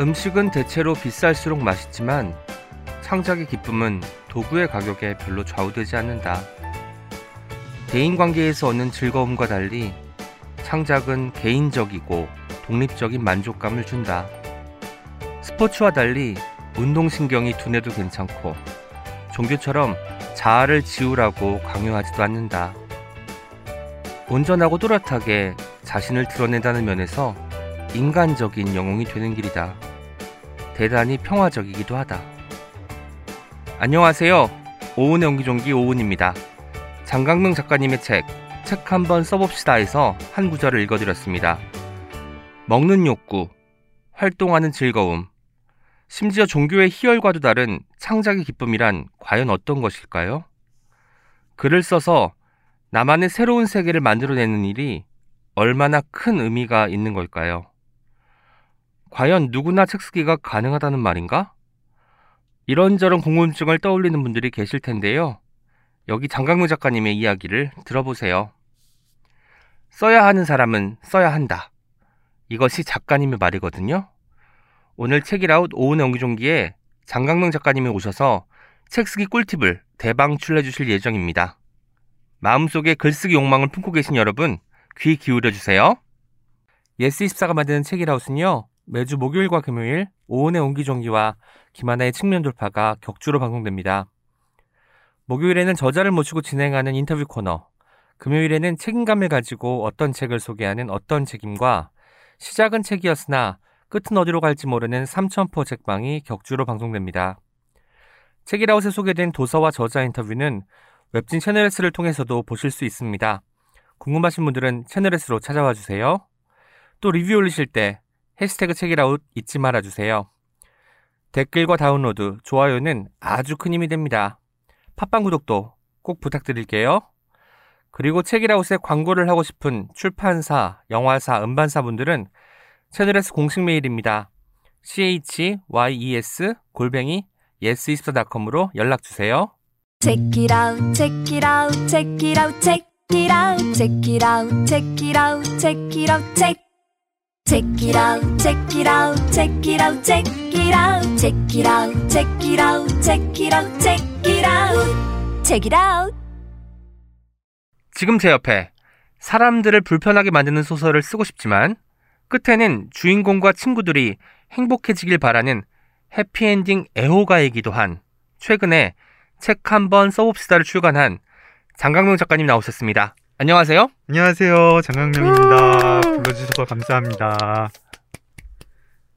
음식은 대체로 비쌀수록 맛있지만 창작의 기쁨은 도구의 가격에 별로 좌우되지 않는다. 대인관계에서 얻는 즐거움과 달리 창작은 개인적이고 독립적인 만족감을 준다. 스포츠와 달리 운동신경이 둔해도 괜찮고 종교처럼 자아를 지우라고 강요하지도 않는다. 온전하고 또렷하게 자신을 드러낸다는 면에서 인간적인 영웅이 되는 길이다. 대단히 평화적이기도 하다. 안녕하세요. 오은의 옹기종기 오은입니다. 장강명 작가님의 책, 책 한번 써봅시다에서 한 구절을 읽어드렸습니다. 먹는 욕구, 활동하는 즐거움, 심지어 종교의 희열과도 다른 창작의 기쁨이란 과연 어떤 것일까요? 글을 써서 나만의 새로운 세계를 만들어내는 일이 얼마나 큰 의미가 있는 걸까요? 과연 누구나 책 쓰기가 가능하다는 말인가? 이런저런 궁금증을 떠올리는 분들이 계실 텐데요. 여기 장강무 작가님의 이야기를 들어보세요. 써야 하는 사람은 써야 한다. 이것이 작가님의 말이거든요. 오늘 책이라웃 오은의 옹기종기에 장강명 작가님이 오셔서 책 쓰기 꿀팁을 대방출해 주실 예정입니다. 마음속에 글쓰기 욕망을 품고 계신 여러분, 귀 기울여 주세요. 예스24가 만드는 책읽아웃은요, 매주 목요일과 금요일 오은의 옹기종기와 김하나의 측면 돌파가 격주로 방송됩니다. 목요일에는 저자를 모시고 진행하는 인터뷰 코너, 금요일에는 책임감을 가지고 어떤 책을 소개하는 어떤 책임과 시작은 책이었으나 끝은 어디로 갈지 모르는 삼천포 책방이 격주로 방송됩니다. 책이라웃에 소개된 도서와 저자 인터뷰는 웹진 채널S를 통해서도 보실 수 있습니다. 궁금하신 분들은 채널S로 찾아와 주세요. 또 리뷰 올리실 때 해시태그 책이라웃 잊지 말아 주세요. 댓글과 다운로드, 좋아요는 아주 큰 힘이 됩니다. 팟빵 구독도 꼭 부탁드릴게요. 그리고 책이라웃에 광고를 하고 싶은 출판사, 영화사, 음반사 분들은 채널S 공식 메일입니다. chyes 골뱅이 yes24.com으로 연락 주세요. Check it out, check it out, check it out, check it out, check it out, check it out, check it out, check. Check it out, check it out, check it out, check it out, check it out, check it out, check it out, check it out, check it out. 지금 제 옆에 사람들을 불편하게 만드는 소설을 쓰고 싶지만 끝에는 주인공과 친구들이 행복해지길 바라는 해피엔딩 애호가이기도 한 최근에 책 한번 써봅시다를 출간한 장강명 작가님 나오셨습니다. 안녕하세요. 안녕하세요. 장강명입니다. 불러주셔서 감사합니다.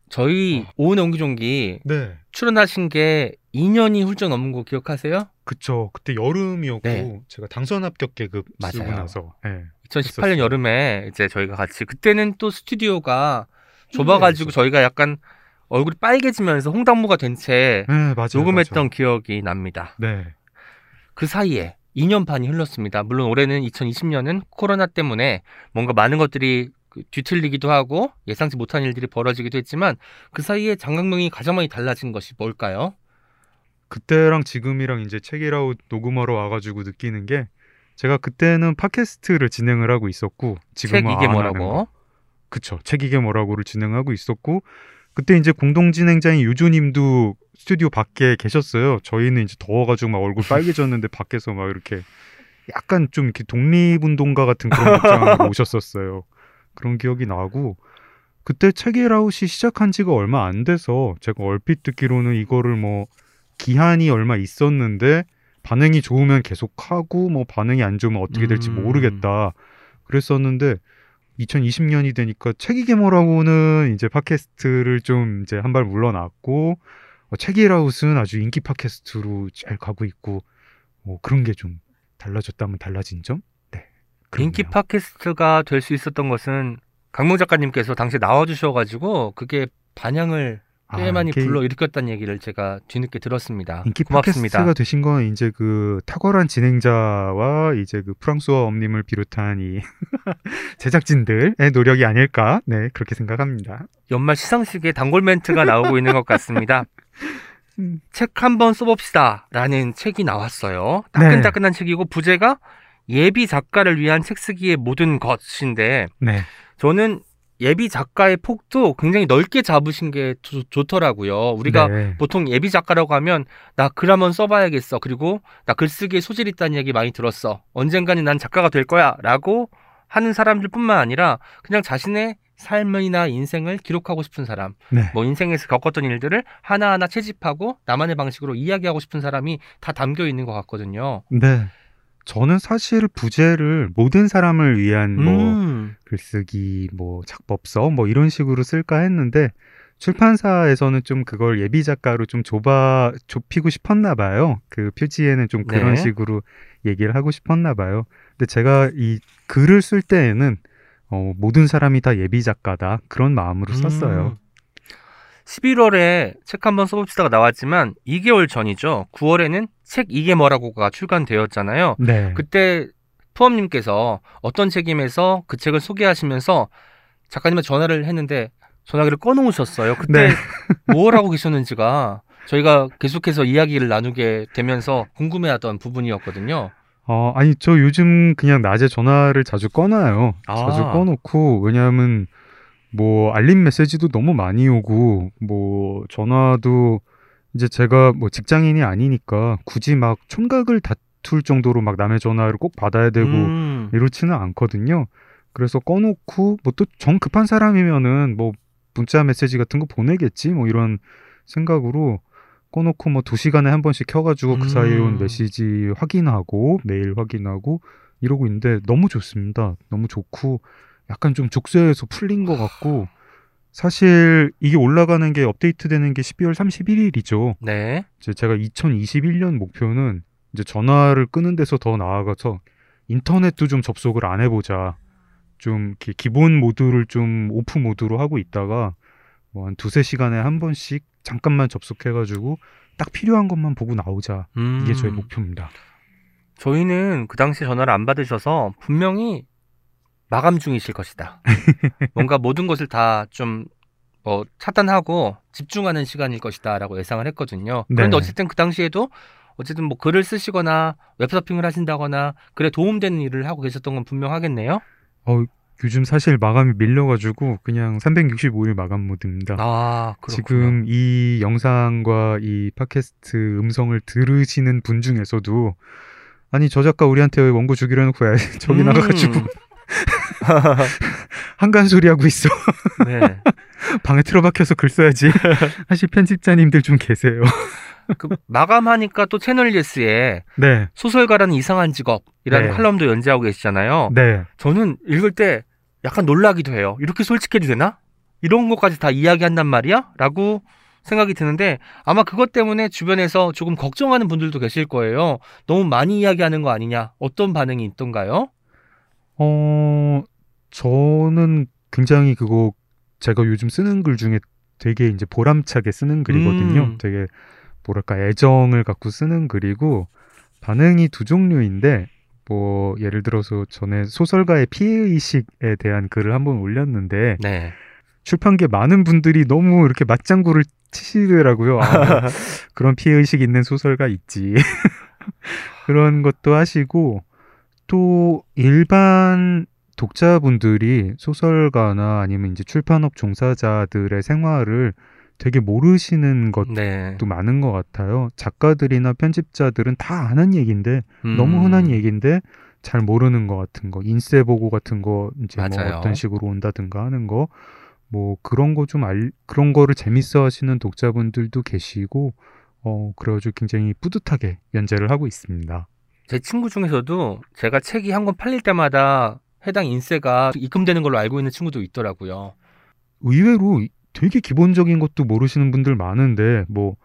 저희 오은의 옹기종기 네. 출연하신 게 2년이 훌쩍 넘은 거 기억하세요? 그쵸. 그때 여름이었고, 네. 제가 당선 합격 계급 맞아요. 쓰고 나서. 네. 2018년 했었어요. 여름에 이제 저희가 같이 그때는 또 스튜디오가 좁아가지고 저희가 약간 얼굴이 빨개지면서 홍당무가 된채 네. 녹음했던 맞아요. 기억이 납니다. 네. 그 사이에 2년 반이 흘렀습니다. 물론 올해는 2020년은 코로나 때문에 뭔가 많은 것들이 그 뒤틀리기도 하고 예상치 못한 일들이 벌어지기도 했지만 그 사이에 장강명이 가장 많이 달라진 것이 뭘까요? 그때랑 지금이랑 이제 책이라웃 녹음하러 와가지고 느끼는 게, 제가 그때는 팟캐스트를 진행을 하고 있었고, 지금은 책 이게 뭐라고? 거. 그쵸. 책 이게 뭐라고를 진행하고 있었고, 그때 이제 공동 진행자인 유조님도 스튜디오 밖에 계셨어요. 저희는 이제 더워가지고 막 얼굴 빨개졌는데 밖에서 막 이렇게 약간 좀 이렇게 독립운동가 같은 그런 복장으로 오셨었어요. 그런 기억이 나고 그때 책이라웃이 시작한 지가 얼마 안 돼서 제가 얼핏 듣기로는 이거를 뭐 기한이 얼마 있었는데 반응이 좋으면 계속 하고 뭐 반응이 안 좋으면 어떻게 될지 음. 모르겠다 그랬었는데 2020년이 되니까 책이게 뭐라고는 이제 팟캐스트를 좀 이제 한 발 물러났고 어, 책이라웃은 아주 인기 팟캐스트로 잘 가고 있고 뭐 그런 게 좀 달라졌다면 달라진 점? 네. 인기 그렇네요. 팟캐스트가 될 수 있었던 것은 강명 작가님께서 당시에 나와주셔가지고 그게 반향을 꽤 아, 많이 이게 불러 일으켰다는 얘기를 제가 뒤늦게 들었습니다. 인기 고맙습니다. 팟캐스트가 되신 건 이제 그 탁월한 진행자와 이제 그 프랑스어 엄님을 비롯한 이 제작진들의 노력이 아닐까 네 그렇게 생각합니다. 연말 시상식에 단골 멘트가 나오고 있는 것 같습니다. 음. 책 한번 써봅시다. 라는 책이 나왔어요. 네. 따끈따끈한 책이고, 부제가 예비 작가를 위한 책 쓰기의 모든 것인데, 네, 저는 예비 작가의 폭도 굉장히 넓게 잡으신 게 좋, 좋더라고요. 우리가 네. 보통 예비 작가라고 하면 나 글 한번 써봐야겠어. 그리고 나 글쓰기에 소질 있다는 얘기 많이 들었어. 언젠가는 난 작가가 될 거야 라고 하는 사람들뿐만 아니라 그냥 자신의 삶이나 인생을 기록하고 싶은 사람, 네. 뭐 인생에서 겪었던 일들을 하나하나 채집하고 나만의 방식으로 이야기하고 싶은 사람이 다 담겨 있는 것 같거든요. 네. 저는 사실 부제를 모든 사람을 위한 뭐 음, 글쓰기, 뭐 작법서 뭐 이런 식으로 쓸까 했는데 출판사에서는 좀 그걸 예비 작가로 좀 좁아 좁히고 싶었나 봐요. 그 표지에는 좀 그런 네. 식으로 얘기를 하고 싶었나 봐요. 근데 제가 이 글을 쓸 때에는 어, 모든 사람이 다 예비 작가다 그런 마음으로 썼어요. 11월에 책 한번 써봅시다가 나왔지만 2개월 전이죠. 9월에는 책 이게 뭐라고가 출간되었잖아요. 네. 그때 푸엄님께서 어떤 책임에서 그 책을 소개하시면서 작가님한테 전화를 했는데 전화기를 꺼놓으셨어요. 그때 네. 뭘 하고 계셨는지가 저희가 계속해서 이야기를 나누게 되면서 궁금해하던 부분이었거든요. 어, 아니, 저 요즘 그냥 낮에 전화를 자주 꺼놔요. 아. 자주 꺼놓고, 왜냐하면, 뭐, 알림 메시지도 너무 많이 오고, 뭐, 전화도, 이제 제가 뭐 직장인이 아니니까, 굳이 막 총각을 다툴 정도로 막 남의 전화를 꼭 받아야 되고, 음, 이렇지는 않거든요. 그래서 꺼놓고, 뭐 또 정 급한 사람이면은, 뭐, 문자 메시지 같은 거 보내겠지, 뭐 이런 생각으로, 꺼놓고 뭐 두 시간에 한 번씩 켜가지고 그 사이에 온 음. 메시지 확인하고 메일 확인하고 이러고 있는데 너무 좋습니다. 너무 좋고 약간 좀 족쇄에서 풀린 것 같고 사실 이게 올라가는 게 업데이트되는 게 12월 31일이죠. 네. 이제 제가 2021년 목표는 이제 전화를 끄는 데서 더 나아가서 인터넷도 좀 접속을 안 해보자. 좀 기본 모드를 좀 오프 모드로 하고 있다가 뭐 한 두세 시간에 한 번씩 잠깐만 접속해가지고 딱 필요한 것만 보고 나오자. 이게 저의 음. 목표입니다. 저희는 그 당시 전화를 안 받으셔서 분명히 마감 중이실 것이다. 뭔가 모든 것을 다 좀 뭐 차단하고 집중하는 시간일 것이다라고 예상을 했거든요. 그런데 네. 어쨌든 그 당시에도 어쨌든 뭐 글을 쓰시거나 웹서핑을 하신다거나 글에 도움되는 일을 하고 계셨던 건 분명하겠네요. 어, 요즘 사실 마감이 밀려가지고 그냥 365일 마감 모드입니다. 아. 지금 이 영상과 이 팟캐스트 음성을 들으시는 분 중에서도 아니 저 작가 우리한테 원고 주기로 해놓고 야, 저기 음. 나가가지고 한간 소리 하고 있어 네. 방에 틀어박혀서 글 써야지 사실 편집자님들 좀 계세요 그 마감하니까 또 채널 예스에 네 소설가라는 이상한 직업이라는 네. 칼럼도 연재하고 계시잖아요. 네. 저는 읽을 때 약간 놀라기도 해요. 이렇게 솔직해도 되나? 이런 것까지 다 이야기한단 말이야? 라고 생각이 드는데 아마 그것 때문에 주변에서 조금 걱정하는 분들도 계실 거예요. 너무 많이 이야기하는 거 아니냐? 어떤 반응이 있던가요? 어 저는 굉장히 그거 제가 요즘 쓰는 글 중에 되게 이제 보람차게 쓰는 글이거든요. 음. 되게 뭐랄까 애정을 갖고 쓰는 글이고 반응이 두 종류인데 뭐 예를 들어서 전에 소설가의 피해 의식에 대한 글을 한번 올렸는데 네. 출판계 많은 분들이 너무 이렇게 맞장구를 치시더라고요. 아, 뭐 그런 피해 의식 있는 소설가 있지. 그런 것도 하시고 또 일반 독자분들이 소설가나 아니면 이제 출판업 종사자들의 생활을 되게 모르시는 것도 네. 많은 것 같아요. 작가들이나 편집자들은 다 아는 얘기인데 음. 너무 흔한 얘기인데 잘 모르는 것 같은 거 인쇄 보고 같은 거 이제 뭐 맞아요. 어떤 식으로 온다든가 하는 거 뭐 그런 거 좀 알 그런 거를 재밌어 하시는 독자분들도 계시고 어 그래가지고 굉장히 뿌듯하게 연재를 하고 있습니다. 제 친구 중에서도 제가 책이 한 권 팔릴 때마다 해당 인세가 입금되는 걸로 알고 있는 친구도 있더라고요. 의외로 되게 기본적인 것도 모르시는 분들 많은데 뭐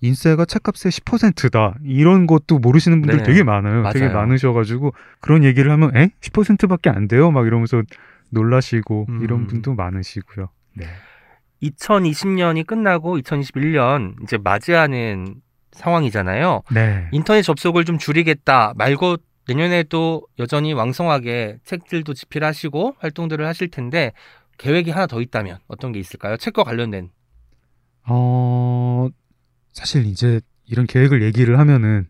인세가 책값의 10%다 이런 것도 모르시는 분들 네, 되게 많아요. 되게 맞아요. 많으셔가지고 그런 얘기를 하면 에 10%밖에 안 돼요? 막 이러면서 놀라시고 음. 이런 분도 많으시고요. 네. 2020년이 끝나고 2021년 이제 맞이하는 상황이잖아요. 네. 인터넷 접속을 좀 줄이겠다 말고 내년에도 여전히 왕성하게 책들도 집필하시고 활동들을 하실 텐데 계획이 하나 더 있다면 어떤 게 있을까요? 책과 관련된. 어 사실 이제 이런 계획을 얘기를 하면은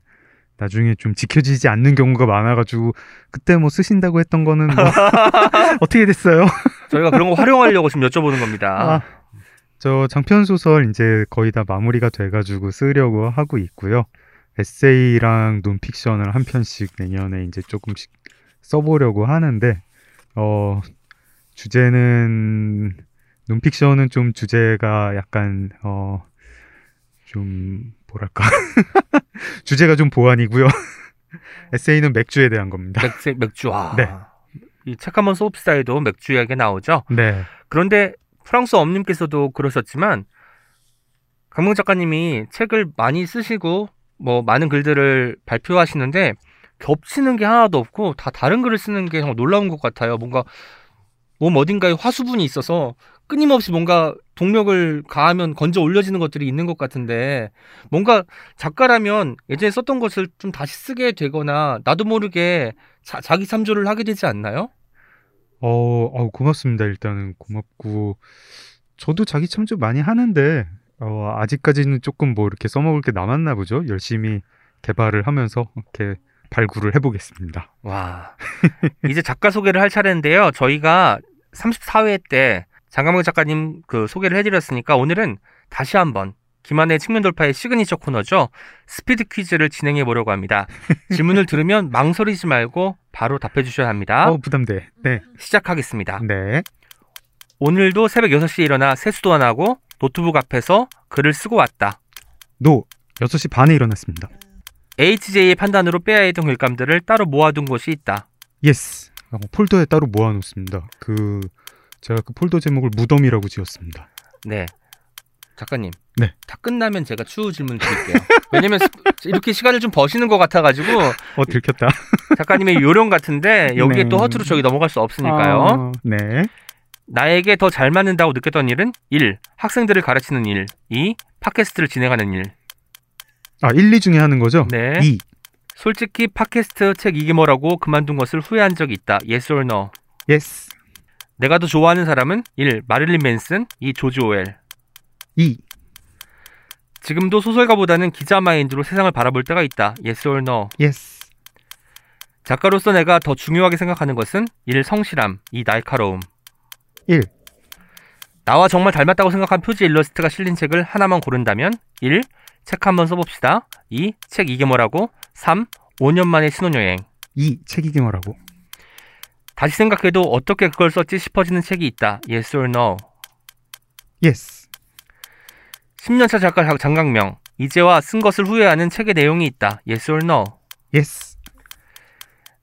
나중에 좀 지켜지지 않는 경우가 많아가지고 그때 뭐 쓰신다고 했던 거는 뭐 어떻게 됐어요? 저희가 그런 거 활용하려고 지금 여쭤보는 겁니다. 아, 저 장편 소설 이제 거의 다 마무리가 돼가지고 쓰려고 하고 있고요. 에세이랑 논픽션을 한 편씩 내년에 이제 조금씩 써보려고 하는데 어 주제는 논픽션은 좀 주제가 약간 어 좀 뭐랄까 주제가 좀 보완이고요. 에세이는 맥주에 대한 겁니다. 맥주, 맥주. 와. 네. 이 책 한번 소프스타에도 맥주 이야기 나오죠. 네. 그런데 프랑스 엄님께서도 그러셨지만 강명 작가님이 책을 많이 쓰시고 뭐 많은 글들을 발표하시는데 겹치는 게 하나도 없고 다 다른 글을 쓰는 게 정말 놀라운 것 같아요. 뭔가 몸 어딘가에 화수분이 있어서 끊임없이 뭔가 동력을 가하면 건져 올려지는 것들이 있는 것 같은데 뭔가 작가라면 예전에 썼던 것을 좀 다시 쓰게 되거나 나도 모르게 자, 자기 참조를 하게 되지 않나요? 어, 어, 고맙습니다. 일단은 고맙고 저도 자기 참조 많이 하는데 어, 아직까지는 조금 뭐 이렇게 써먹을 게 남았나 보죠. 열심히 개발을 하면서 이렇게 발굴을 해보겠습니다. 와. 이제 작가 소개를 할 차례인데요. 저희가 34회 때 장강명 작가님 그 소개를 해드렸으니까 오늘은 다시 한번 김하나의 측면 돌파의 시그니처 코너죠. 스피드 퀴즈를 진행해 보려고 합니다. 질문을 들으면 망설이지 말고 바로 답해 주셔야 합니다. 어, 부담돼. 네. 시작하겠습니다. 네. 오늘도 새벽 6시에 일어나 세수도 안 하고 노트북 앞에서 글을 쓰고 왔다. No 6시 반에 일어났습니다. HJ의 판단으로 빼야 했던 글감들을 따로 모아둔 곳이 있다. Yes. 어, 폴더에 따로 모아놓습니다. 그 제가 그 폴더 제목을 무덤이라고 지었습니다. 네. 작가님. 네. 다 끝나면 제가 추후 질문 드릴게요. 왜냐면 스- 이렇게 시간을 좀 버시는 것 같아가지고 어 들켰다. 작가님의 요령 같은데 여기에 네. 또 허투루 저기 넘어갈 수 없으니까요. 아, 네. 나에게 더 잘 맞는다고 느꼈던 일은 1. 학생들을 가르치는 일 2. 팟캐스트를 진행하는 일 아 1, 2 중에 하는 거죠? 네. 2. 솔직히 팟캐스트 책 이게 뭐라고 그만둔 것을 후회한 적이 있다. Yes or no? Yes. 내가 더 좋아하는 사람은 1. 마릴린 맨슨 2. 조지 오웰 2. 지금도 소설가보다는 기자 마인드로 세상을 바라볼 때가 있다. Yes or no? Yes. 작가로서 내가 더 중요하게 생각하는 것은 1. 성실함 2. 날카로움 1. 나와 정말 닮았다고 생각한 표지 일러스트가 실린 책을 하나만 고른다면 1. 책 한번 써봅시다 2. 책 이게 뭐라고 3. 5년 만에 신혼여행 2. 책 이게 뭐라고? 다시 생각해도 어떻게 그걸 썼지 싶어지는 책이 있다. Yes or no? Yes. 10년차 작가 장- 장강명 이제와 쓴 것을 후회하는 책의 내용이 있다. Yes or no? Yes.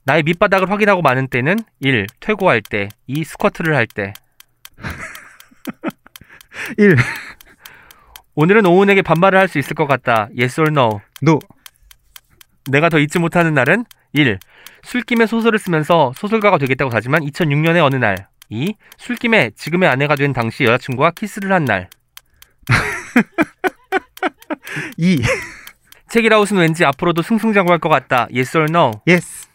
나의 밑바닥을 확인하고 마는 때는 1. 퇴고할 때 2. 스쿼트를 할 때 1. 오늘은 오은에게 반말을 할 수 있을 것 같다. Yes or no? No. 내가 더 잊지 못하는 날은 1. 술김에 소설을 쓰면서 소설가가 되겠다고 다짐한 2006년의 어느 날 2. 술김에 지금의 아내가 된 당시 여자친구와 키스를 한 날 2. 책읽아웃은 왠지 앞으로도 승승장구할 것 같다. Yes or no? Yes.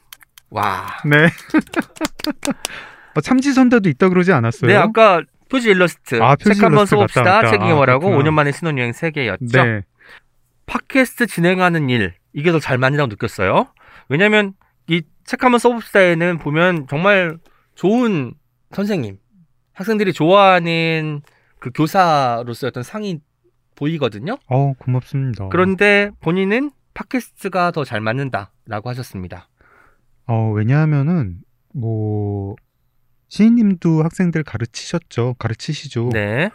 와. 네. 어, 참지선다도 있다 그러지 않았어요? 네, 아까 표지 일러스트. 아, 표지 책 한번 써봅시다. 왔다. 책 이게 뭐라고? 그렇구나. 5년 만에 신혼여행 3개였죠. 네. 팟캐스트 진행하는 일. 이게 더 잘 맞는다고 느꼈어요. 왜냐면 이 책 한번 써봅시다에는 보면 정말 좋은 선생님, 학생들이 좋아하는 그 교사로서의 어떤 상이 보이거든요. 어, 고맙습니다. 그런데 본인은 팟캐스트가 더 잘 맞는다라고 하셨습니다. 어, 왜냐하면은 뭐 시인님도 학생들 가르치셨죠. 가르치시죠. 네.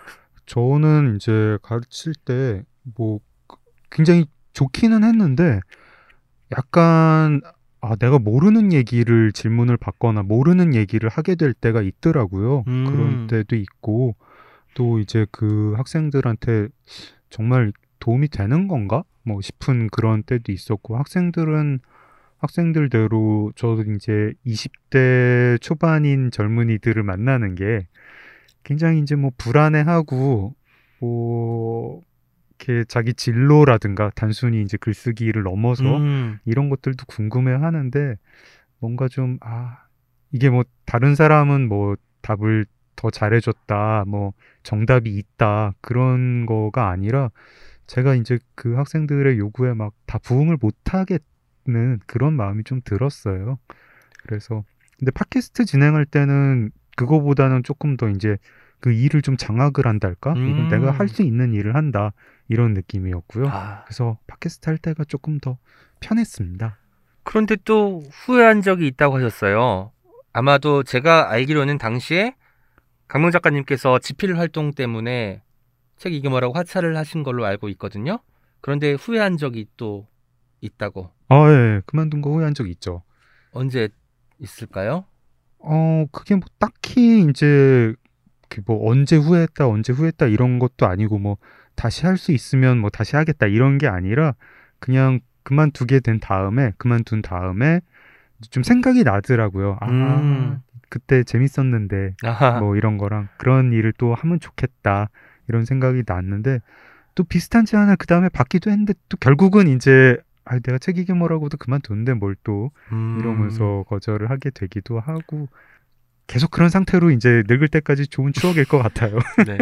저는 이제 가르칠 때 뭐 굉장히 좋기는 했는데 약간 아, 내가 모르는 얘기를 질문을 받거나 모르는 얘기를 하게 될 때가 있더라고요. 음. 그런 때도 있고 또 이제 그 학생들한테 정말 도움이 되는 건가? 뭐 싶은 그런 때도 있었고 학생들은 학생들대로 저도 이제 20대 초반인 젊은이들을 만나는 게 굉장히 이제 뭐 불안해하고 뭐 이렇게 자기 진로라든가 단순히 이제 글쓰기를 넘어서 음. 이런 것들도 궁금해 하는데 뭔가 좀 아 이게 뭐 다른 사람은 뭐 답을 더 잘해줬다 뭐 정답이 있다 그런 거가 아니라 제가 이제 그 학생들의 요구에 막 다 부응을 못하겠는 그런 마음이 좀 들었어요. 그래서 근데 팟캐스트 진행할 때는 그거보다는 조금 더 이제 그 일을 좀 장악을 한달까? 이건 음. 내가 할 수 있는 일을 한다 이런 느낌이었고요. 아, 그래서 팟캐스트 할 때가 조금 더 편했습니다. 그런데 또 후회한 적이 있다고 하셨어요. 아마도 제가 알기로는 당시에 강명 작가님께서 지필 활동 때문에 책 이게 뭐라고 하차를 하신 걸로 알고 있거든요. 그런데 후회한 적이 또 있다고. 아, 예, 그만둔 거 후회한 적 있죠. 언제 있을까요? 어, 그게 뭐 딱히 이제 그뭐 언제 후회했다, 언제 후회했다 이런 것도 아니고 뭐 다시 할 수 있으면 뭐 다시 하겠다 이런 게 아니라 그냥 그만두게 된 다음에 그만둔 다음에 좀 생각이 나더라고요. 아, 음. 그때 재밌었는데 아하. 뭐 이런 거랑 그런 일을 또 하면 좋겠다 이런 생각이 났는데 또 비슷한 제안을 그 다음에 받기도 했는데 또 결국은 이제 아 내가 책 이게 뭐라고도 그만뒀는데 뭘 또 음. 이러면서 거절을 하게 되기도 하고 계속 그런 상태로 이제 늙을 때까지 좋은 추억일 것 같아요. 네.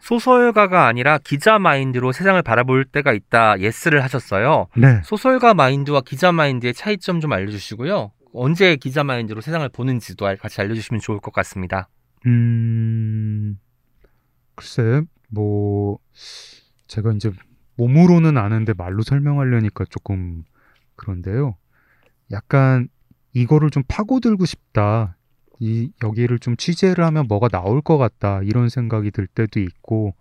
소설가가 아니라 기자 마인드로 세상을 바라볼 때가 있다. Yes를 하셨어요. 네. 소설가 마인드와 기자 마인드의 차이점 좀 알려주시고요. 언제 기자 마인드로 세상을 보는지도 알- 같이 알려주시면 좋을 것 같습니다. 음 글쎄 뭐 제가 이제 몸으로는 아는데 말로 설명하려니까 조금 그런데요. 약간 이거를 좀 파고들고 싶다. 이 여기를 좀 취재를 하면 뭐가 나올 것 같다. 이런 생각이 들 때도 있고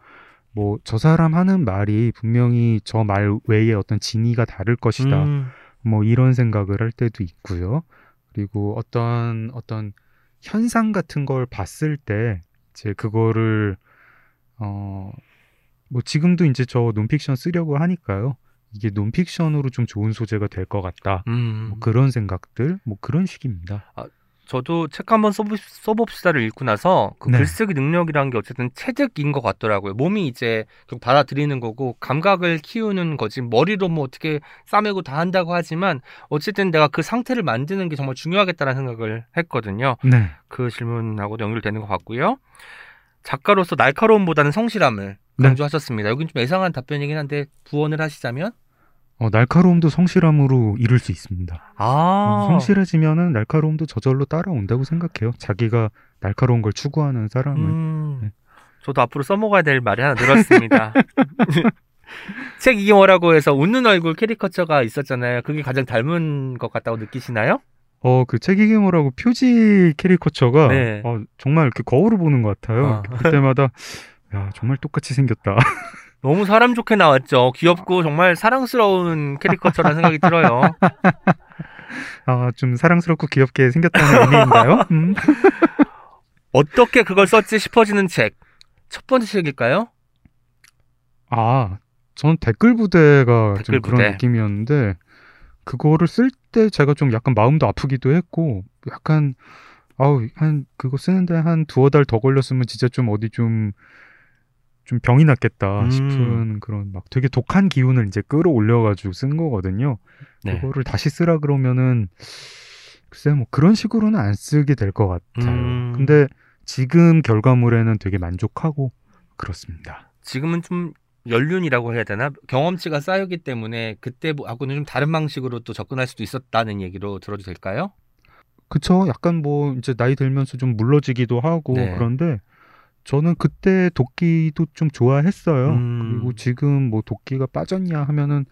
뭐 저 사람 하는 말이 분명히 저 말 외에 어떤 진위가 다를 것이다. 음, 뭐 이런 생각을 할 때도 있고요. 그리고 어떤 어떤 현상 같은 걸 봤을 때 이제 그거를 어 뭐 지금도 이제 저 논픽션 쓰려고 하니까요. 이게 논픽션으로 좀 좋은 소재가 될 것 같다. 음. 뭐 그런 생각들, 뭐 그런 식입니다. 저도 책 한번 써보, 써봅 시다를 읽고 나서 그 네. 글쓰기 능력이라는 게 어쨌든 체득인 것 같더라고요. 몸이 이제 받아들이는 거고 감각을 키우는 거지 머리로 뭐 어떻게 싸매고 다 한다고 하지만 어쨌든 내가 그 상태를 만드는 게 정말 중요하겠다는 생각을 했거든요. 네. 그 질문하고 연결되는 것 같고요. 작가로서 날카로움보다는 성실함을 네. 강조하셨습니다. 여긴 좀 예상한 답변이긴 한데 부원을 하시자면 어, 날카로움도 성실함으로 이룰 수 있습니다. 아 성실해지면은 날카로움도 저절로 따라온다고 생각해요. 자기가 날카로운 걸 추구하는 사람은. 음, 네. 저도 앞으로 써먹어야 될 말이 하나 늘었습니다. 책 이게 뭐라고 해서 웃는 얼굴 캐리커처가 있었잖아요. 그게 가장 닮은 것 같다고 느끼시나요? 어, 그 책 이게 뭐라고 표지 캐리커처가 네. 어, 정말 그 거울을 보는 것 같아요. 아. 그때마다 야 정말 똑같이 생겼다. 너무 사람 좋게 나왔죠. 귀엽고 정말 사랑스러운 캐리커처라는 생각이 들어요. 아, 좀 사랑스럽고 귀엽게 생겼다는 의미인가요? 음. 어떻게 그걸 썼지 싶어지는 책. 첫 번째 책일까요? 아, 저는 댓글 부대가 댓글 좀 부대. 그런 느낌이었는데 그거를 쓸 때 제가 좀 약간 마음도 아프기도 했고 약간 아우 한 그거 쓰는데 한 두어 달 더 걸렸으면 진짜 좀 어디 좀 좀 병이 났겠다 음. 싶은 그런 막 되게 독한 기운을 이제 끌어올려가지고 쓴 거거든요. 네. 그거를 다시 쓰라 그러면은 글쎄 뭐 그런 식으로는 안 쓰게 될 것 같아요. 음. 근데 지금 결과물에는 되게 만족하고 그렇습니다. 지금은 좀 연륜이라고 해야 되나 경험치가 쌓였기 때문에 그때하고는 좀 다른 방식으로 또 접근할 수도 있었다는 얘기로 들어도 될까요? 그쵸. 약간 뭐 이제 나이 들면서 좀 물러지기도 하고 네. 그런데 저는 그때 도끼도 좀 좋아했어요. 음. 그리고 지금 뭐 도끼가 빠졌냐 하면은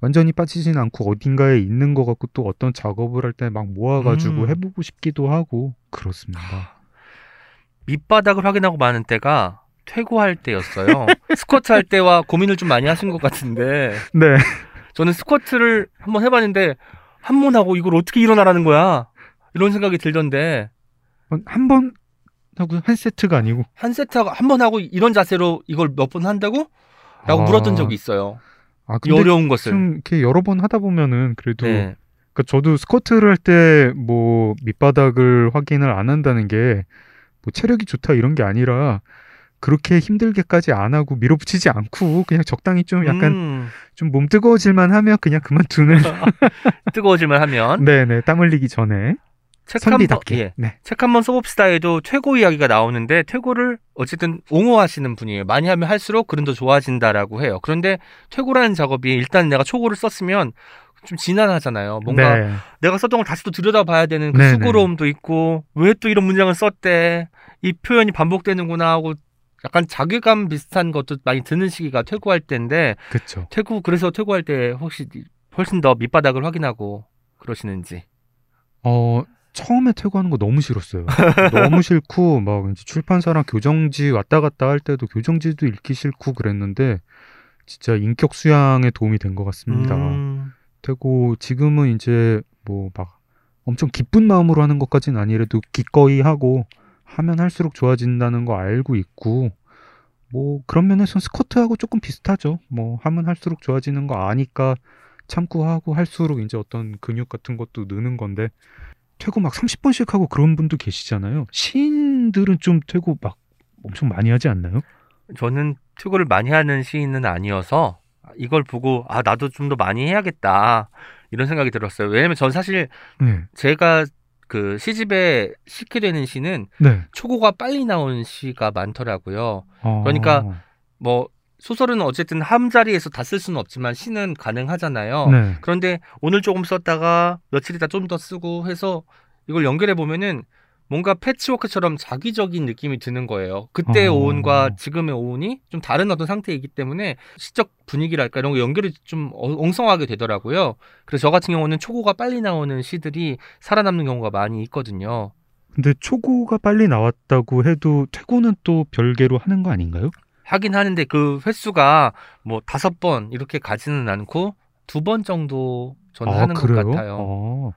완전히 빠지진 않고 어딘가에 있는 것 같고 또 어떤 작업을 할 때 막 모아가지고 음. 해보고 싶기도 하고 그렇습니다. 밑바닥을 확인하고 마는 때가 퇴고할 때였어요. 스쿼트 할 때와 고민을 좀 많이 하신 것 같은데 네. 저는 스쿼트를 한번 해봤는데 한 번 하고 이걸 어떻게 일어나라는 거야 이런 생각이 들던데 한 번 하고 한 세트가 아니고 한 세트 하고 한 번 하고 이런 자세로 이걸 몇 번 한다고? 라고 아, 물었던 적이 있어요. 아이 근데 어려운 것을. 좀 이렇게 여러 번 하다 보면은 그래도 네. 그러니까 저도 스쿼트를 할 때 뭐 밑바닥을 확인을 안 한다는 게 뭐 체력이 좋다 이런 게 아니라 그렇게 힘들게까지 안 하고 밀어붙이지 않고 그냥 적당히 좀 약간 음, 좀몸 뜨거워질만 하면 그냥 그만두는 뜨거워질만 하면 네네 땀 흘리기 전에 책한번 선비답게 예. 네 책 한 번 써봅시다에도 퇴고 이야기가 나오는데 퇴고를 어쨌든 옹호하시는 분이에요. 많이 하면 할수록 글은 더 좋아진다라고 해요. 그런데 퇴고라는 작업이 일단 내가 초고를 썼으면 좀 진한하잖아요. 뭔가 네. 내가 썼던 걸 다시 또 들여다봐야 되는 그 네네. 수고로움도 있고 왜 또 이런 문장을 썼대 이 표현이 반복되는구나 하고 약간 자괴감 비슷한 것도 많이 드는 시기가 퇴고할 때인데 그쵸. 퇴고 그래서 퇴고할 때 혹시 훨씬 더 밑바닥을 확인하고 그러시는지 어 처음에 퇴고하는 거 너무 싫었어요. 너무 싫고 막 이제 출판사랑 교정지 왔다 갔다 할 때도 교정지도 읽기 싫고 그랬는데 진짜 인격 수양에 도움이 된 것 같습니다. 음, 되고 지금은 이제 뭐 막 엄청 기쁜 마음으로 하는 것까지는 아니래도 기꺼이 하고 하면 할수록 좋아진다는 거 알고 있고 뭐 그런 면에서는 스쿼트하고 조금 비슷하죠. 뭐 하면 할수록 좋아지는 거 아니까 참고 하고 할수록 이제 어떤 근육 같은 것도 느는 건데 퇴고 막 30번씩 하고 그런 분도 계시잖아요. 시인들은 좀 퇴고 막 엄청 많이 하지 않나요? 저는 퇴고를 많이 하는 시인은 아니어서 이걸 보고 아 나도 좀 더 많이 해야겠다 이런 생각이 들었어요. 왜냐면 전 사실 네. 제가 그 시집에 싣게 되는 시는 네. 초고가 빨리 나온 시가 많더라고요. 어, 그러니까 뭐 소설은 어쨌든 한 자리에서 다 쓸 수는 없지만 시는 가능하잖아요. 네. 그런데 오늘 조금 썼다가 며칠 있다 좀 더 쓰고 해서 이걸 연결해 보면은 뭔가 패치워크처럼 자기적인 느낌이 드는 거예요. 그때 어. 오은과 지금의 오은이 좀 다른 어떤 상태이기 때문에 시적 분위기랄까 이런 거 연결이 좀 어- 엉성하게 되더라고요. 그래서 저 같은 경우는 초고가 빨리 나오는 시들이 살아남는 경우가 많이 있거든요. 근데 초고가 빨리 나왔다고 해도 퇴고는 또 별개로 하는 거 아닌가요? 하긴 하는데 그 횟수가 뭐 다섯 번 이렇게 가지는 않고 두 번 정도 저는 하는 것 같아요. 어.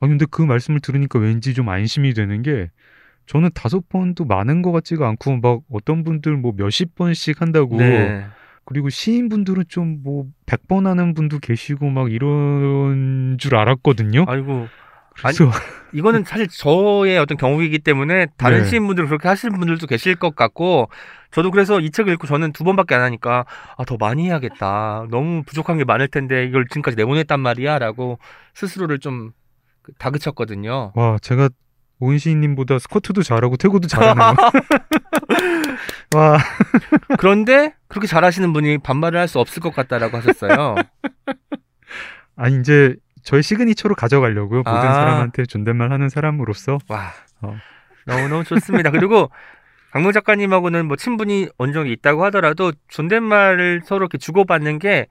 아 근데 그 말씀을 들으니까 왠지 좀 안심이 되는 게 저는 다섯 번도 많은 것 같지가 않고 막 어떤 분들 뭐 몇십 번씩 한다고 네. 그리고 시인분들은 좀 뭐 백 번 하는 분도 계시고 막 이런 줄 알았거든요. 아이고 그래서 이거는 사실 저의 어떤 경우이기 때문에 다른 네. 시인분들 그렇게 하시는 분들도 계실 것 같고 저도 그래서 이 책을 읽고 저는 두 번밖에 안 하니까 아 더 많이 해야겠다 너무 부족한 게 많을 텐데 이걸 지금까지 내보냈단 말이야라고 스스로를 좀 다그쳤거든요. 와 제가 오은 시인님보다 스쿼트도 잘하고 태고도 잘하네요. 와 그런데 그렇게 잘하시는 분이 반말을 할 수 없을 것 같다라고 하셨어요. 아니 이제 저의 시그니처로 가져가려고요. 모든 아. 사람한테 존댓말 하는 사람으로서 와 어. 너무너무 좋습니다. 그리고 강명 작가님하고는 뭐 친분이 어느 정도 있다고 하더라도 존댓말을 서로 이렇게 주고받는 게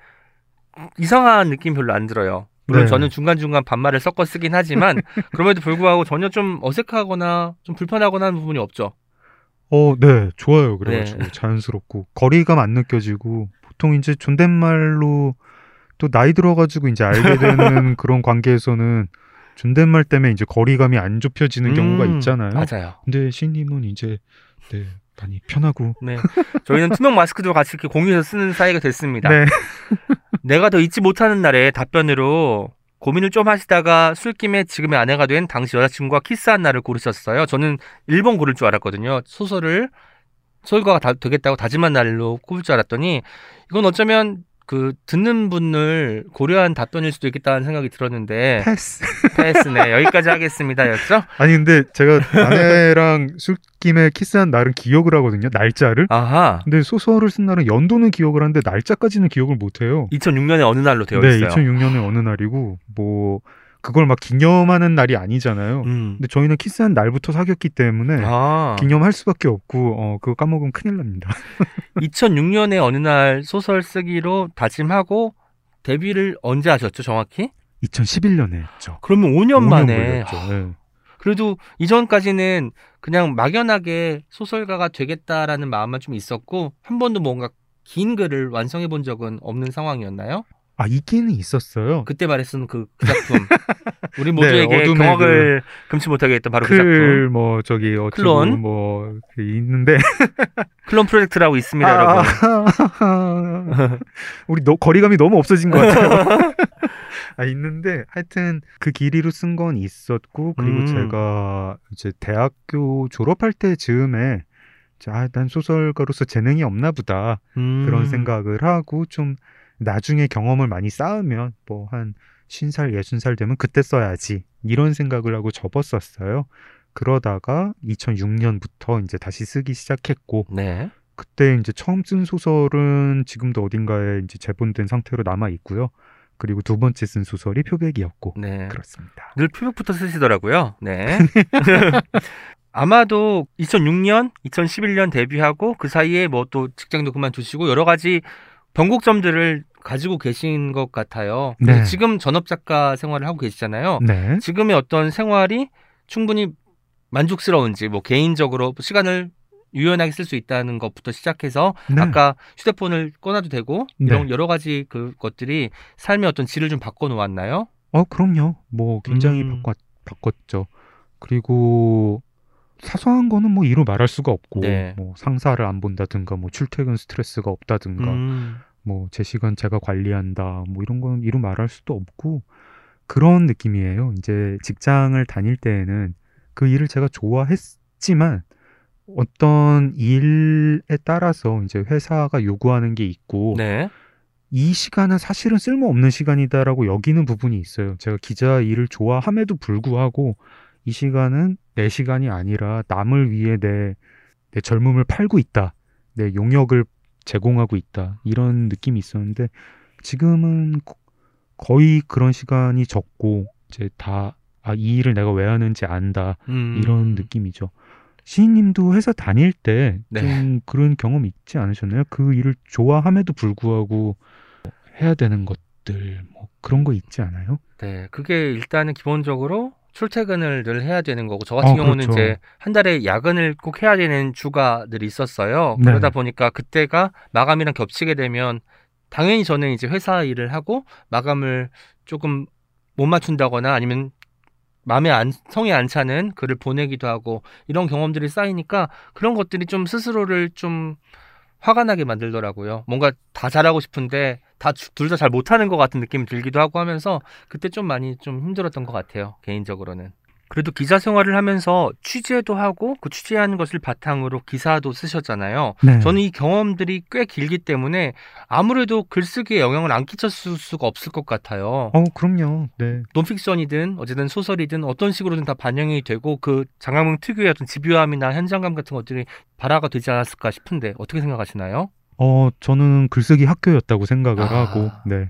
이상한 느낌 별로 안 들어요. 물론 네. 저는 중간중간 반말을 섞어 쓰긴 하지만 그럼에도 불구하고 전혀 좀 어색하거나 좀 불편하거나 하는 부분이 없죠. 어, 네, 좋아요. 그래가지고 네. 자연스럽고 거리감 안 느껴지고 보통 이제 존댓말로 또 나이 들어가지고 이제 알게 되는 그런 관계에서는 존댓말 때문에 이제 거리감이 안 좁혀지는 경우가 음, 있잖아요. 맞아요. 근데 시님은 이제 네 많이 편하고 네. 저희는 투명 마스크도 같이 이렇게 공유해서 쓰는 사이가 됐습니다. 네 내가 더 잊지 못하는 날에 답변으로 고민을 좀 하시다가 술김에 지금의 아내가 된 당시 여자친구와 키스한 날을 고르셨어요. 저는 1번 고를 줄 알았거든요. 소설을 소설가가 다, 되겠다고 다짐한 날로 꼽을 줄 알았더니 이건 어쩌면 그 듣는 분을 고려한 답변일 수도 있겠다는 생각이 들었는데 패스. 패스네 여기까지 하겠습니다였죠? 아니 근데 제가 아내랑 술김에 키스한 날은 기억을 하거든요. 날짜를. 아하 근데 소설을 쓴 날은 연도는 기억을 하는데 날짜까지는 기억을 못 해요. 2006년에 어느 날로 되어 네, 있어요. 2006년의 어느 날이고 뭐 그걸 막 기념하는 날이 아니잖아요. 음. 근데 저희는 키스한 날부터 사귀었기 때문에 아 기념할 수밖에 없고 어 그거 까먹으면 큰일 납니다. 2006년에 어느 날 소설 쓰기로 다짐하고 데뷔를 언제 하셨죠, 정확히? 2011년에 했죠. 그러면 5년, 5년 만에. 아, 네. 그래도 이전까지는 그냥 막연하게 소설가가 되겠다라는 마음만 좀 있었고 한 번도 뭔가 긴 글을 완성해 본 적은 없는 상황이었나요? 아 있기는 있었어요. 그때 말했던 그, 그 작품. 우리 모두에게 네, 경악을 금치 못하게 했던 바로 그 작품. 클뭐 저기 클론? 뭐그 있는데 클론 프로젝트라고 있습니다, 여러분. 아, 우리 너, 거리감이 너무 없어진 것 같아요. 아 있는데 하여튼 그 길이로 쓴 건 있었고 그리고 음. 제가 이제 대학교 졸업할 때 즈음에 아, 난 소설가로서 재능이 없나 보다 음. 그런 생각을 하고 좀 나중에 경험을 많이 쌓으면 뭐한 50살, 60살 되면 그때 써야지 이런 생각을 하고 접었었어요. 그러다가 2006년부터 이제 다시 쓰기 시작했고 네. 그때 이제 처음 쓴 소설은 지금도 어딘가에 이제 재본된 상태로 남아 있고요. 그리고 두 번째 쓴 소설이 표백이었고 네. 그렇습니다. 늘 표백부터 쓰시더라고요. 네. 아마도 2006년, 2011년 데뷔하고 그 사이에 뭐 또 직장도 그만두시고 여러 가지 변곡점들을 가지고 계신 것 같아요. 네. 지금 전업 작가 생활을 하고 계시잖아요. 네. 지금의 어떤 생활이 충분히 만족스러운지 뭐 개인적으로 시간을 유연하게 쓸 수 있다는 것부터 시작해서 네. 아까 휴대폰을 꺼놔도 되고 이런 네. 여러 가지 그 것들이 삶의 어떤 질을 좀 바꿔 놓았나요? 어, 그럼요. 뭐 굉장히 음. 바꿨, 바꿨죠. 그리고 사소한 거는 뭐 이루 말할 수가 없고 네. 뭐 상사를 안 본다든가 뭐 출퇴근 스트레스가 없다든가 음, 뭐제 시간 제가 관리한다 뭐 이런 건 이루 말할 수도 없고 그런 느낌이에요. 이제 직장을 다닐 때에는 그 일을 제가 좋아했지만 어떤 일에 따라서 이제 회사가 요구하는 게 있고 네. 이 시간은 사실은 쓸모없는 시간이다라고 여기는 부분이 있어요. 제가 기자 일을 좋아함에도 불구하고 이 시간은 내 시간이 아니라 남을 위해 내, 내 젊음을 팔고 있다. 내 용역을 제공하고 있다. 이런 느낌이 있었는데 지금은 거- 거의 그런 시간이 적고 이제 다 아, 이 일을 내가 왜 하는지 안다. 음. 이런 느낌이죠. 시인님도 회사 다닐 때좀 네. 그런 경험 있지 않으셨나요? 그 일을 좋아함에도 불구하고 해야 되는 것들 뭐 그런 거 있지 않아요? 네, 그게 일단은 기본적으로 출퇴근을 늘 해야 되는 거고 저 같은 어, 경우는 그렇죠. 이제 한 달에 야근을 꼭 해야 되는 주가들이 있었어요. 네. 그러다 보니까 그때가 마감이랑 겹치게 되면 당연히 저는 이제 회사 일을 하고 마감을 조금 못 맞춘다거나 아니면 마음에 안, 성에 안 차는 글을 보내기도 하고 이런 경험들이 쌓이니까 그런 것들이 좀 스스로를 좀 화가 나게 만들더라고요. 뭔가 다 잘하고 싶은데 다 둘 다 잘 못하는 것 같은 느낌이 들기도 하고 하면서 그때 좀 많이 좀 힘들었던 것 같아요. 개인적으로는. 그래도 기자 생활을 하면서 취재도 하고 그 취재하는 것을 바탕으로 기사도 쓰셨잖아요. 네. 저는 이 경험들이 꽤 길기 때문에 아무래도 글쓰기에 영향을 안 끼쳤을 수가 없을 것 같아요. 어 그럼요. 네. 논픽션이든 어쨌든 소설이든 어떤 식으로든 다 반영이 되고 그 장학문 특유의 어떤 집요함이나 현장감 같은 것들이 발화가 되지 않았을까 싶은데 어떻게 생각하시나요? 어 저는 글쓰기 학교였다고 생각을 아. 하고 네.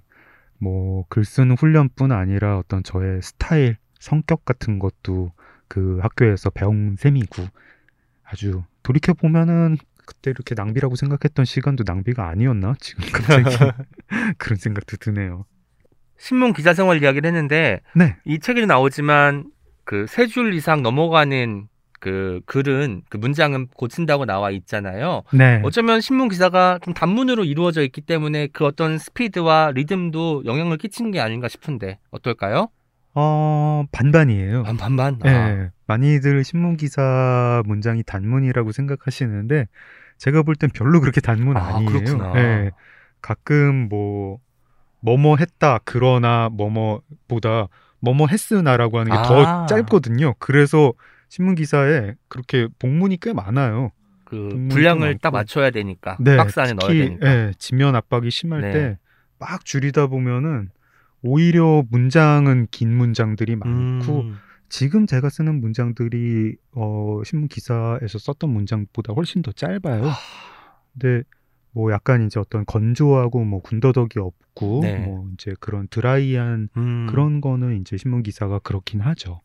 뭐 글 쓰는 훈련뿐 아니라 어떤 저의 스타일, 성격 같은 것도 그 학교에서 배운 셈이고 아주 돌이켜 보면은 그때 이렇게 낭비라고 생각했던 시간도 낭비가 아니었나? 지금 갑자기 그런 생각도 드네요. 신문 기자 생활 이야기를 했는데 네. 이 책에도 나오지만 그 세 줄 이상 넘어가는 그 글은 그 문장은 고친다고 나와 있잖아요. 네. 어쩌면 신문 기사가 좀 단문으로 이루어져 있기 때문에 그 어떤 스피드와 리듬도 영향을 끼치는 게 아닌가 싶은데 어떨까요? 어, 반반이에요. 반 반반. 예, 아, 많이들 신문 기사 문장이 단문이라고 생각하시는데 제가 볼 땐 별로 그렇게 단문 아, 아니에요. 그렇구나. 예, 가끔 뭐 뭐뭐 했다 그러나 뭐뭐보다 뭐뭐 했으나라고 하는 게더 아. 짧거든요. 그래서 신문 기사에 그렇게 복문이 꽤 많아요. 그 분량을 딱. 맞춰야 되니까 네, 박스 안에 넣어야 특히, 되니까. 예, 지면 압박이 심할 네. 때막 줄이다 보면은 오히려 문장은 긴 문장들이 많고 음, 지금 제가 쓰는 문장들이 어, 신문 기사에서 썼던 문장보다 훨씬 더 짧아요. 근데 뭐 약간 이제 어떤 건조하고 뭐 군더더기 없고 네. 뭐 이제 그런 드라이한 음. 그런 거는 이제 신문 기사가 그렇긴 하죠.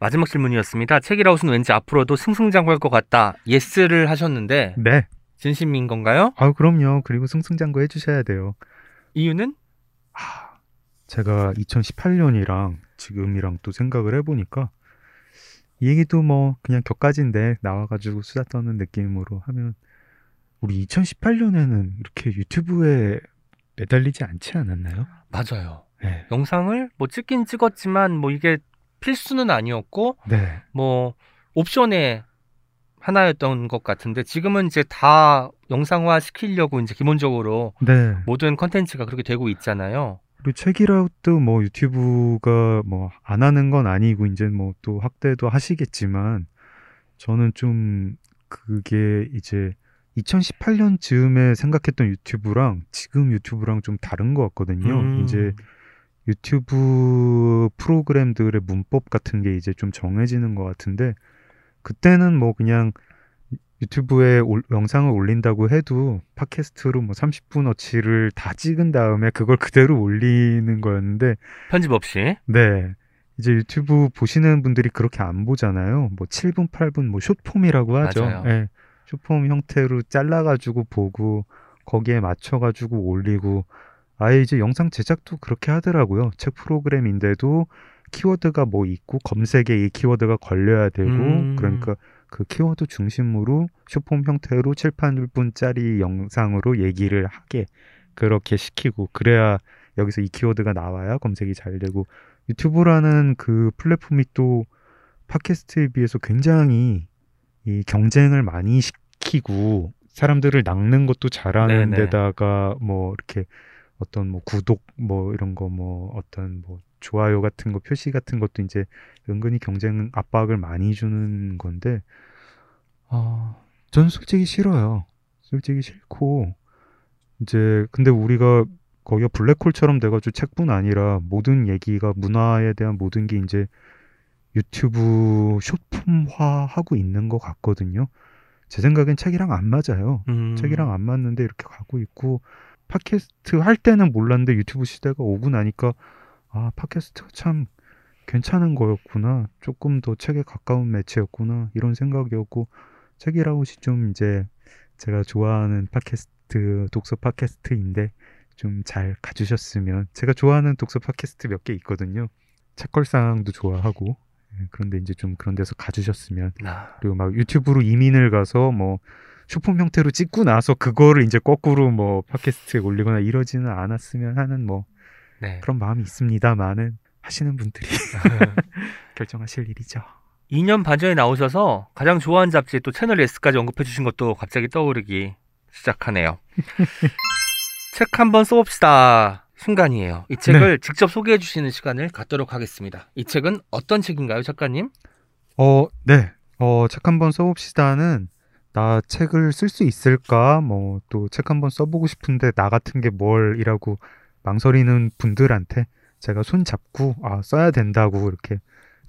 마지막 질문이었습니다. 책이라웃은 왠지 앞으로도 승승장구할 것 같다. 예스를 하셨는데 네. 진심인 건가요? 아 그럼요. 그리고 승승장구 해주셔야 돼요. 이유는? 아, 제가 2018년이랑 지금이랑 또 생각을 해보니까 이 얘기도 뭐 그냥 격가지인데 나와가지고 수다 떠는 느낌으로 하면 우리 2018년에는 이렇게 유튜브에 매달리지 않지 않았나요? 맞아요. 네. 영상을 뭐 찍긴 찍었지만 뭐 이게 필수는 아니었고 네. 뭐 옵션의 하나였던 것 같은데 지금은 이제 다 영상화 시키려고 이제 기본적으로 네. 모든 컨텐츠가 그렇게 되고 있잖아요. 그리고 책이라웃도 뭐 유튜브가 뭐 안 하는 건 아니고 이제 뭐 또 확대도 하시겠지만 저는 좀 그게 이제 2018년 즈음에 생각했던 유튜브랑 지금 유튜브랑 좀 다른 것 같거든요. 음. 이제 유튜브 프로그램들의 문법 같은 게 이제 좀 정해지는 것 같은데 그때는 뭐 그냥 유튜브에 올- 영상을 올린다고 해도 팟캐스트로 뭐 30분어치를 다 찍은 다음에 그걸 그대로 올리는 거였는데 편집 없이. 네. 이제 유튜브 보시는 분들이 그렇게 안 보잖아요. 뭐 7분, 8분 뭐 숏폼이라고 하죠. 맞아요. 예. 숏폼 형태로 잘라가지고 보고 거기에 맞춰가지고 올리고 아예 이제 영상 제작도 그렇게 하더라고요. 책 프로그램인데도 키워드가 뭐 있고 검색에 이 키워드가 걸려야 되고 음. 그러니까 그 키워드 중심으로 숏폼 형태로 7, 8분짜리 영상으로 얘기를 하게 그렇게 시키고 그래야 여기서 이 키워드가 나와야 검색이 잘 되고 유튜브라는 그 플랫폼이 또 팟캐스트에 비해서 굉장히 이 경쟁을 많이 시키고 사람들을 낚는 것도 잘하는 네네. 데다가 뭐 이렇게 어떤 뭐 구독 뭐 이런 거 뭐 어떤 뭐 좋아요 같은 거 표시 같은 것도 이제 은근히 경쟁 압박을 많이 주는 건데 아 저는 솔직히 싫어요. 솔직히 싫고 이제 근데 우리가 거기가 블랙홀처럼 돼가지고 책뿐 아니라 모든 얘기가 문화에 대한 모든 게 이제 유튜브 숏폼화 하고 있는 것 같거든요. 제 생각엔 책이랑 안 맞아요. 음. 책이랑 안 맞는데 이렇게 가고 있고 팟캐스트 할 때는 몰랐는데 유튜브 시대가 오고 나니까 아 팟캐스트가 참 괜찮은 거였구나. 조금 더 책에 가까운 매체였구나. 이런 생각이었고 책이라웃이 좀 이제 제가 좋아하는 팟캐스트 독서 팟캐스트인데 좀 잘 가주셨으면 제가 좋아하는 독서 팟캐스트 몇 개 있거든요. 책걸상도 좋아하고 예, 그런데 이제 좀 그런 데서 가주셨으면 아, 그리고 막 유튜브로 이민을 가서 뭐 쇼폼 형태로 찍고 나서 그거를 이제 거꾸로 뭐 팟캐스트에 올리거나 이러지는 않았으면 하는 뭐 네. 그런 마음이 있습니다만은 하시는 분들이 결정하실 일이죠. 2년 반 전에 나오셔서 가장 좋아하는 잡지 또 채널 S까지 언급해 주신 것도 갑자기 떠오르기 시작하네요. 책 한번 써봅시다 순간이에요. 이 책을 직접 소개해 주시는 시간을 갖도록 하겠습니다. 이 책은 어떤 책인가요, 작가님? 어, 네. 어, 책 한번 써봅시다는 나 책을 쓸 수 있을까? 뭐 또 책 한번 써보고 싶은데 나 같은 게 뭘이라고 망설이는 분들한테 제가 손 잡고 아 써야 된다고 이렇게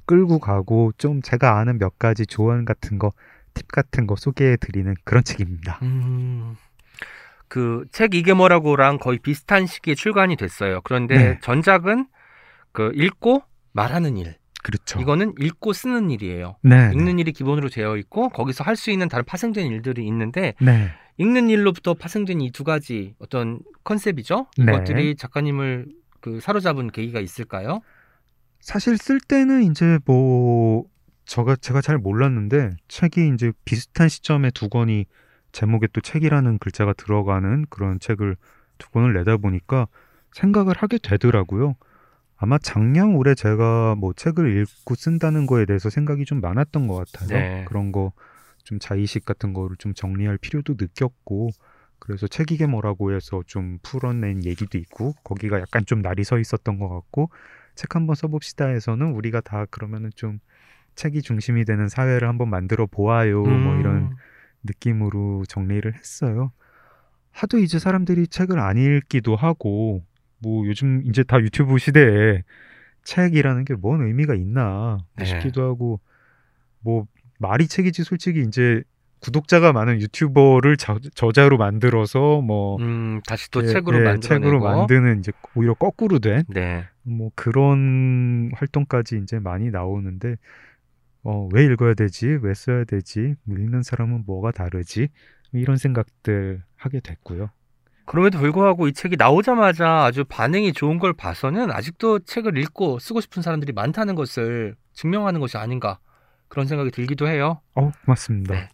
끌고 가고 좀 제가 아는 몇 가지 조언 같은 거, 팁 같은 거 소개해 드리는 그런 책입니다. 음, 그 책 이게 뭐라고랑 거의 비슷한 시기에 출간이 됐어요. 그런데 네. 전작은 그 읽고 말하는 일. 그렇죠. 이거는 읽고 쓰는 일이에요. 네. 읽는 일이 기본으로 되어 있고 거기서 할 수 있는 다른 파생된 일들이 있는데 네. 읽는 일로부터 파생된 이 두 가지 어떤 컨셉이죠. 네. 이것들이 작가님을 그 사로잡은 계기가 있을까요? 사실 쓸 때는 이제 뭐 저가 제가 잘 몰랐는데 책이 이제 비슷한 시점에 두 권이 제목에 또 책이라는 글자가 들어가는 그런 책을 두 권을 내다 보니까 생각을 하게 되더라고요. 아마 작년 올해 제가 뭐 책을 읽고 쓴다는 거에 대해서 생각이 좀 많았던 것 같아요. 네. 그런 거 좀 자의식 같은 거를 좀 정리할 필요도 느꼈고 그래서 책 이게 뭐라고 해서 좀 풀어낸 얘기도 있고 거기가 약간 좀 날이 서 있었던 것 같고 책 한번 써봅시다 해서는 우리가 다 그러면은 좀 책이 중심이 되는 사회를 한번 만들어 보아요 뭐 이런 음, 느낌으로 정리를 했어요. 하도 이제 사람들이 책을 안 읽기도 하고 뭐 요즘 이제 다 유튜브 시대에 책이라는 게 뭔 의미가 있나 네. 싶기도 하고 뭐 말이 책이지 솔직히 이제 구독자가 많은 유튜버를 저, 저자로 만들어서 뭐 음, 다시 또 예, 책으로 예, 만들어내고 책으로 만드는 이제 오히려 거꾸로 된 네. 뭐 그런 활동까지 이제 많이 나오는데 어, 왜 읽어야 되지? 왜 써야 되지? 뭐 읽는 사람은 뭐가 다르지? 이런 생각들 하게 됐고요. 그럼에도 불구하고 이 책이 나오자마자 아주 반응이 좋은 걸 봐서는 아직도 책을 읽고 쓰고 싶은 사람들이 많다는 것을 증명하는 것이 아닌가 그런 생각이 들기도 해요. 어, 고맙습니다. 네.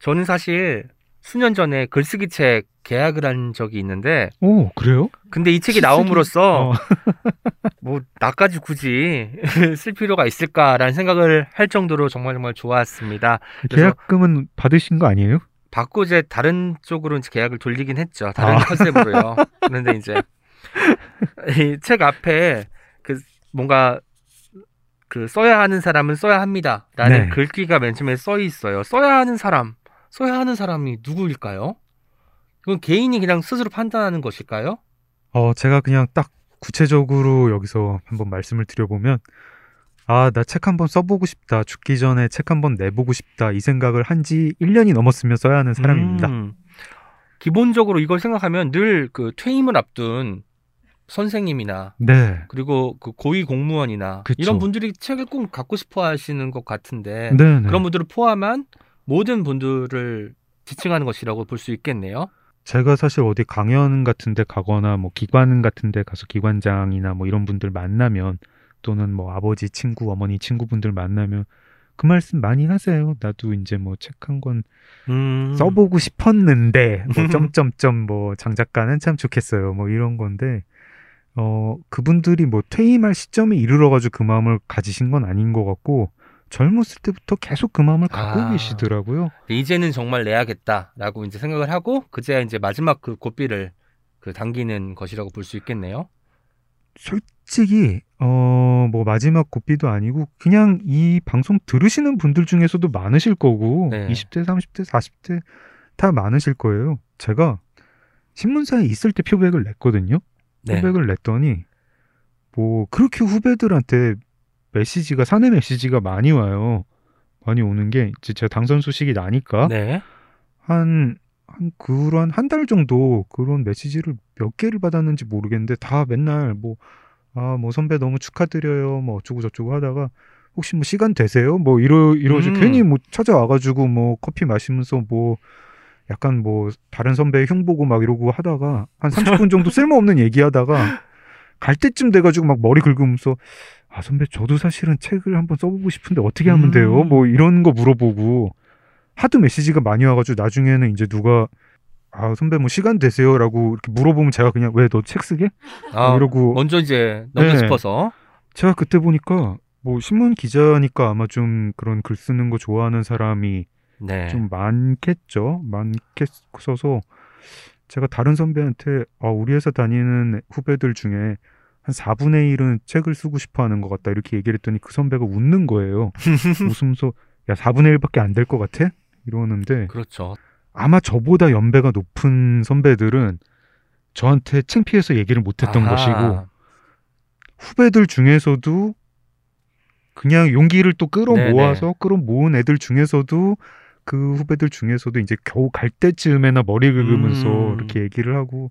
저는 사실 수년 전에 글쓰기 책 계약을 한 적이 있는데 오, 그래요? 근데 이 책이 글쓰기- 나옴으로써 어. 뭐 나까지 굳이 쓸 필요가 있을까라는 생각을 할 정도로 정말 정말 좋았습니다. 계약금은 받으신 거 아니에요? 받고 이제 다른 쪽으로 이제 계약을 돌리긴 했죠. 다른 아. 컨셉으로요. 그런데 이제 이 책 앞에 그 뭔가 그 써야 하는 사람은 써야 합니다라는 네. 글귀가 맨 처음에 써 있어요. 써야 하는 사람, 써야 하는 사람이 누구일까요? 이건 개인이 그냥 스스로 판단하는 것일까요? 어, 제가 그냥 딱 구체적으로 여기서 한번 말씀을 드려보면 아, 나 책 한번 써보고 싶다. 죽기 전에 책 한번 내보고 싶다. 이 생각을 한 지 1년이 넘었으면 써야 하는 사람입니다. 음. 기본적으로 이걸 생각하면 늘 그 퇴임을 앞둔 선생님이나 네. 그리고 그 고위 공무원이나 그쵸. 이런 분들이 책을 꼭 갖고 싶어 하시는 것 같은데 네, 네. 그런 분들을 포함한 모든 분들을 지칭하는 것이라고 볼 수 있겠네요. 제가 사실 어디 강연 같은 데 가거나 뭐 기관 같은 데 가서 기관장이나 뭐 이런 분들 만나면 또는 뭐 아버지 친구, 어머니 친구분들 만나면 그 말씀 많이 하세요. 나도 이제 뭐 책 한권 음. 써보고 싶었는데 뭐 점점점 뭐 장작가는 참 좋겠어요. 뭐 이런 건데 어 그분들이 뭐 퇴임할 시점에 이르러 가지고 그 마음을 가지신 건 아닌 것 같고 젊었을 때부터 계속 그 마음을 갖고 아. 계시더라고요. 이제는 정말 내야겠다라고 이제 생각을 하고 그제야 이제 마지막 그 고비를 그 당기는 것이라고 볼 수 있겠네요. 솔직히 어 뭐 마지막 고비도 아니고 그냥 이 방송 들으시는 분들 중에서도 많으실 거고 네. 20대, 30대, 40대 다 많으실 거예요. 제가 신문사에 있을 때 표백을 냈거든요. 네. 표백을 냈더니 뭐 그렇게 후배들한테 메시지가 사내 메시지가 많이 와요. 많이 오는 게 이제 제가 당선 소식이 나니까 네. 한, 한, 그런 한 달 정도 그런 메시지를 몇 개를 받았는지 모르겠는데 다 맨날 뭐, 아, 뭐 선배 너무 축하드려요. 뭐 어쩌고 저쩌고 하다가 혹시 뭐 시간 되세요? 뭐 이러, 이러지 음. 괜히 뭐 찾아와 가지고 뭐 커피 마시면서 뭐 약간 뭐 다른 선배 흉 보고 막 이러고 하다가 한 30분 정도 쓸모없는 얘기하다가 갈 때쯤 돼 가지고 막 머리 긁으면서 아, 선배 저도 사실은 책을 한번 써보고 싶은데 어떻게 하면 돼요? 음. 뭐 이런 거 물어보고 하도 메시지가 많이 와가지고 나중에는 이제 누가 아 선배 뭐 시간 되세요라고 이렇게 물어보면 제가 그냥 왜 너 책 쓰게? 아, 뭐 이러고. 먼저 이제 넘겨 네. 짚어서? 제가 그때 보니까 뭐 신문 기자니까 아마 좀 그런 글 쓰는 거 좋아하는 사람이 네. 좀 많겠죠? 많겠어서 제가 다른 선배한테 아 우리 회사 다니는 후배들 중에 한 4분의 1은 책을 쓰고 싶어 하는 것 같다 이렇게 얘기를 했더니 그 선배가 웃는 거예요. 웃으면서 야 4분의 1밖에 안 될 것 같아 이러는데 그렇죠. 아마 저보다 연배가 높은 선배들은 저한테 창피해서 얘기를 못했던. 것이고 후배들 중에서도 그냥 용기를 또 끌어모아서 끌어 모은 애들 중에서도 그 후배들 중에서도 이제 겨우 갈 때쯤에나 머리 긁으면서 음. 이렇게 얘기를 하고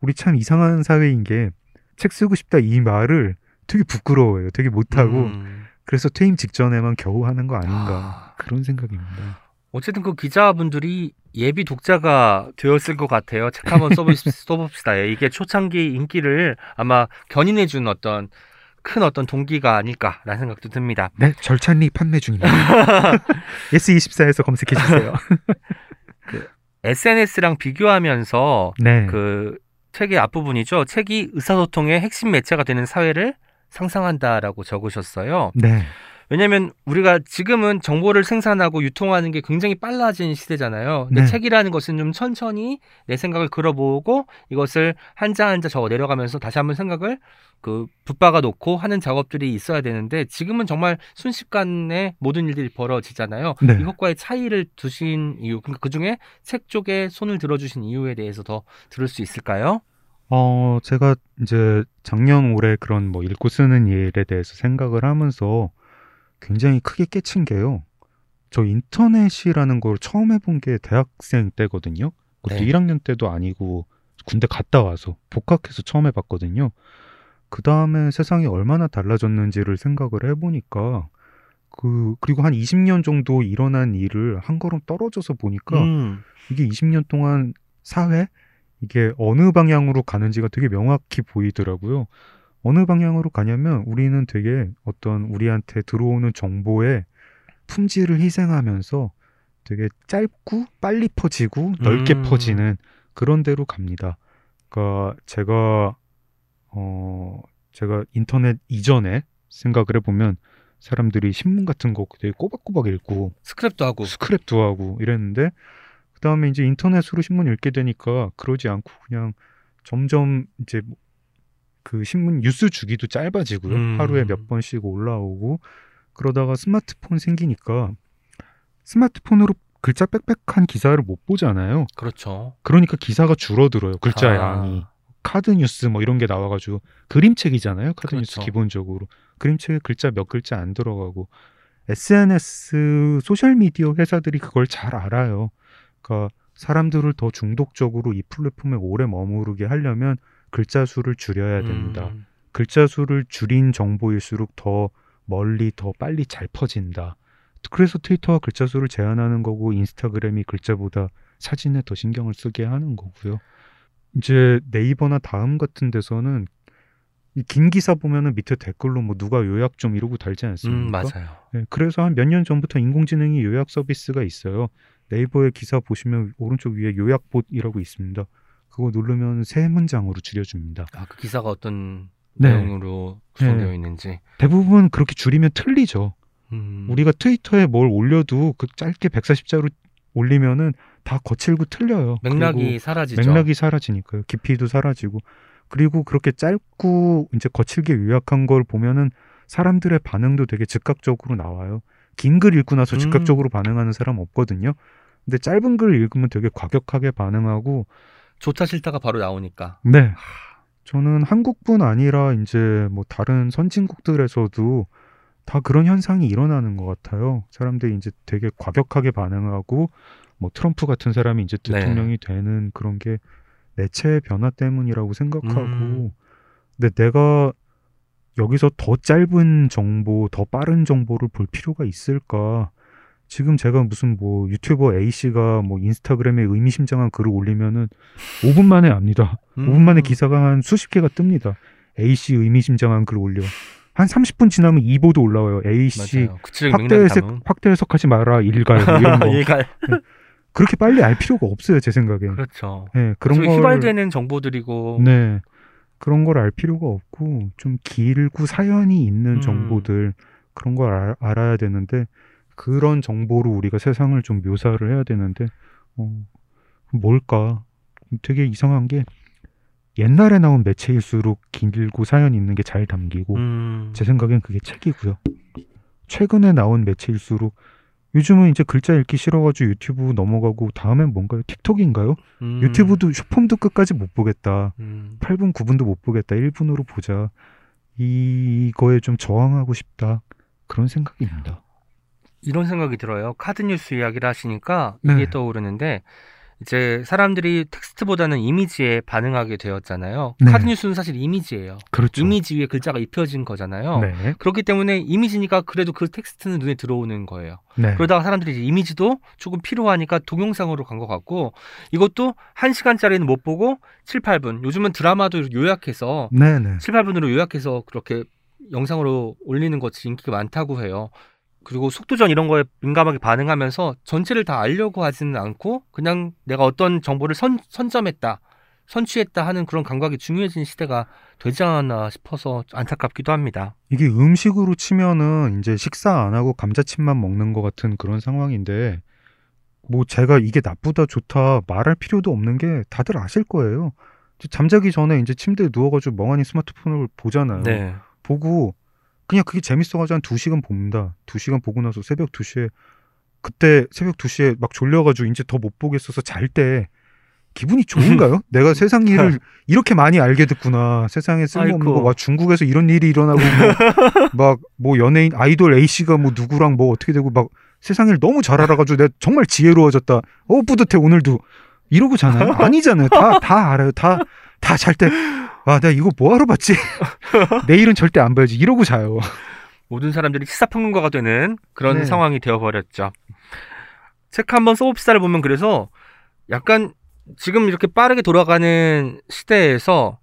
우리 참 이상한 사회인 게 책 쓰고 싶다 이 말을 되게 부끄러워해요. 되게 못하고 음. 그래서 퇴임 직전에만 겨우 하는 거 아닌가 아. 그런 생각입니다. 어쨌든 그 기자분들이 예비 독자가 되었을 것 같아요. 책 한번 써봅시다. 예, 이게 초창기 인기를 아마 견인해준 어떤 큰 어떤 동기가 아닐까라는 생각도 듭니다. 네, 절찬리 판매 중입니다. S24에서 검색해 주세요. SNS랑 비교하면서 네. 그 책의 앞부분이죠. 책이 의사소통의 핵심 매체가 되는 사회를 상상한다라고 적으셨어요. 네. 왜냐하면 우리가 지금은 정보를 생산하고 유통하는 게 굉장히 빨라진 시대잖아요. 근데 네. 책이라는 것은 좀 천천히 내 생각을 걸어보고 이것을 한자 한자 적어 내려가면서 다시 한번 생각을 그 붙박아 놓고 하는 작업들이 있어야 되는데 지금은 정말 순식간에 모든 일들이 벌어지잖아요. 네. 이것과의 차이를 두신 이유, 그러니까 그 중에 책 쪽에 손을 들어주신 이유에 대해서 더 들을 수 있을까요? 어, 제가 이제 작년 올해 그런 뭐 읽고 쓰는 일에 대해서 생각을 하면서 굉장히 크게 깨친 게요. 저 인터넷이라는 걸 처음 해본 게 대학생 때거든요. 그것도 네. 1학년 때도 아니고 군대 갔다 와서 복학해서 처음 해봤거든요. 그 다음에 세상이 얼마나 달라졌는지를 생각을 해보니까 그 그리고 한 20년 정도 일어난 일을 한 걸음 떨어져서 보니까 음, 이게 20년 동안 사회 이게 어느 방향으로 가는지가 되게 명확히 보이더라고요. 어느 방향으로 가냐면 우리는 되게 어떤 우리한테 들어오는 정보의 품질을 희생하면서 되게 짧고 빨리 퍼지고 넓게 음. 퍼지는 그런 데로 갑니다. 그러니까 제가 어 제가 인터넷 이전에 생각을 해보면 사람들이 신문 같은 거 되게 꼬박꼬박 읽고 스크랩도 하고 스크랩도 하고 이랬는데 그 다음에 이제 인터넷으로 신문 읽게 되니까 그러지 않고 그냥 점점 이제 뭐 그 신문 뉴스 주기도 짧아지고요 음. 하루에 몇 번씩 올라오고 그러다가 스마트폰 생기니까 스마트폰으로 글자 빽빽한 기사를 못 보잖아요 그렇죠. 그러니까 기사가 줄어들어요 글자 아. 양이 카드 뉴스 뭐 이런 게 나와가지고 그림책이잖아요 카드 뉴스 그렇죠. 기본적으로 그림책에 글자 몇 글자 안 들어가고 SNS 소셜 미디어 회사들이 그걸 잘 알아요. 그러니까 사람들을 더 중독적으로 이 플랫폼에 오래 머무르게 하려면 글자 수를 줄여야 됩니다. 음, 글자 수를 줄인 정보일수록 더 멀리 더 빨리 잘 퍼진다. 그래서 트위터와 글자 수를 제한하는 거고 인스타그램이 글자보다 사진에 더 신경을 쓰게 하는 거고요. 이제 네이버나 다음 같은 데서는 이긴 기사 보면은 밑에 댓글로 뭐 누가 요약 좀 이러고 달지 않습니까? 음, 맞아요. 네, 그래서 한 몇 년 전부터 인공지능이 요약 서비스가 있어요. 네이버의 기사 보시면 오른쪽 위에 요약봇이라고 있습니다. 그거 누르면 세 문장으로 줄여줍니다. 아, 그 기사가 어떤 네. 내용으로 구성되어 네. 있는지. 대부분 그렇게 줄이면 틀리죠. 음, 우리가 트위터에 뭘 올려도 그 짧게 140자로 올리면은 다 거칠고 틀려요. 맥락이 사라지죠. 맥락이 사라지니까요. 깊이도 사라지고 그리고 그렇게 짧고 이제 거칠게 요약한 걸 보면은 사람들의 반응도 되게 즉각적으로 나와요. 긴 글 읽고 나서 음. 즉각적으로 반응하는 사람 없거든요. 근데 짧은 글 읽으면 되게 과격하게 반응하고 좋다 싫다가 바로 나오니까. 네. 저는 한국뿐 아니라 이제 뭐 다른 선진국들에서도 다 그런 현상이 일어나는 것 같아요. 사람들이 이제 되게 과격하게 반응하고 뭐 트럼프 같은 사람이 이제 네. 대통령이 되는 그런 게 매체의 변화 때문이라고 생각하고 음. 근데 내가 여기서 더 짧은 정보, 더 빠른 정보를 볼 필요가 있을까? 지금 제가 무슨 뭐 유튜버 A 씨가 뭐 인스타그램에 의미심장한 글을 올리면은 5분 만에 압니다. 음. 5분 만에 기사가 한 수십 개가 뜹니다. A 씨 의미심장한 글 올려. 한 30분 지나면 2보도 올라와요. A 씨 확대 해석. 확대 해석하지 마라 일갈 뭐 이런 거. 일갈. 그렇게 빨리 알 필요가 없어요, 제 생각엔. 그렇죠. 네, 그런 걸 휘발되는 정보들이고. 네. 그런 걸 알 필요가 없고 좀 길고 사연이 있는 음. 정보들 그런 걸 알, 알아야 되는데 그런 정보로 우리가 세상을 좀 묘사를 해야 되는데 어, 뭘까? 되게 이상한 게 옛날에 나온 매체일수록 길고 사연 있는 게 잘 담기고 음. 제 생각엔 그게 책이고요. 최근에 나온 매체일수록 요즘은 이제 글자 읽기 싫어가지고 유튜브 넘어가고 다음엔 뭔가요? 틱톡인가요? 음. 유튜브도 슈폼도 끝까지 못 보겠다. 음. 8분, 9분도 못 보겠다. 1분으로 보자. 이거에 좀 저항하고 싶다. 그런 생각입니다. 이런 생각이 들어요. 카드 뉴스 이야기를 하시니까 네. 이게 떠오르는데 이제 사람들이 텍스트보다는 이미지에 반응하게 되었잖아요. 네. 카드 뉴스는 사실 이미지예요. 그렇죠. 이미지 위에 글자가 입혀진 거잖아요. 네. 그렇기 때문에 이미지니까 그래도 그 텍스트는 눈에 들어오는 거예요. 네. 그러다가 사람들이 이미지도 조금 필요하니까 동영상으로 간 것 같고 이것도 1시간짜리는 못 보고 7, 8분. 요즘은 드라마도 요약해서 네, 네. 7, 8분으로 요약해서 그렇게 영상으로 올리는 것이 인기가 많다고 해요. 그리고 속도전 이런 거에 민감하게 반응하면서 전체를 다 알려고 하지는 않고 그냥 내가 어떤 정보를 선, 선점했다, 선취했다 하는 그런 감각이 중요해진 시대가 되지 않았나 싶어서 안타깝기도 합니다. 이게 음식으로 치면은 이제 식사 안 하고 감자칩만 먹는 것 같은 그런 상황인데 뭐 제가 이게 나쁘다 좋다 말할 필요도 없는 게 다들 아실 거예요. 잠자기 전에 이제 침대에 누워가지고 멍하니 스마트폰을 보잖아요. 네. 보고 그냥 그게 재밌어가지고 한 2시간 봅니다. 2시간 보고 나서 새벽 2시에 그때 새벽 2시에 막 졸려가지고 이제 더 못 보겠어서 잘 때 기분이 좋은가요? 내가 세상 일을 이렇게 많이 알게 됐구나. 세상에 쓸모없는 아이고. 거. 막 중국에서 이런 일이 일어나고 막뭐 연예인 아이돌 A 씨가 뭐 누구랑 뭐 어떻게 되고 막 세상 일 너무 잘 알아가지고 내가 정말 지혜로워졌다. 어 뿌듯해 오늘도 이러고잖아요. 아니잖아요. 다 다 알아요. 다 다 잘 때. 아, 내가 이거 뭐하러 봤지? 내일은 절대 안 봐야지. 이러고 자요. 모든 사람들이 시사평론가가 되는 그런 네. 상황이 되어버렸죠. 책 한번 써봅시다를 보면 그래서 약간 지금 이렇게 빠르게 돌아가는 시대에서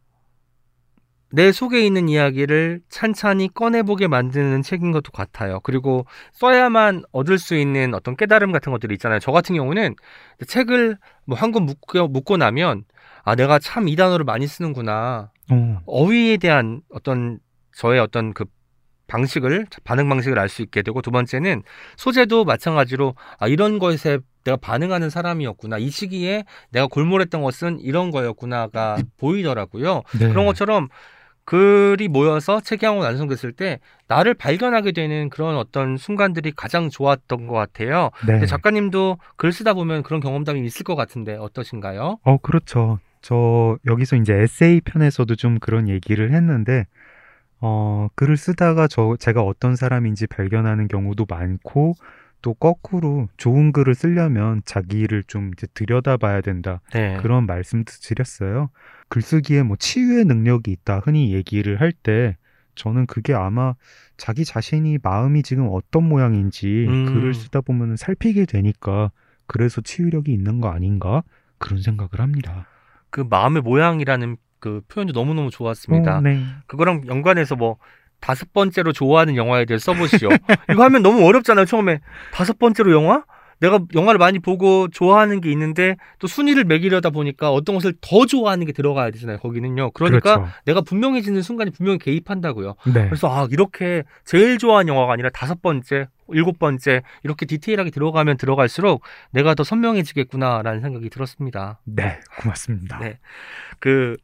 내 속에 있는 이야기를 찬찬히 꺼내보게 만드는 책인 것도 같아요. 그리고 써야만 얻을 수 있는 어떤 깨달음 같은 것들이 있잖아요. 저 같은 경우는 책을 뭐 한 권 묶고, 묶고 나면 아, 내가 참 이 단어를 많이 쓰는구나. 어. 어휘에 대한 어떤 저의 어떤 그 방식을 반응 방식을 알 수 있게 되고 두 번째는 소재도 마찬가지로 아 이런 것에 내가 반응하는 사람이었구나 이 시기에 내가 골몰했던 것은 이런 거였구나가 보이더라고요 네. 그런 것처럼 글이 모여서 책이 한 권 완성됐을 때 나를 발견하게 되는 그런 어떤 순간들이 가장 좋았던 것 같아요 네. 근데 작가님도 글 쓰다 보면 그런 경험담이 있을 것 같은데 어떠신가요? 어, 그렇죠. 저 여기서 이제 에세이 편에서도 좀 그런 얘기를 했는데 어, 글을 쓰다가 저 제가 어떤 사람인지 발견하는 경우도 많고 또 거꾸로 좋은 글을 쓰려면 자기를 좀 이제 들여다봐야 된다. 네. 그런 말씀도 드렸어요. 글쓰기에 뭐 치유의 능력이 있다 흔히 얘기를 할 때 저는 그게 아마 자기 자신이 마음이 지금 어떤 모양인지 음. 글을 쓰다 보면 살피게 되니까 그래서 치유력이 있는 거 아닌가 그런 생각을 합니다. 그 마음의 모양이라는 그 표현도 너무너무 좋았습니다. 어, 네. 그거랑 연관해서 뭐 다섯 번째로 좋아하는 영화에 대해 써보시오. 이거 하면 너무 어렵잖아요. 처음에 다섯 번째로 영화? 내가 영화를 많이 보고 좋아하는 게 있는데 또 순위를 매기려다 보니까 어떤 것을 더 좋아하는 게 들어가야 되잖아요. 거기는요. 그러니까 그렇죠. 내가 분명해지는 순간에 분명히 개입한다고요. 네. 그래서 아 이렇게 제일 좋아하는 영화가 아니라 다섯 번째, 일곱 번째 이렇게 디테일하게 들어가면 들어갈수록 내가 더 선명해지겠구나라는 생각이 들었습니다. 네, 고맙습니다. 네. 그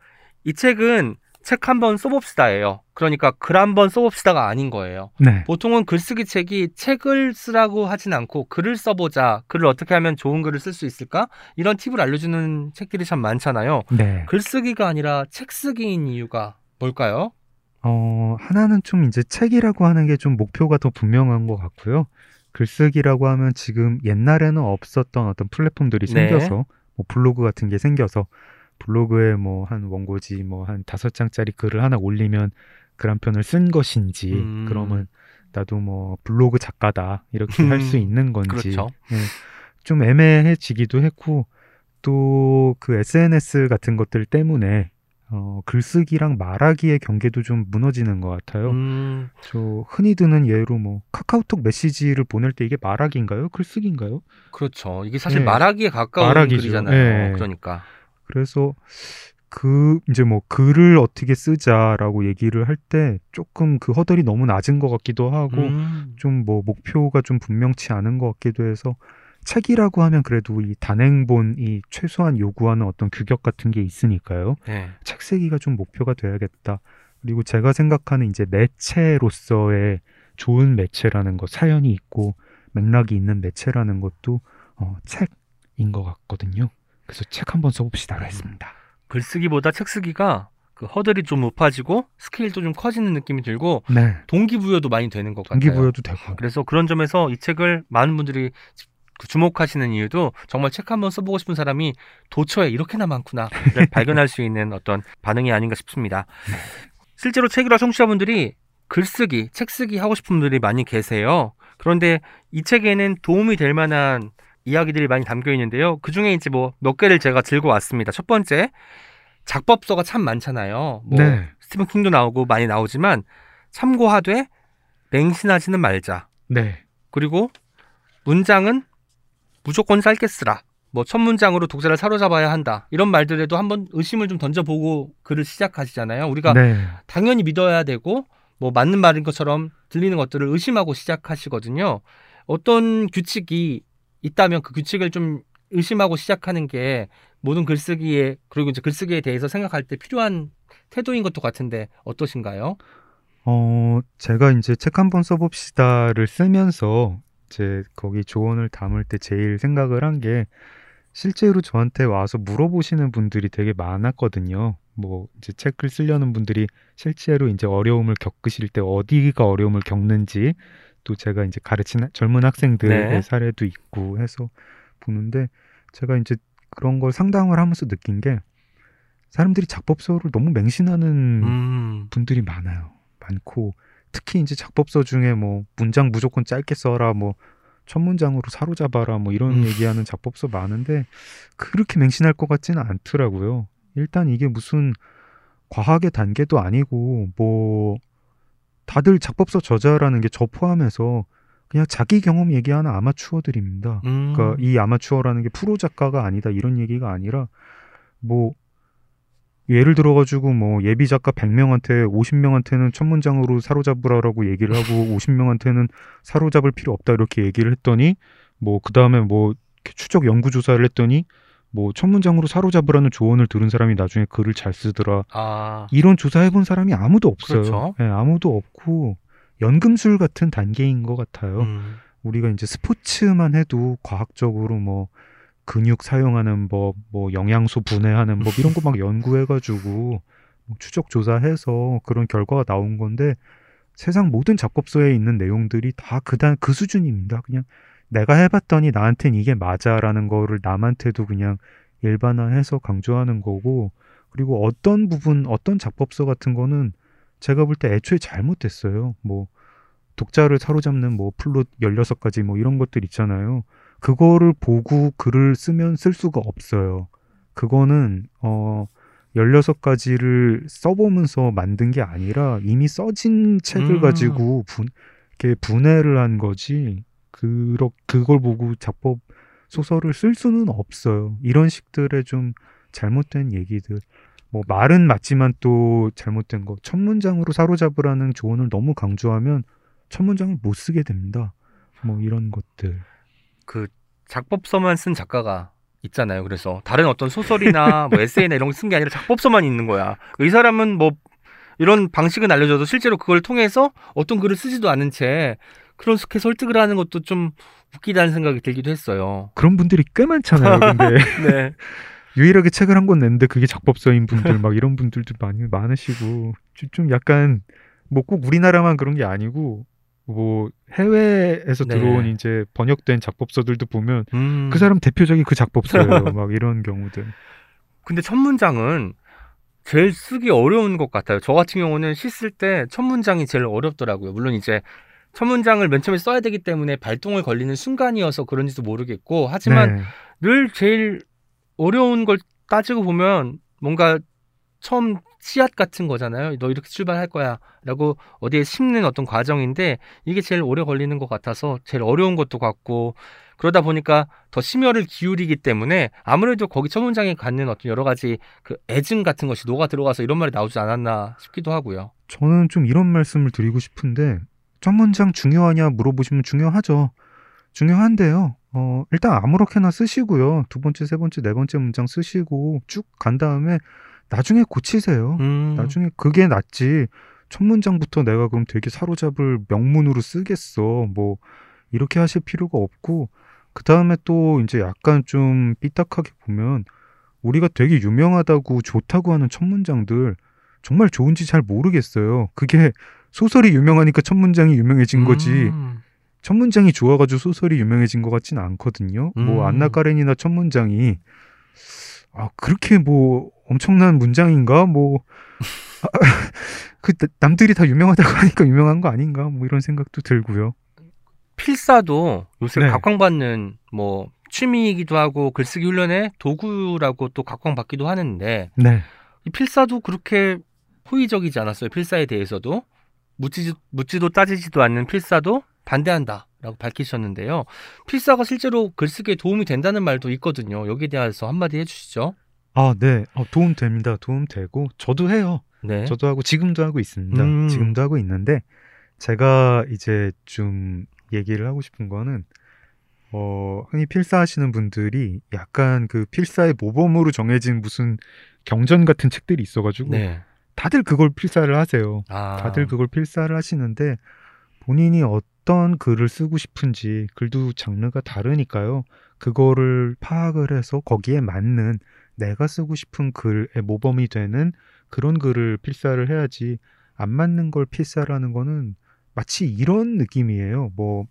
이 책은 책 한 번 써봅시다예요. 그러니까 글 한 번 써봅시다가 아닌 거예요. 네. 보통은 글쓰기 책이 책을 쓰라고 하진 않고 글을 써보자. 글을 어떻게 하면 좋은 글을 쓸 수 있을까? 이런 팁을 알려주는 책들이 참 많잖아요. 네. 글쓰기가 아니라 책 쓰기인 이유가 뭘까요? 어, 하나는 좀 이제 책이라고 하는 게 좀 목표가 더 분명한 것 같고요. 글쓰기라고 하면 지금 옛날에는 없었던 어떤 플랫폼들이 네. 생겨서 뭐 블로그 같은 게 생겨서 블로그에 뭐 한 원고지 뭐 한 다섯 장짜리 글을 하나 올리면 글 한 편을 쓴 것인지 음. 그러면 나도 뭐 블로그 작가다 이렇게 할 수 있는 건지 그렇죠. 예, 좀 애매해지기도 했고 또 그 SNS 같은 것들 때문에 어, 글쓰기랑 말하기의 경계도 좀 무너지는 것 같아요. 음, 저 흔히 드는 예로 뭐 카카오톡 메시지를 보낼 때 이게 말하기인가요? 글쓰기인가요? 그렇죠. 이게 사실 네. 말하기에 가까운 말하기죠. 글이잖아요. 네. 그러니까. 그래서 그 이제 뭐 글을 어떻게 쓰자라고 얘기를 할 때 조금 그 허들이 너무 낮은 것 같기도 하고 음, 좀뭐 목표가 좀 분명치 않은 것 같기도 해서 책이라고 하면 그래도 이 단행본이 최소한 요구하는 어떤 규격 같은 게 있으니까요. 네. 책 쓰기가 좀 목표가 돼야겠다. 그리고 제가 생각하는 이제 매체로서의 좋은 매체라는 것, 사연이 있고 맥락이 있는 매체라는 것도 어, 책인 것 같거든요. 그래서 책 한번 써봅시다로 했습니다. 글쓰기보다 책 쓰기가 그 허들이 좀 높아지고 스케일도 좀 커지는 느낌이 들고 네. 동기부여도 많이 되는 것 같아요. 동기부여도 되고. 그래서 그런 점에서 이 책을 많은 분들이 그 주목하시는 이유도 정말 책 한번 써보고 싶은 사람이 도처에 이렇게나 많구나를 발견할 수 있는 어떤 반응이 아닌가 싶습니다. 실제로 책이라 청취자분들이 글쓰기, 책 쓰기 하고 싶은 분들이 많이 계세요. 그런데 이 책에는 도움이 될 만한 이야기들이 많이 담겨 있는데요. 그 중에 이제 뭐 몇 개를 제가 들고 왔습니다. 첫 번째, 작법서가 참 많잖아요. 뭐 네. 스티븐 킹도 나오고 많이 나오지만 참고하되 맹신하지는 말자. 네. 그리고 문장은 무조건 짧게 쓰라. 뭐 첫 문장으로 독자를 사로잡아야 한다. 이런 말들에도 한번 의심을 좀 던져보고 글을 시작하시잖아요. 우리가 네. 당연히 믿어야 되고 뭐 맞는 말인 것처럼 들리는 것들을 의심하고 시작하시거든요. 어떤 규칙이 있다면 그 규칙을 좀 의심하고 시작하는 게 모든 글쓰기에 그리고 이제 글쓰기에 대해서 생각할 때 필요한 태도인 것도 같은데 어떠신가요? 어, 제가 이제 책 한번 써봅시다를 쓰면서 이제 거기 조언을 담을 때 제일 생각을 한 게 실제로 저한테 와서 물어보시는 분들이 되게 많았거든요. 뭐 이제 책을 쓰려는 분들이 실제로 이제 어려움을 겪으실 때 어디가 어려움을 겪는지 또 제가 이제 가르친 젊은 학생들의 네. 사례도 있고 해서 보는데 제가 이제 그런 걸 상담을 하면서 느낀 게 사람들이 작법서를 너무 맹신하는 음, 분들이 많아요. 많고 특히 이제 작법서 중에 뭐 문장 무조건 짧게 써라 뭐 첫 문장으로 사로잡아라 뭐 이런 음. 얘기하는 작법서 많은데 그렇게 맹신할 것 같지는 않더라고요. 일단 이게 무슨 과학의 단계도 아니고 뭐 다들 작법서 저자라는 게 저 포함해서 그냥 자기 경험 얘기하는 아마추어들입니다. 음, 그러니까 이 아마추어라는 게 프로 작가가 아니다 이런 얘기가 아니라 뭐 예를 들어가지고 뭐 예비 작가 100명한테 50명한테는 첫 문장으로 사로잡으라라고 얘기를 하고 50명한테는 사로잡을 필요 없다 이렇게 얘기를 했더니 뭐 그 다음에 뭐 이렇게 추적 연구 조사를 했더니 뭐첫 문장으로 사로잡으라는 조언을 들은 사람이 나중에 글을 잘 쓰더라 아, 이런 조사해본 사람이 아무도 없어요. 그렇죠. 예, 아무도 없고 연금술 같은 단계인 것 같아요. 음, 우리가 이제 스포츠만 해도 과학적으로 뭐 근육 사용하는 법, 뭐 영양소 분해하는 법 이런 거 막 연구해가지고 뭐 추적 조사해서 그런 결과가 나온 건데 세상 모든 작법서에 있는 내용들이 다 그단 그 수준입니다. 그냥 내가 해봤더니 나한텐 이게 맞아라는 거를 남한테도 그냥 일반화해서 강조하는 거고 그리고 어떤 부분 어떤 작법서 같은 거는 제가 볼 때 애초에 잘못됐어요. 뭐 독자를 사로잡는 뭐 플롯 16가지 뭐 이런 것들 있잖아요. 그거를 보고 글을 쓰면 쓸 수가 없어요. 그거는 어 16가지를 써보면서 만든 게 아니라 이미 써진 책을 음. 가지고 분, 이렇게 분해를 한 거지. 그러, 그걸 보고 작법 소설을 쓸 수는 없어요. 이런 식들의 좀 잘못된 얘기들. 뭐 말은 맞지만 또 잘못된 거. 첫 문장으로 사로잡으라는 조언을 너무 강조하면 첫 문장을 못 쓰게 됩니다. 뭐 이런 것들. 그 작법서만 쓴 작가가 있잖아요. 그래서 다른 어떤 소설이나 뭐 에세이나 이런 거 쓴 게 아니라 작법서만 있는 거야. 이 사람은 뭐 이런 방식은 알려줘도 실제로 그걸 통해서 어떤 글을 쓰지도 않은 채 그렇게 설득을 하는 것도 좀 웃기다는 생각이 들기도 했어요. 그런 분들이 꽤 많잖아요. 근데 네. 유일하게 책을 한 권 냈는데 그게 작법서인 분들 막 이런 분들도 많이 많으시고 좀- 좀 약간 뭐 꼭 우리나라만 그런 게 아니고 뭐 해외에서 네. 들어온 이제 번역된 작법서들도 보면 음. 그 사람 대표적인 그 작법서예요. 막 이런 경우들. 근데 첫 문장은 제일 쓰기 어려운 것 같아요. 저 같은 경우는 시 쓸 때 첫 문장이 제일 어렵더라고요. 물론 이제 첫 문장을 맨 처음에 써야 되기 때문에 발동을 걸리는 순간이어서 그런지도 모르겠고 하지만 네. 늘 제일 어려운 걸 따지고 보면 뭔가 처음 씨앗 같은 거잖아요. 너 이렇게 출발할 거야. 라고 어디에 심는 어떤 과정인데 이게 제일 오래 걸리는 것 같아서 제일 어려운 것도 같고 그러다 보니까 더 심혈을 기울이기 때문에 아무래도 거기 첫 문장에 갖는 어떤 여러 가지 그 애증 같은 것이 녹아 들어가서 이런 말이 나오지 않았나 싶기도 하고요. 저는 좀 이런 말씀을 드리고 싶은데 첫 문장 중요하냐 물어보시면 중요하죠. 중요한데요. 어, 일단 아무렇게나 쓰시고요. 두 번째, 세 번째, 네 번째 문장 쓰시고 쭉 간 다음에 나중에 고치세요. 음, 나중에 그게 낫지. 첫 문장부터 내가 그럼 되게 사로잡을 명문으로 쓰겠어. 뭐 이렇게 하실 필요가 없고 그 다음에 또 이제 약간 좀 삐딱하게 보면 우리가 되게 유명하다고 좋다고 하는 첫 문장들 정말 좋은지 잘 모르겠어요. 그게 소설이 유명하니까 첫 문장이 유명해진 거지. 음, 첫 문장이 좋아가지고 소설이 유명해진 것 같지는 않거든요. 뭐 음. 안나 까렌이나 첫 문장이 아 그렇게 뭐 엄청난 문장인가 뭐 그 남들이 다 유명하다고 하니까 유명한 거 아닌가 뭐 이런 생각도 들고요. 필사도 요새 네. 각광받는 뭐 취미이기도 하고 글쓰기 훈련의 도구라고 또 각광받기도 하는데 네. 이 필사도 그렇게 호의적이지 않았어요. 필사에 대해서도 묻지, 묻지도 따지지도 않는 필사도 반대한다 라고 밝히셨는데요. 필사가 실제로 글쓰기에 도움이 된다는 말도 있거든요. 여기에 대해서 한마디 해주시죠. 아 네. 어, 도움 됩니다. 도움 되고 저도 해요. 네. 저도 하고 지금도 하고 있습니다. 음. 지금도 하고 있는데 제가 이제 좀 얘기를 하고 싶은 거는 어, 흔히 필사하시는 분들이 약간 그 필사의 모범으로 정해진 무슨 경전 같은 책들이 있어가지고 네. 다들 그걸 필사를 하세요. 아, 다들 그걸 필사를 하시는데 본인이 어떤 글을 쓰고 싶은지 글도 장르가 다르니까요. 그거를 파악을 해서 거기에 맞는 내가 쓰고 싶은 글의 모범이 되는 그런 글을 필사를 해야지 안 맞는 걸 필사라는 거는 마치 이런 느낌이에요. 뭐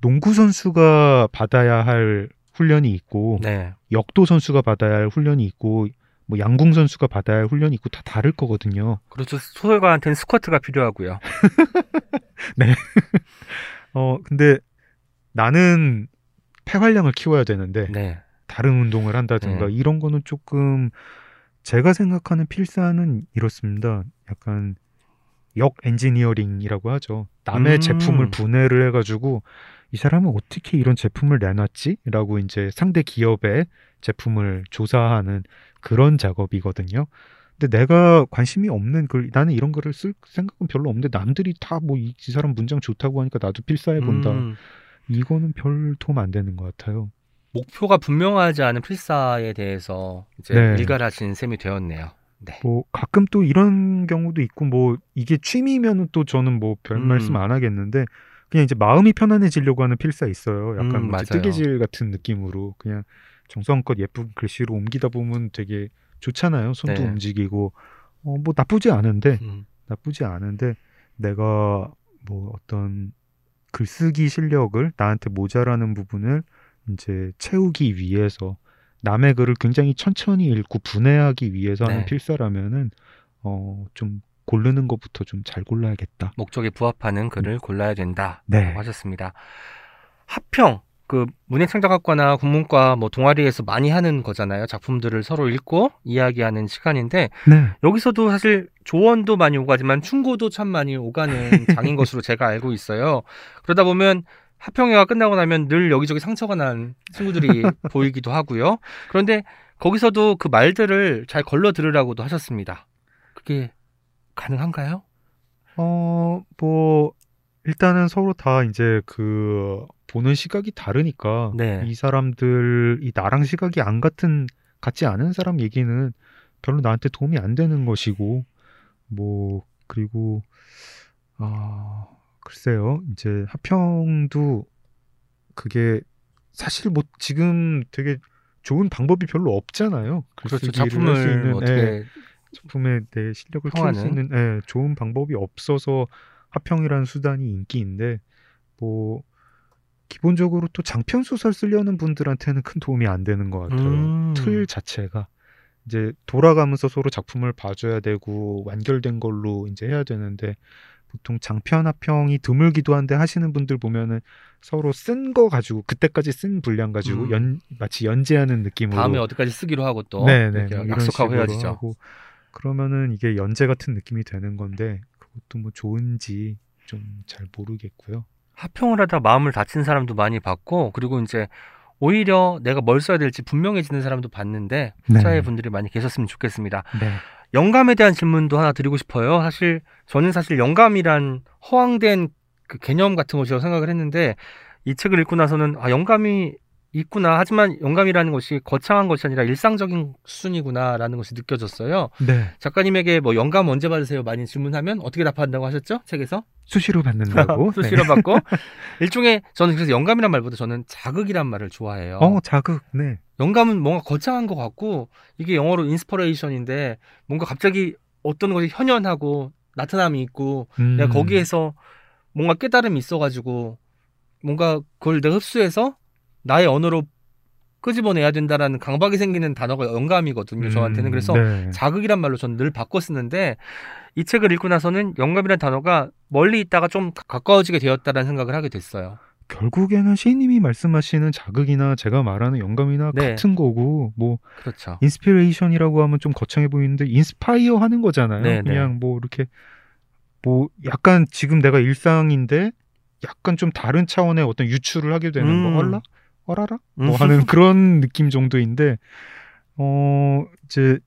농구 선수가 받아야 할 훈련이 있고 네. 역도 선수가 받아야 할 훈련이 있고 뭐 양궁 선수가 받아야 할 훈련이 있고 다 다를 거거든요. 그렇죠. 소설가한테는 스쿼트가 필요하고요. 어 근데 나는 폐활량을 키워야 되는데 네. 다른 운동을 한다든가 네. 이런 거는 조금 제가 생각하는 필사는 이렇습니다. 약간 역 엔지니어링이라고 하죠. 남의 음. 제품을 분해를 해가지고 이 사람은 어떻게 이런 제품을 내놨지?라고 이제 상대 기업의 제품을 조사하는 그런 작업이거든요. 근데 내가 관심이 없는 글, 나는 이런 글을 쓸 생각은 별로 없는데 남들이 다 뭐 이 사람 문장 좋다고 하니까 나도 필사해 본다. 음, 이거는 별 도움 안 되는 것 같아요. 목표가 분명하지 않은 필사에 대해서 이제 네. 일갈하신 셈이 되었네요. 네. 뭐 가끔 또 이런 경우도 있고 뭐 이게 취미면은 또 저는 뭐별 음. 말씀 안 하겠는데 그냥 이제 마음이 편안해지려고 하는 필사 있어요. 약간 음, 뭐. 뜨개질 같은 느낌으로 그냥 정성껏 예쁜 글씨로 옮기다 보면 되게 좋잖아요. 손도 네. 움직이고 어, 뭐 나쁘지 않은데 음. 나쁘지 않은데 내가 뭐 어떤 글쓰기 실력을 나한테 모자라는 부분을 이제 채우기 위해서 남의 글을 굉장히 천천히 읽고 분해하기 위해서 하는 네. 필사라면은 어좀 고르는 것부터 좀 잘 골라야겠다. 목적에 부합하는 글을 골라야 된다. 네. 하셨습니다. 합평 그 문예창작학과나 국문과 뭐 동아리에서 많이 하는 거잖아요. 작품들을 서로 읽고 이야기하는 시간인데 네. 여기서도 사실 조언도 많이 오가지만 충고도 참 많이 오가는 장인 것으로 제가 알고 있어요. 그러다 보면 합평회가 끝나고 나면 늘 여기저기 상처가 난 친구들이 보이기도 하고요. 그런데 거기서도 그 말들을 잘 걸러 들으라고도 하셨습니다. 그게 가능한가요? 어, 뭐, 일단은 서로 다 이제 그, 보는 시각이 다르니까, 네. 이 사람들이 나랑 시각이 안 같은, 같지 않은 사람 얘기는 별로 나한테 도움이 안 되는 것이고, 뭐, 그리고, 아, 글쎄요, 이제 하평도 그게 사실 뭐 지금 되게 좋은 방법이 별로 없잖아요. 그렇죠. 작품을 있는, 어떻게 예. 작품에 내 실력을 키울 수 평하는? 있는 예, 좋은 방법이 없어서 하평이라는 수단이 인기인데 뭐 기본적으로 또 장편 소설 쓰려는 분들한테는 큰 도움이 안 되는 것 같아요. 음. 틀 자체가 이제 돌아가면서 서로 작품을 봐줘야 되고 완결된 걸로 이제 해야 되는데 보통 장편 합평이 드물기도 한데 하시는 분들 보면은 서로 쓴 거 가지고 그때까지 쓴 분량 가지고 음. 연 마치 연재하는 느낌으로 다음에 어디까지 쓰기로 하고 또 네네 뭐 약속하고 헤어지죠. 하고 그러면은 이게 연재 같은 느낌이 되는 건데 그것도 뭐 좋은지 좀 잘 모르겠고요. 합평을 하다 마음을 다친 사람도 많이 봤고 그리고 이제 오히려 내가 뭘 써야 될지 분명해지는 사람도 봤는데 네. 후자의 분들이 많이 계셨으면 좋겠습니다. 네. 영감에 대한 질문도 하나 드리고 싶어요. 사실 저는 사실 영감이란 허황된 그 개념 같은 것이라고 생각을 했는데 이 책을 읽고 나서는 아 영감이 있구나. 하지만 영감이라는 것이 거창한 것이 아니라 일상적인 수준이구나라는 것이 느껴졌어요. 네. 작가님에게 뭐 영감 언제 받으세요? 많이 질문하면 어떻게 답한다고 하셨죠? 책에서? 수시로 받는다고. 수시로 받고 일종의 저는 그래서 영감이란 말보다 저는 자극이란 말을 좋아해요. 네. 어 자극. 네. 영감은 뭔가 거창한 것 같고 이게 영어로 inspiration인데 뭔가 갑자기 어떤 것이 현현하고 나타남이 있고 음. 내가 거기에서 뭔가 깨달음이 있어가지고 뭔가 그걸 내가 흡수해서 나의 언어로 끄집어내야 된다라는 강박이 생기는 단어가 영감이거든요 저한테는 음, 그래서 네. 자극이란 말로 저는 늘 바꿔 쓰는데 이 책을 읽고 나서는 영감이란 단어가 멀리 있다가 좀 가까워지게 되었다라는 생각을 하게 됐어요. 결국에는 시인님이 말씀하시는 자극이나 제가 말하는 영감이나 네. 같은 거고 뭐 그렇죠. inspiration이라고 하면 좀 거창해 보이는데 inspire 하는 거잖아요. 네, 그냥 뭐 이렇게 뭐 약간 지금 내가 일상인데 약간 좀 다른 차원의 어떤 유출을 하게 되는 음. 거 얼라 어라라 음. 뭐 하는 그런 느낌 정도인데 어 이제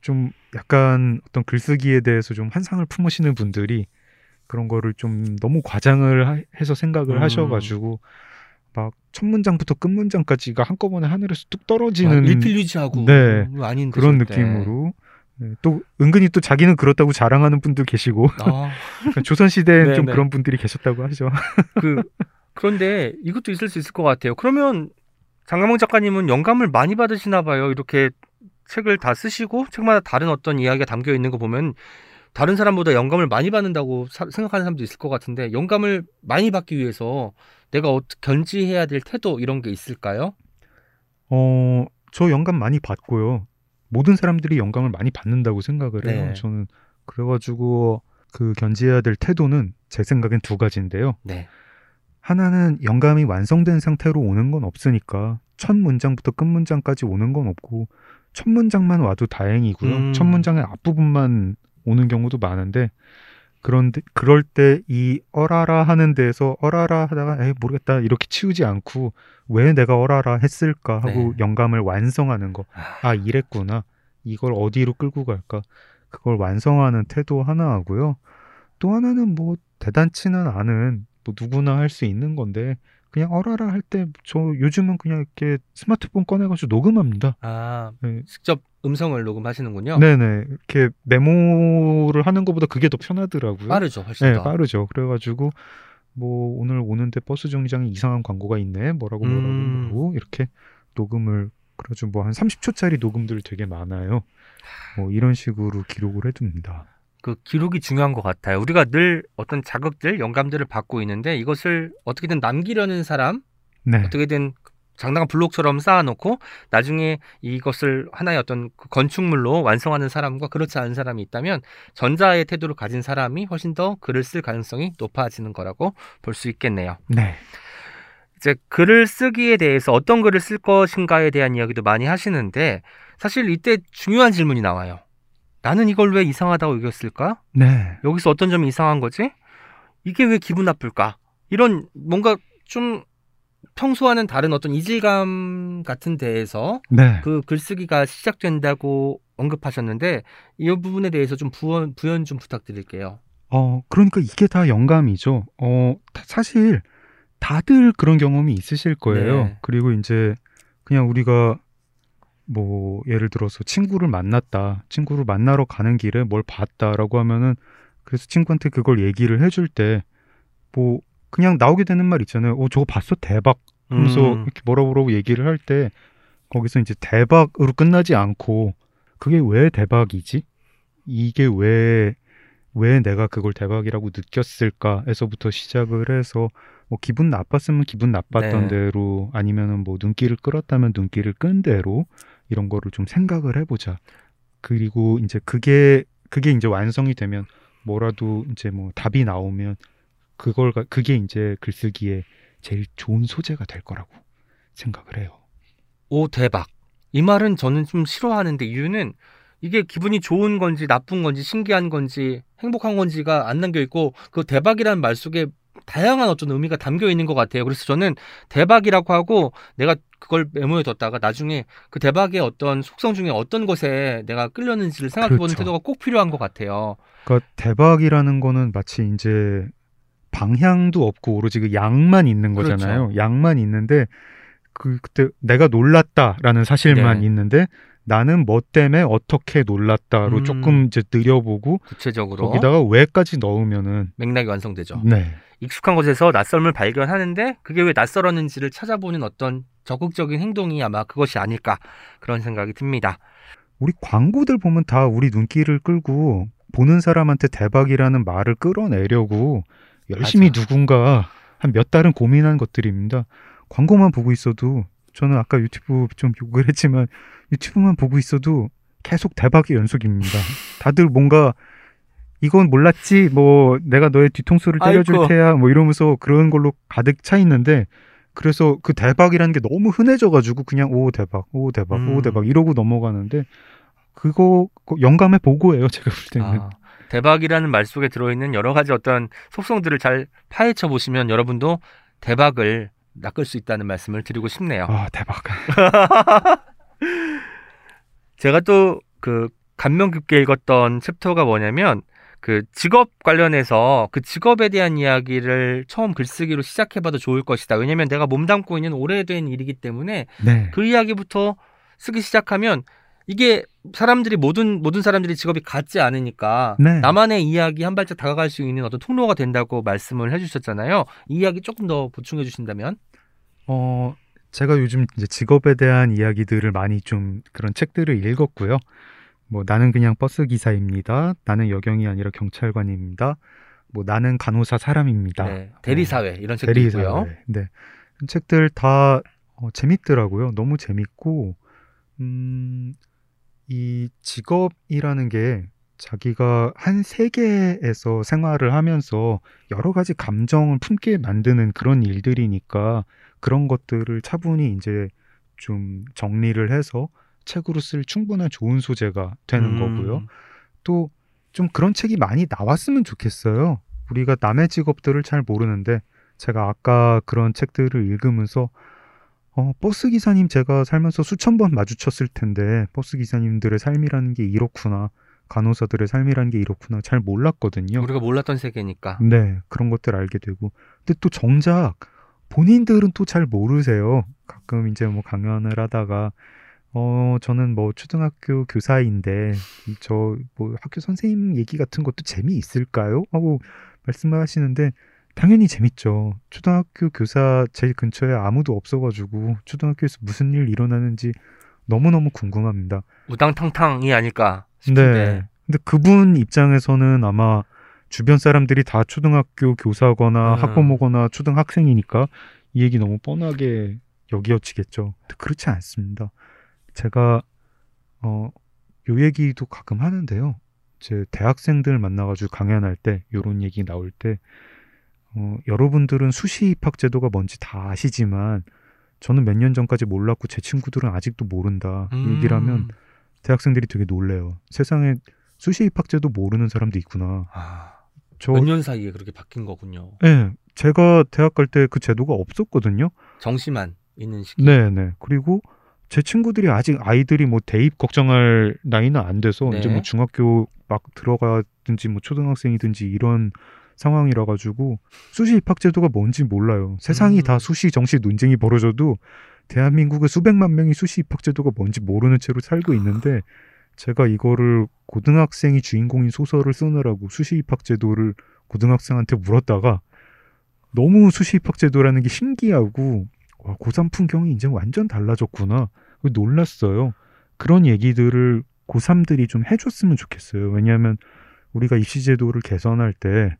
좀 약간 어떤 글쓰기에 대해서 좀 환상을 품으시는 분들이 그런 거를 좀 너무 과장을 하- 해서 생각을 음. 하셔가지고 막 첫 문장부터 끝 문장까지가 한꺼번에 하늘에서 뚝막 떨어지는 일필유지하고 네. 뭐 아닌데 그런 절대. 느낌으로 네, 또 은근히 또 자기는 그렇다고 자랑하는 분도 계시고 아, 조선 시대엔 네, 좀 네. 그런 분들이 계셨다고 하죠. 그 그런데 이것도 있을 수 있을 것 같아요. 그러면 장강문 작가님은 영감을 많이 받으시나 봐요. 이렇게 책을 다 쓰시고 책마다 다른 어떤 이야기가 담겨 있는 거 보면 다른 사람보다 영감을 많이 받는다고 사- 생각하는 사람도 있을 것 같은데 영감을 많이 받기 위해서 내가 어떻게 견지해야 될 태도 이런 게 있을까요? 어, 저 영감 많이 받고요. 모든 사람들이 영감을 많이 받는다고 생각을 해요. 네. 저는 그래가지고 그 견지해야 될 태도는 제 생각엔 두 가지인데요. 네. 하나는 영감이 완성된 상태로 오는 건 없으니까 첫 문장부터 끝 문장까지 오는 건 없고 첫 문장만 와도 다행이고요. 음. 첫 문장의 앞부분만 오는 경우도 많은데 그런데 그럴 때 이 어라라 하는 데서 어라라 하다가 에이 모르겠다 이렇게 치우지 않고 왜 내가 어라라 했을까 하고 네. 영감을 완성하는 거. 아, 아 이랬구나. 이걸 어디로 끌고 갈까? 그걸 완성하는 태도 하나 하고요. 또 하나는 뭐 대단치는 않은 뭐 누구나 할 수 있는 건데 그냥 어라라 할 때 저 요즘은 그냥 이렇게 스마트폰 꺼내가지고 녹음합니다. 아, 네. 직접 음성을 녹음하시는군요. 네네 이렇게 메모를 하는 것보다 그게 더 편하더라고요. 빠르죠, 훨씬 네 더. 빠르죠. 그래가지고 뭐 오늘 오는데 버스 정류장에 이상한 광고가 있네. 뭐라고 뭐라고 음. 뭐라고 이렇게 녹음을 그래가지고 뭐 한 30초짜리 녹음들 되게 많아요. 뭐 이런 식으로 기록을 해둡니다. 그 기록이 중요한 것 같아요. 우리가 늘 어떤 자극들, 영감들을 받고 있는데 이것을 어떻게든 남기려는 사람, 네. 어떻게든 장당한 블록처럼 쌓아놓고 나중에 이것을 하나의 어떤 그 건축물로 완성하는 사람과 그렇지 않은 사람이 있다면 전자의 태도를 가진 사람이 훨씬 더 글을 쓸 가능성이 높아지는 거라고 볼 수 있겠네요. 네. 이제 글을 쓰기에 대해서 어떤 글을 쓸 것인가에 대한 이야기도 많이 하시는데 사실 이때 중요한 질문이 나와요. 나는 이걸 왜 이상하다고 여겼을까? 네. 여기서 어떤 점이 이상한 거지? 이게 왜 기분 나쁠까? 이런 뭔가 좀 평소와는 다른 어떤 이질감 같은 데에서 네. 그 글쓰기가 시작된다고 언급하셨는데 이 부분에 대해서 좀 부연, 부연 좀 부탁드릴게요. 어, 그러니까 이게 다 영감이죠. 어, 다- 사실 다들 그런 경험이 있으실 거예요. 네. 그리고 이제 그냥 우리가 뭐 예를 들어서 친구를 만났다. 친구를 만나러 가는 길에 뭘 봤다라고 하면은 그래서 친구한테 그걸 얘기를 해줄 때 뭐 그냥 나오게 되는 말 있잖아요. 어, 저거 봤어? 대박. 하면서 음, 이렇게 뭐라 뭐라고 얘기를 할 때 거기서 이제 대박으로 끝나지 않고 그게 왜 대박이지? 이게 왜, 왜 내가 그걸 대박이라고 느꼈을까에서부터 시작을 해서 뭐 기분 나빴으면 기분 나빴던 네. 대로 아니면은 뭐 눈길을 끌었다면 눈길을 끈 대로 이런 거를 좀 생각을 해보자. 그리고 이제 그게, 그게 이제 완성이 되면 뭐라도 이제 뭐 답이 나오면 그걸, 가- 그게 이제 글쓰기에 제일 좋은 소재가 될 거라고 생각을 해요. 오 대박. 이 말은 저는 좀 싫어하는데 이유는 이게 기분이 좋은 건지 나쁜 건지 신기한 건지 행복한 건지가 안 남겨 있고 그 대박이라는 말 속에 다양한 어떤 의미가 담겨 있는 것 같아요. 그래서 저는 대박이라고 하고 내가 그걸 메모해 뒀다가 나중에 그 대박의 어떤 속성 중에 어떤 것에 내가 끌렸는지를 생각해보는 그렇죠. 태도가 꼭 필요한 것 같아요. 그러니까 대박이라는 거는 마치 이제 방향도 없고 오로지 그 양만 있는 그렇죠. 거잖아요. 양만 있는데 그 그때 내가 놀랐다라는 사실만 네. 있는데 나는 뭐 때문에 어떻게 놀랐다로 음. 조금 이제 느려보고 구체적으로 거기다가 왜까지 넣으면은 맥락이 완성되죠. 네. 익숙한 곳에서 낯설음을 발견하는데 그게 왜 낯설었는지를 찾아보는 어떤 적극적인 행동이 아마 그것이 아닐까 그런 생각이 듭니다. 우리 광고들 보면 다 우리 눈길을 끌고 보는 사람한테 대박이라는 말을 끌어내려고 열심히 맞아. 누군가 한 몇 달은 고민한 것들입니다. 광고만 보고 있어도 저는 아까 유튜브 좀 욕을 했지만 유튜브만 보고 있어도 계속 대박의 연속입니다. 다들 뭔가 이건 몰랐지 뭐 내가 너의 뒤통수를 때려줄 아이고. 테야 뭐 이러면서 그런 걸로 가득 차 있는데 그래서 그 대박이라는 게 너무 흔해져가지고 그냥 오 대박 오 대박 음. 오 대박 이러고 넘어가는데 그거 그 영감의 보고예요 제가 볼 때는 아, 대박이라는 말 속에 들어있는 여러 가지 어떤 속성들을 잘 파헤쳐 보시면 여러분도 대박을 낚을 수 있다는 말씀을 드리고 싶네요. 아 대박 제가 또 그 감명 깊게 읽었던 챕터가 뭐냐면 그 직업 관련해서 그 직업에 대한 이야기를 처음 글쓰기로 시작해봐도 좋을 것이다. 왜냐면 내가 몸담고 있는 오래된 일이기 때문에 네 그 이야기부터 쓰기 시작하면 이게 사람들이 모든 모든 사람들이 직업이 같지 않으니까 네. 나만의 이야기 한 발짝 다가갈 수 있는 어떤 통로가 된다고 말씀을 해주셨잖아요. 이 이야기 조금 더 보충해 주신다면? 어, 제가 요즘 이제 직업에 대한 이야기들을 많이 좀 그런 책들을 읽었고요. 뭐 나는 그냥 버스 기사입니다. 나는 여경이 아니라 경찰관입니다. 뭐 나는 간호사 사람입니다. 네, 대리사회 이런 책도 대리사회. 있고요. 네. 그 책들 다 어, 재밌더라고요. 너무 재밌고 음, 이 직업이라는 게 자기가 한 세계에서 생활을 하면서 여러 가지 감정을 품게 만드는 그런 일들이니까 그런 것들을 차분히 이제 좀 정리를 해서 책으로 쓸 충분한 좋은 소재가 되는 음, 거고요. 또 좀 그런 책이 많이 나왔으면 좋겠어요. 우리가 남의 직업들을 잘 모르는데 제가 아까 그런 책들을 읽으면서 어, 버스 기사님 제가 살면서 수천 번 마주쳤을 텐데 버스 기사님들의 삶이라는 게 이렇구나. 간호사들의 삶이라는 게 이렇구나. 잘 몰랐거든요. 우리가 몰랐던 세계니까. 네, 그런 것들 알게 되고. 근데 또 정작 본인들은 또 잘 모르세요. 가끔 이제 뭐 강연을 하다가 어, 저는 뭐 초등학교 교사인데 저 뭐 학교 선생님 얘기 같은 것도 재미있을까요? 하고 말씀을 하시는데 당연히 재밌죠. 초등학교 교사 제 근처에 아무도 없어가지고 초등학교에서 무슨 일 일어나는지 너무너무 궁금합니다. 우당탕탕이 아닐까 싶은데. 네. 근데 그분 입장에서는 아마 주변 사람들이 다 초등학교 교사거나 음. 학부모거나 초등학생이니까 이 얘기 너무 뻔하게 여기어치겠죠. 근데 그렇지 않습니다. 제가 어, 요 얘기도 가끔 하는데요. 제 대학생들 만나가지고 강연할 때 요런 얘기 나올 때 어, 여러분들은 수시 입학 제도가 뭔지 다 아시지만 저는 몇 년 전까지 몰랐고 제 친구들은 아직도 모른다. 이 음. 얘기를 하면 대학생들이 되게 놀래요. 세상에 수시 입학 제도 모르는 사람도 있구나. 아, 저, 몇년 사이에 그렇게 바뀐 거군요. 예, 제가 대학 갈 때 그 제도가 없었거든요. 정시만 있는 시기. 네, 네. 그리고 제 친구들이 아직 아이들이 뭐 대입 걱정할 나이는 안 돼서 네. 이제 뭐 중학교 막 들어가든지 뭐 초등학생이든지 이런 상황이라 가지고 수시 입학 제도가 뭔지 몰라요. 세상이 음. 다 수시 정시 논쟁이 벌어져도 대한민국의 수백만 명이 수시 입학 제도가 뭔지 모르는 채로 살고 있는데 제가 이거를 고등학생이 주인공인 소설을 쓰느라고 수시 입학 제도를 고등학생한테 물었다가 너무 수시 입학 제도라는 게 신기하고 와, 고3 풍경이 이제 완전 달라졌구나. 놀랐어요. 그런 얘기들을 고3들이 좀 해줬으면 좋겠어요. 왜냐하면 우리가 입시제도를 개선할 때,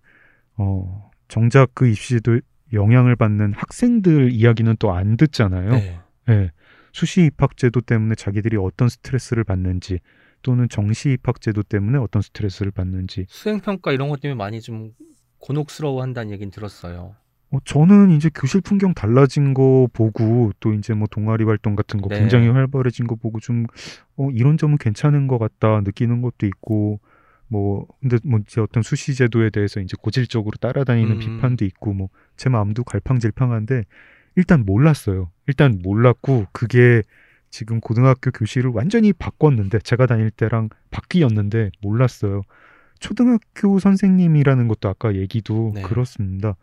어, 정작 그 입시제도 영향을 받는 학생들 이야기는 또 안 듣잖아요. 네. 예. 수시 입학 제도 때문에 자기들이 어떤 스트레스를 받는지, 또는 정시 입학 제도 때문에 어떤 스트레스를 받는지. 수행 평가 이런 것 때문에 많이 좀 곤혹스러워 한다는 얘기는 들었어요. 어, 저는 이제 교실 풍경 달라진 거 보고 또 이제 뭐 동아리 활동 같은 거 네. 굉장히 활발해진 거 보고 좀 어, 이런 점은 괜찮은 것 같다 느끼는 것도 있고 뭐 근데 뭐 이제 어떤 수시 제도에 대해서 이제 고질적으로 따라다니는 음. 비판도 있고 뭐 제 마음도 갈팡질팡한데 일단 몰랐어요. 일단 몰랐고 그게 지금 고등학교 교실을 완전히 바꿨는데 제가 다닐 때랑 바뀌었는데 몰랐어요. 초등학교 선생님이라는 것도 아까 얘기도 네. 그렇습니다.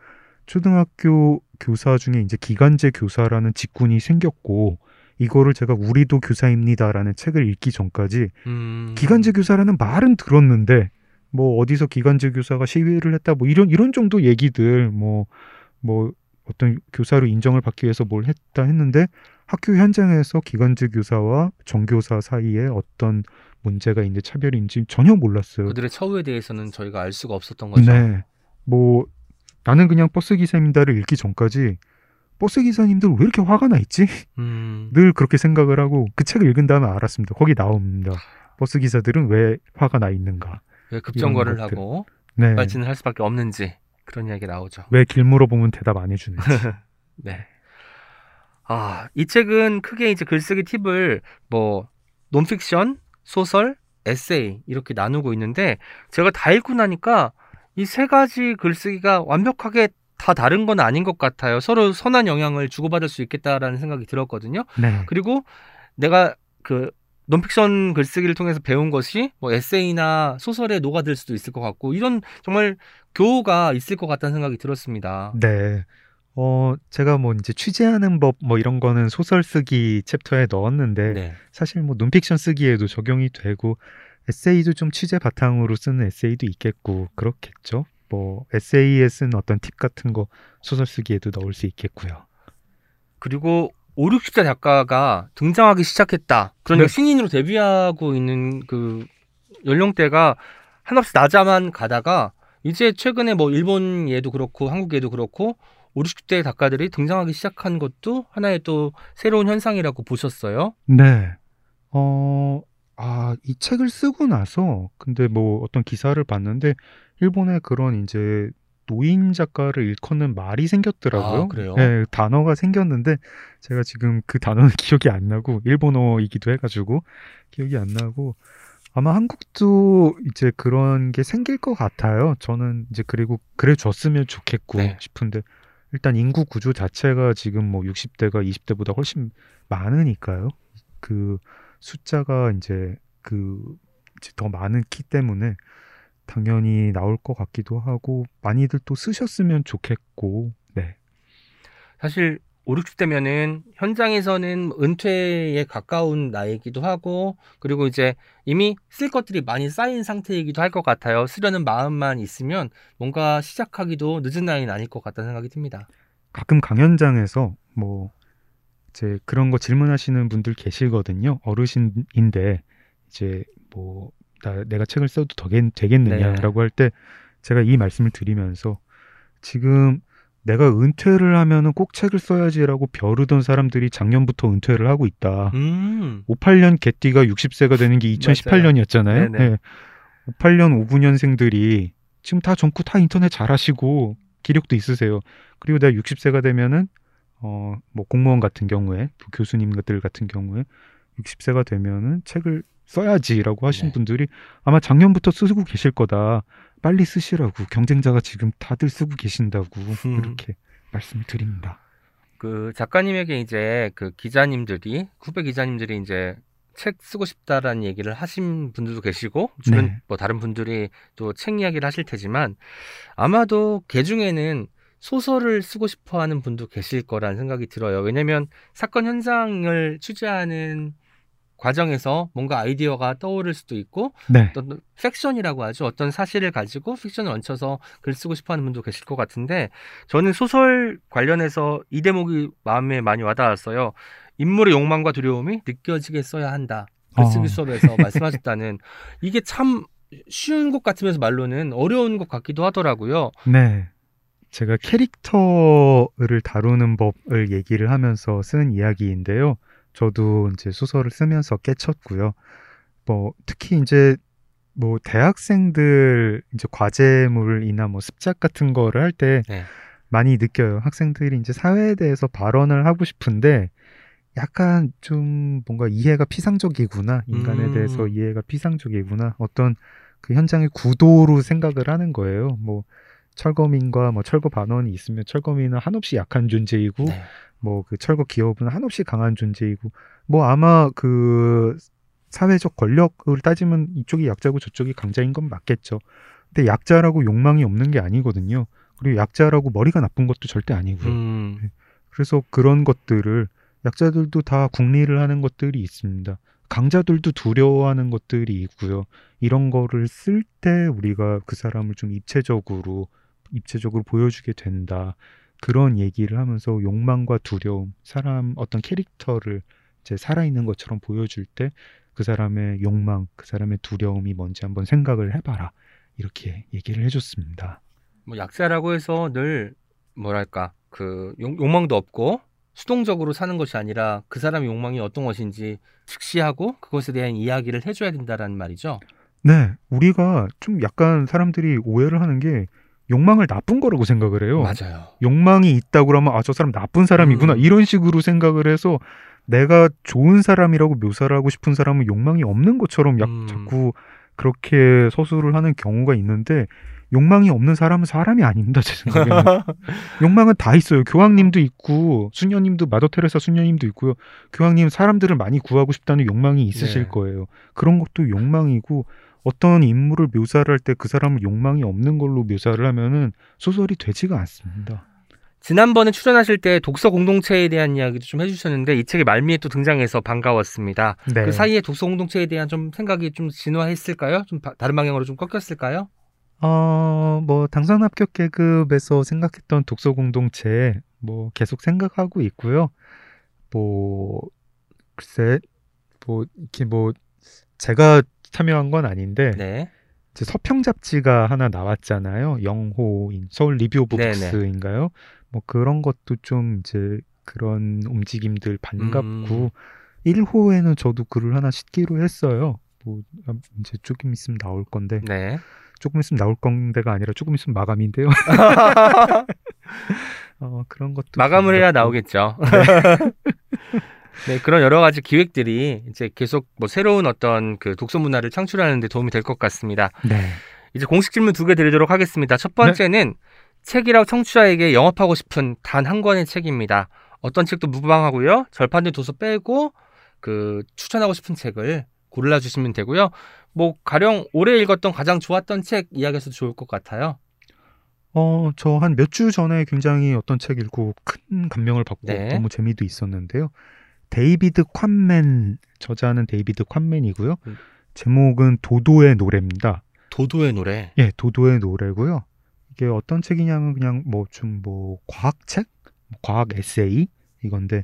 초등학교 교사 중에 이제 기간제 교사라는 직군이 생겼고 이거를 제가 우리도 교사입니다라는 책을 읽기 전까지 음. 기간제 교사라는 말은 들었는데 뭐 어디서 기간제 교사가 시위를 했다 뭐 이런 이런 정도 얘기들 뭐뭐 어떤 교사로 인정을 받기 위해서 뭘 했다 했는데 학교 현장에서 기간제 교사와 정교사 사이에 어떤 문제가 있는지 차별인지 전혀 몰랐어요. 그들의 처우에 대해서는 저희가 알 수가 없었던 거죠. 네. 뭐 나는 그냥 버스 기사입니다를 읽기 전까지 버스 기사님들 왜 이렇게 화가 나 있지? 음. 늘 그렇게 생각을 하고 그 책을 읽은 다음에 알았습니다. 거기 나옵니다. 버스 기사들은 왜 화가 나 있는가? 왜 급정거를. 하고 네. 발진을 할 수밖에 없는지 그런 이야기가 나오죠. 왜 길 물어보면 대답 안 해주는지. 네. 아, 이 책은 크게 이제 글쓰기 팁을 뭐 논픽션, 소설, 에세이 이렇게 나누고 있는데 제가 다 읽고 나니까 이 세 가지 글쓰기가 완벽하게 다 다른 건 아닌 것 같아요. 서로 선한 영향을 주고받을 수 있겠다라는 생각이 들었거든요. 네. 그리고 내가 그 논픽션 글쓰기를 통해서 배운 것이 뭐 에세이나 소설에 녹아들 수도 있을 것 같고 이런 정말 교우가 있을 것 같다는 생각이 들었습니다. 네. 어, 제가 뭐 이제 취재하는 법 뭐 이런 거는 소설 쓰기 챕터에 넣었는데 네. 사실 뭐 논픽션 쓰기에도 적용이 되고 에세이도 좀 취재 바탕으로 쓰는 에세이도 있겠고 그렇겠죠. 뭐 에세이에 쓴 어떤 팁 같은 거 소설 쓰기에도 넣을 수 있겠고요. 그리고 5, 60대 작가가 등장하기 시작했다. 그러니까 네. 신인으로 데뷔하고 있는 그 연령대가 한없이 낮아만 가다가 이제 최근에 뭐 일본 얘도 그렇고 한국 얘도 그렇고 5, 60대 작가들이 등장하기 시작한 것도 하나의 또 새로운 현상이라고 보셨어요? 네. 어, 아, 이 책을 쓰고 나서 근데 뭐 어떤 기사를 봤는데 일본에 그런 이제 노인 작가를 일컫는 말이 생겼더라고요. 아, 그래요? 네, 단어가 생겼는데 제가 지금 그 단어는 기억이 안 나고 일본어이기도 해가지고 기억이 안 나고 아마 한국도 이제 그런 게 생길 것 같아요. 저는 이제 그리고 그래 줬으면 좋겠고 네. 싶은데 일단 인구 구조 자체가 지금 뭐 60대가 20대보다 훨씬 많으니까요. 그 숫자가 이제 그 이제 더 많은 키 때문에 당연히 나올 것 같기도 하고 많이들 또 쓰셨으면 좋겠고 네. 사실 5, 60대면은 현장에서는 은퇴에 가까운 나이이기도 하고 그리고 이제 이미 쓸 것들이 많이 쌓인 상태이기도 할 것 같아요. 쓰려는 마음만 있으면 뭔가 시작하기도 늦은 나이는 아닐 것 같다는 생각이 듭니다. 가끔 강연장에서 뭐 이제 그런 거 질문하시는 분들 계시거든요. 어르신인데 이제 뭐 나, 내가 책을 써도 더 되겠느냐라고 할때 제가 이 말씀을 드리면서 지금 내가 은퇴를 하면은 꼭 책을 써야지라고 벼르던 사람들이 작년부터 은퇴를 하고 있다. 음. 58년 개띠가 60세가 되는 게 2018년이었잖아요. 네네. 네. 58년 59년생들이 지금 다 전부 다 인터넷 잘하시고 기력도 있으세요. 그리고 내가 60세가 되면은 어 뭐 공무원 같은 경우에 교수님들 같은 경우에 60세가 되면은 책을 써야지라고 하신 네. 분들이 아마 작년부터 쓰고 계실 거다. 빨리 쓰시라고 경쟁자가 지금 다들 쓰고 계신다고 음. 이렇게 말씀을 드립니다. 그 작가님에게 이제 그 기자님들이 후배 기자님들이 이제 책 쓰고 싶다라는 얘기를 하신 분들도 계시고 주변 네. 뭐 다른 분들이 또 책 이야기를 하실 테지만 아마도 개 중에는 소설을 쓰고 싶어 하는 분도 계실 거라는 생각이 들어요. 왜냐면 사건 현장을 취재하는 과정에서 뭔가 아이디어가 떠오를 수도 있고 네. 어떤 팩션이라고 하죠. 어떤 사실을 가지고 픽션을 얹혀서 글 쓰고 싶어 하는 분도 계실 것 같은데 저는 소설 관련해서 이 대목이 마음에 많이 와닿았어요. 인물의 욕망과 두려움이 느껴지게 써야 한다. 글쓰기 어. 수업에서 말씀하셨다는 이게 참 쉬운 것 같으면서 말로는 어려운 것 같기도 하더라고요. 네. 제가 캐릭터를 다루는 법을 얘기를 하면서 쓴 이야기인데요. 저도 이제 소설을 쓰면서 깨쳤고요. 뭐 특히 이제 뭐 대학생들 이제 과제물이나 뭐 습작 같은 거를 할때 네. 많이 느껴요. 학생들이 이제 사회에 대해서 발언을 하고 싶은데 약간 좀 뭔가 이해가 피상적이구나. 인간에 음. 대해서 이해가 피상적이구나. 어떤 그 현장의 구도로 생각을 하는 거예요. 뭐 철거민과 뭐 철거 반원이 있으면 철거민은 한없이 약한 존재이고 네. 뭐그 철거 기업은 한없이 강한 존재이고 뭐 아마 그 사회적 권력을 따지면 이쪽이 약자고 저쪽이 강자인 건 맞겠죠. 근데 약자라고 욕망이 없는 게 아니거든요. 그리고 약자라고 머리가 나쁜 것도 절대 아니고요. 음, 그래서 그런 것들을 약자들도 다 국리를 하는 것들이 있습니다. 강자들도 두려워하는 것들이 있고요. 이런 거를 쓸 때 우리가 그 사람을 좀 입체적으로 입체적으로 보여주게 된다. 그런 얘기를 하면서 욕망과 두려움, 사람 어떤 캐릭터를 이제 살아있는 것처럼 보여줄 때 그 사람의 욕망, 그 사람의 두려움이 뭔지 한번 생각을 해봐라. 이렇게 얘기를 해줬습니다. 뭐 약자라고 해서 늘 뭐랄까 그 욕, 욕망도 없고 수동적으로 사는 것이 아니라 그 사람의 욕망이 어떤 것인지 직시하고 그것에 대한 이야기를 해줘야 된다라는 말이죠. 네, 우리가 좀 약간 사람들이 오해를 하는 게 욕망을 나쁜 거라고 생각을 해요. 맞아요. 욕망이 있다고 그러면 아 저 사람 나쁜 사람이구나 음. 이런 식으로 생각을 해서 내가 좋은 사람이라고 묘사를 하고 싶은 사람은 욕망이 없는 것처럼 약 음. 자꾸 그렇게 서술을 하는 경우가 있는데 욕망이 없는 사람은 사람이 아닙니다 제 생각에는 욕망은 다 있어요 교황님도 있고 수녀님도 마더 테레사 수녀님도 있고요 교황님 사람들을 많이 구하고 싶다는 욕망이 있으실 네. 거예요 그런 것도 욕망이고 어떤 인물을 묘사를 할 때 그 사람을 욕망이 없는 걸로 묘사를 하면은 소설이 되지가 않습니다. 지난번에 출연하실 때 독서 공동체에 대한 이야기도 좀 해주셨는데 이 책의 말미에 또 등장해서 반가웠습니다. 네. 그 사이에 독서 공동체에 대한 좀 생각이 좀 진화했을까요? 좀 바- 다른 방향으로 좀 꺾였을까요? 어, 뭐 당선 합격 계급에서 생각했던 독서 공동체 뭐 계속 생각하고 있고요. 뭐 글쎄 뭐 이렇게 뭐 제가 참여한 건 아닌데 네. 이제 서평 잡지가 하나 나왔잖아요. 영호인 서울 Review of. Books인가요? 뭐 그런 것도 좀 이제 그런 움직임들 반갑고 음. 1호에는 저도 글을 하나 싣기로 했어요. 뭐 아, 이제 조금 있으면 나올 건데 네. 조금 있으면 나올 건데가 아니라 조금 있으면 마감인데요. 어, 그런 것도 마감을 해야. 나오겠죠. 네, 그런 여러 가지 기획들이 이제 계속 뭐 새로운 어떤 그 독서 문화를 창출하는 데 도움이 될 것 같습니다. 네. 이제 공식 질문 두 개 드리도록 하겠습니다. 첫 번째는 책읽아웃 청취자에게 영업하고 싶은 단 한 권의 책입니다. 어떤 책도 무방하고요. 절판된 도서 빼고 그 추천하고 싶은 책을 골라 주시면 되고요. 뭐 가령 올해 읽었던 가장 좋았던 책 이야기해서도 좋을 것 같아요. 어, 저 한 몇 주 전에 굉장히 어떤 책 읽고 큰 감명을 받고 네. 너무 재미도 있었는데요. 데이비드 쾀멘 저자는 데이비드 쾀멘이고요. 음. 제목은 도도의 노래입니다. 도도의 노래. 예, 도도의 노래고요. 이게 어떤 책이냐면 그냥 뭐 좀뭐 과학책, 뭐 과학 에세이 이건데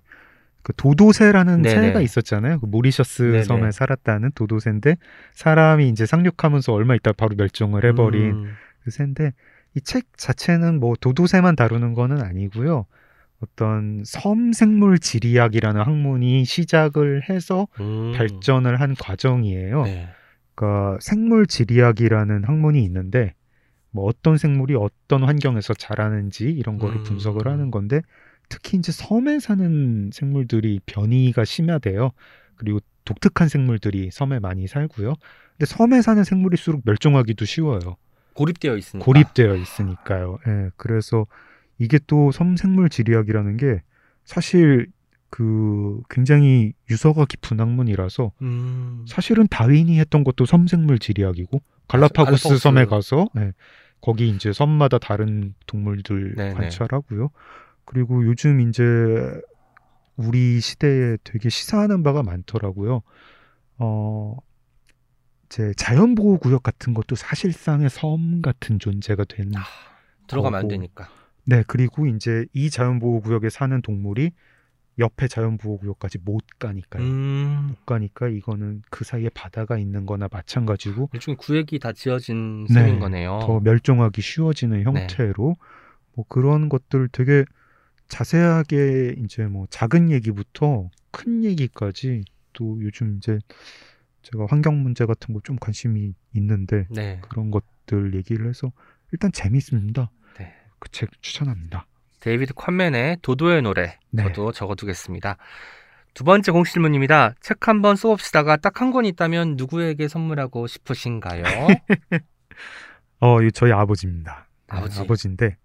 그 도도새라는 네네. 새가 있었잖아요. 그 모리셔스 네네. 섬에 살았다는 도도새인데 사람이 이제 상륙하면서 얼마 있다 바로 멸종을 해버린 음. 그 새인데 이 책 자체는 뭐 도도새만 다루는 거는 아니고요. 어떤 섬 생물 지리학이라는 학문이 시작을 해서 음. 발전을 한 과정이에요. 네. 그러니까 생물 지리학이라는 학문이 있는데 뭐 어떤 생물이 어떤 환경에서 자라는지 이런 거를 음. 분석을 하는 건데 특히 이제 섬에 사는 생물들이 변이가 심하대요. 그리고 독특한 생물들이 섬에 많이 살고요. 근데 섬에 사는 생물일수록 멸종하기도 쉬워요. 고립되어 있으니까. 고립되어 있으니까요. 예, 그래서 이게 또 섬생물 지리학이라는 게 사실 그 굉장히 유서가 깊은 학문이라서 음. 사실은 다윈이 했던 것도 섬생물 지리학이고 갈라파고스 갈라파고스. 섬에 가서 예, 거기 이제 섬마다 다른 동물들 네네. 관찰하고요. 그리고 요즘 이제 우리 시대에 되게 시사하는 바가 많더라고요. 어, 제 자연보호구역 같은 것도 사실상의 섬 같은 존재가 된. 아, 들어가면 안 거고. 되니까. 네, 그리고 이제 이 자연보호구역에 사는 동물이 옆에 자연보호구역까지 못 가니까요. 음. 못 가니까 이거는 그 사이에 바다가 있는 거나 마찬가지고 일종의 구획이 다 지어진 네, 셈인 거네요. 더 멸종하기 쉬워지는 형태로 뭐 그런 것들 되게 자세하게 이제 뭐 작은 얘기부터 큰 얘기까지 또 요즘 이제 제가 환경 문제 같은 거 좀 관심이 있는데 네. 그런 것들 얘기를 해서 일단 재밌습니다. 네. 그책 추천합니다. 데이비드 콴맨의 도도의 노래 네. 저도 적어두겠습니다. 두 번째 공식 질문입니다. 책 한 번 써봅시다가 딱 한 권 있다면 누구에게 선물하고 싶으신가요? 어, 이 저희 아버지입니다. 네, 아버지. 아버지인데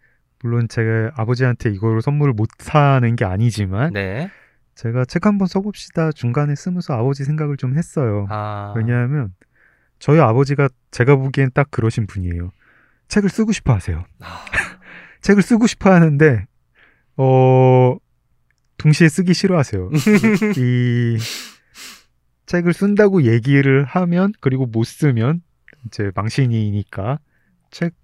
물론 제가 아버지한테 이걸 선물을 못 사는 게 아니지만 네. 제가 책 한 번 써봅시다 중간에 쓰면서 아버지 생각을 좀 했어요. 아. 왜냐하면 저희 아버지가 제가 보기엔 딱 그러신 분이에요. 책을 쓰고 싶어 하세요. 아, 책을 쓰고 싶어 하는데 어 동시에 쓰기 싫어하세요. 이 책을 쓴다고 얘기를 하면 그리고 못 쓰면 이제 망신이니까 책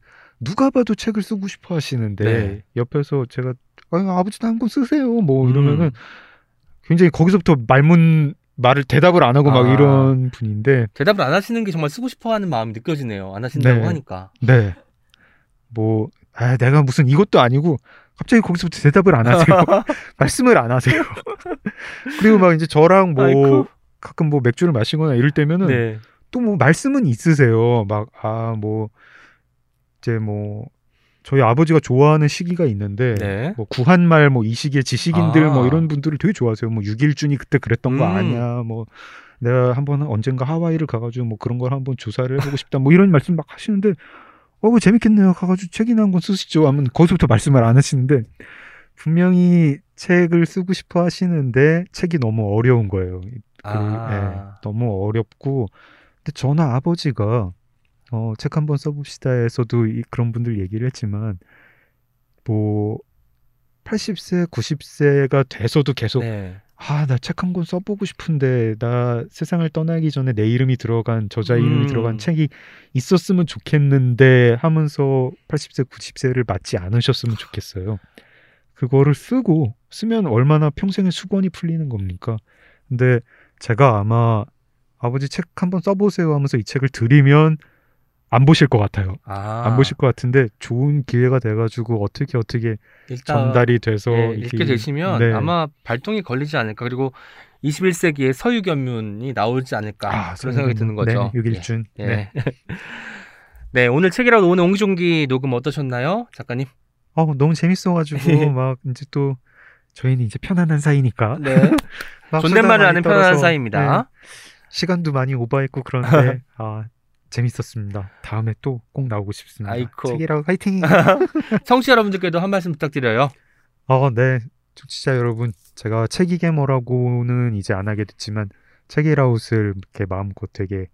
누가 봐도 책을 쓰고 싶어 하시는데 네. 옆에서 제가 아, 아버지도 한 권 쓰세요 뭐 이러면은 음. 굉장히 거기서부터 말문 말을 대답을 안 하고 막 아. 이런 분인데 대답을 안 하시는 게 정말 쓰고 싶어하는 마음이 느껴지네요. 안 하신다고 네. 하니까. 네. 뭐, 아, 내가 무슨 이것도 아니고, 갑자기 거기서부터 대답을 안 하세요. 말씀을 안 하세요. 그리고 막 이제 저랑 뭐, 아이쿠. 가끔 뭐 맥주를 마시거나 이럴 때면은, 네. 또뭐 말씀은 있으세요. 막, 아, 뭐, 이제 뭐, 저희 아버지가 좋아하는 시기가 있는데, 네. 뭐 구한말 뭐 이 시기의 지식인들 아. 뭐 이런 분들을 되게 좋아하세요. 뭐 육일준이 그때 그랬던 거 음. 아니야. 뭐 내가 한번 언젠가 하와이를 가가지고 뭐 그런 걸 한번 조사를 해보고 싶다. 뭐 이런 말씀 막 하시는데 어 그거 재밌겠네요. 가가지고 책이나 한 권 쓰시죠. 하면 거기서부터 말씀을 안 하시는데 분명히 책을 쓰고 싶어 하시는데 책이 너무 어려운 거예요. 그, 아. 예, 너무 어렵고 근데 저나 아버지가 어, 책 한번 써봅시다 에서도 이, 그런 분들 얘기를 했지만 뭐 80세, 90세가 돼서도 계속 네. 아, 나 책 한 권 써보고 싶은데 나 세상을 떠나기 전에 내 이름이 들어간 저자 이름이 음. 들어간 책이 있었으면 좋겠는데 하면서 80세, 90세를 맞지 않으셨으면 좋겠어요. 그거를 쓰고 쓰면 얼마나 평생의 수건이 풀리는 겁니까? 근데 제가 아마 아버지 책 한번 써보세요 하면서 이 책을 드리면 안 보실 것 같아요. 아. 안 보실 것 같은데 좋은 기회가 돼가지고 어떻게 어떻게 전달이 돼서 예, 이게- 읽게 되시면 네. 아마 발동이 걸리지 않을까. 그리고 21세기에 서유견문이 나오지 않을까. 아, 그런 생각이 드는 거죠. 네, 6일준. 예. 네. 예. 네, 오늘 책이라도 오늘 옹기종기 녹음 어떠셨나요, 작가님? 어, 너무 재밌어가지고 막 이제 또 저희는 이제 편안한 사이니까 네. 막 존댓말을 하는 편안한 사이입니다. 네, 시간도 많이 오버했고 그런데 아 재밌었습니다. 다음에 또 꼭 나오고 싶습니다. 아이쿠. 책이라고 화이팅! 청취자 여러분들께도 한 말씀 부탁드려요. 어, 네. 청취자 여러분, 제가 책이게 뭐라고는 이제 안 하게 됐지만 책이라웃을 이렇게 마음껏 되게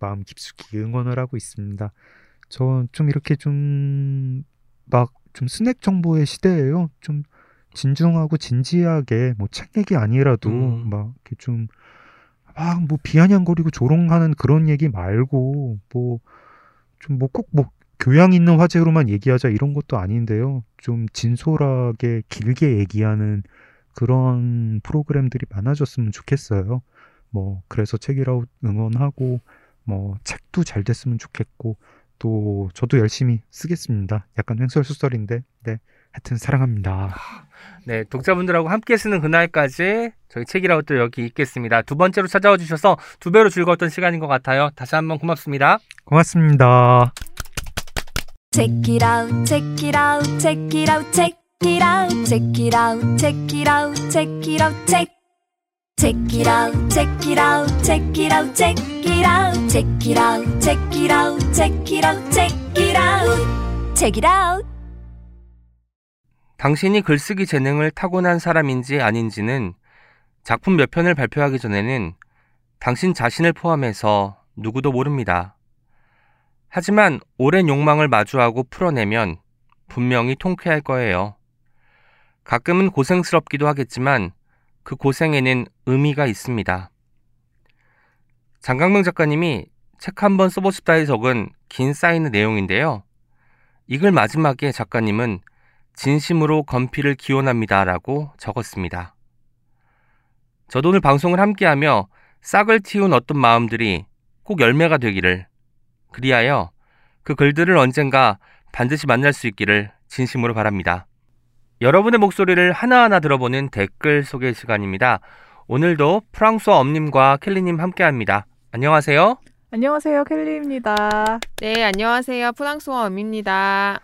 마음 깊숙이 응원을 하고 있습니다. 저좀 이렇게 좀 막 좀 스낵 정보의 시대예요. 좀 진중하고 진지하게 뭐 책 얘기 아니라도 음. 막 이렇게 좀 막 뭐 비아냥거리고 조롱하는 그런 얘기 말고 뭐 좀 뭐꼭뭐 교양 있는 화제로만 얘기하자 이런 것도 아닌데요. 좀 진솔하게 길게 얘기하는 그런 프로그램들이 많아졌으면 좋겠어요. 뭐 그래서 책이라웃 응원하고 뭐 책도 잘 됐으면 좋겠고 또 저도 열심히 쓰겠습니다. 약간 횡설수설인데 네 하여튼 사랑합니다. 네, 독자분들하고 함께 쓰는 그날까지 저희 책이라웃도 여기 있겠습니다. 두 번째로 찾아와 주셔서 두 배로 즐거웠던 시간인 것 같아요. 다시 한번 고맙습니다. 고맙습니다. Check it out, check it out, check it out, check it out, check it out, check it out, check it out, check. Check it out, check it out, check it out, check it out, check it out, check it out, check it out, check it out, check it out. 당신이 글쓰기 재능을 타고난 사람인지 아닌지는 작품 몇 편을 발표하기 전에는 당신 자신을 포함해서 누구도 모릅니다. 하지만 오랜 욕망을 마주하고 풀어내면 분명히 통쾌할 거예요. 가끔은 고생스럽기도 하겠지만 그 고생에는 의미가 있습니다. 장강명 작가님이 책 한 번 써보십다에 적은 긴 사인의 내용인데요. 이글 마지막에 작가님은 진심으로 건피를 기원합니다 라고 적었습니다. 저도 오늘 방송을 함께하며 싹을 틔운 어떤 마음들이 꼭 열매가 되기를 그리하여 그 글들을 언젠가 반드시 만날 수 있기를 진심으로 바랍니다. 여러분의 목소리를 하나하나 들어보는 댓글 소개 시간입니다. 오늘도 프랑스어 엄님과 켈리님 함께합니다. 안녕하세요. 안녕하세요, 켈리입니다. 네, 안녕하세요. 프랑스어 엄입니다.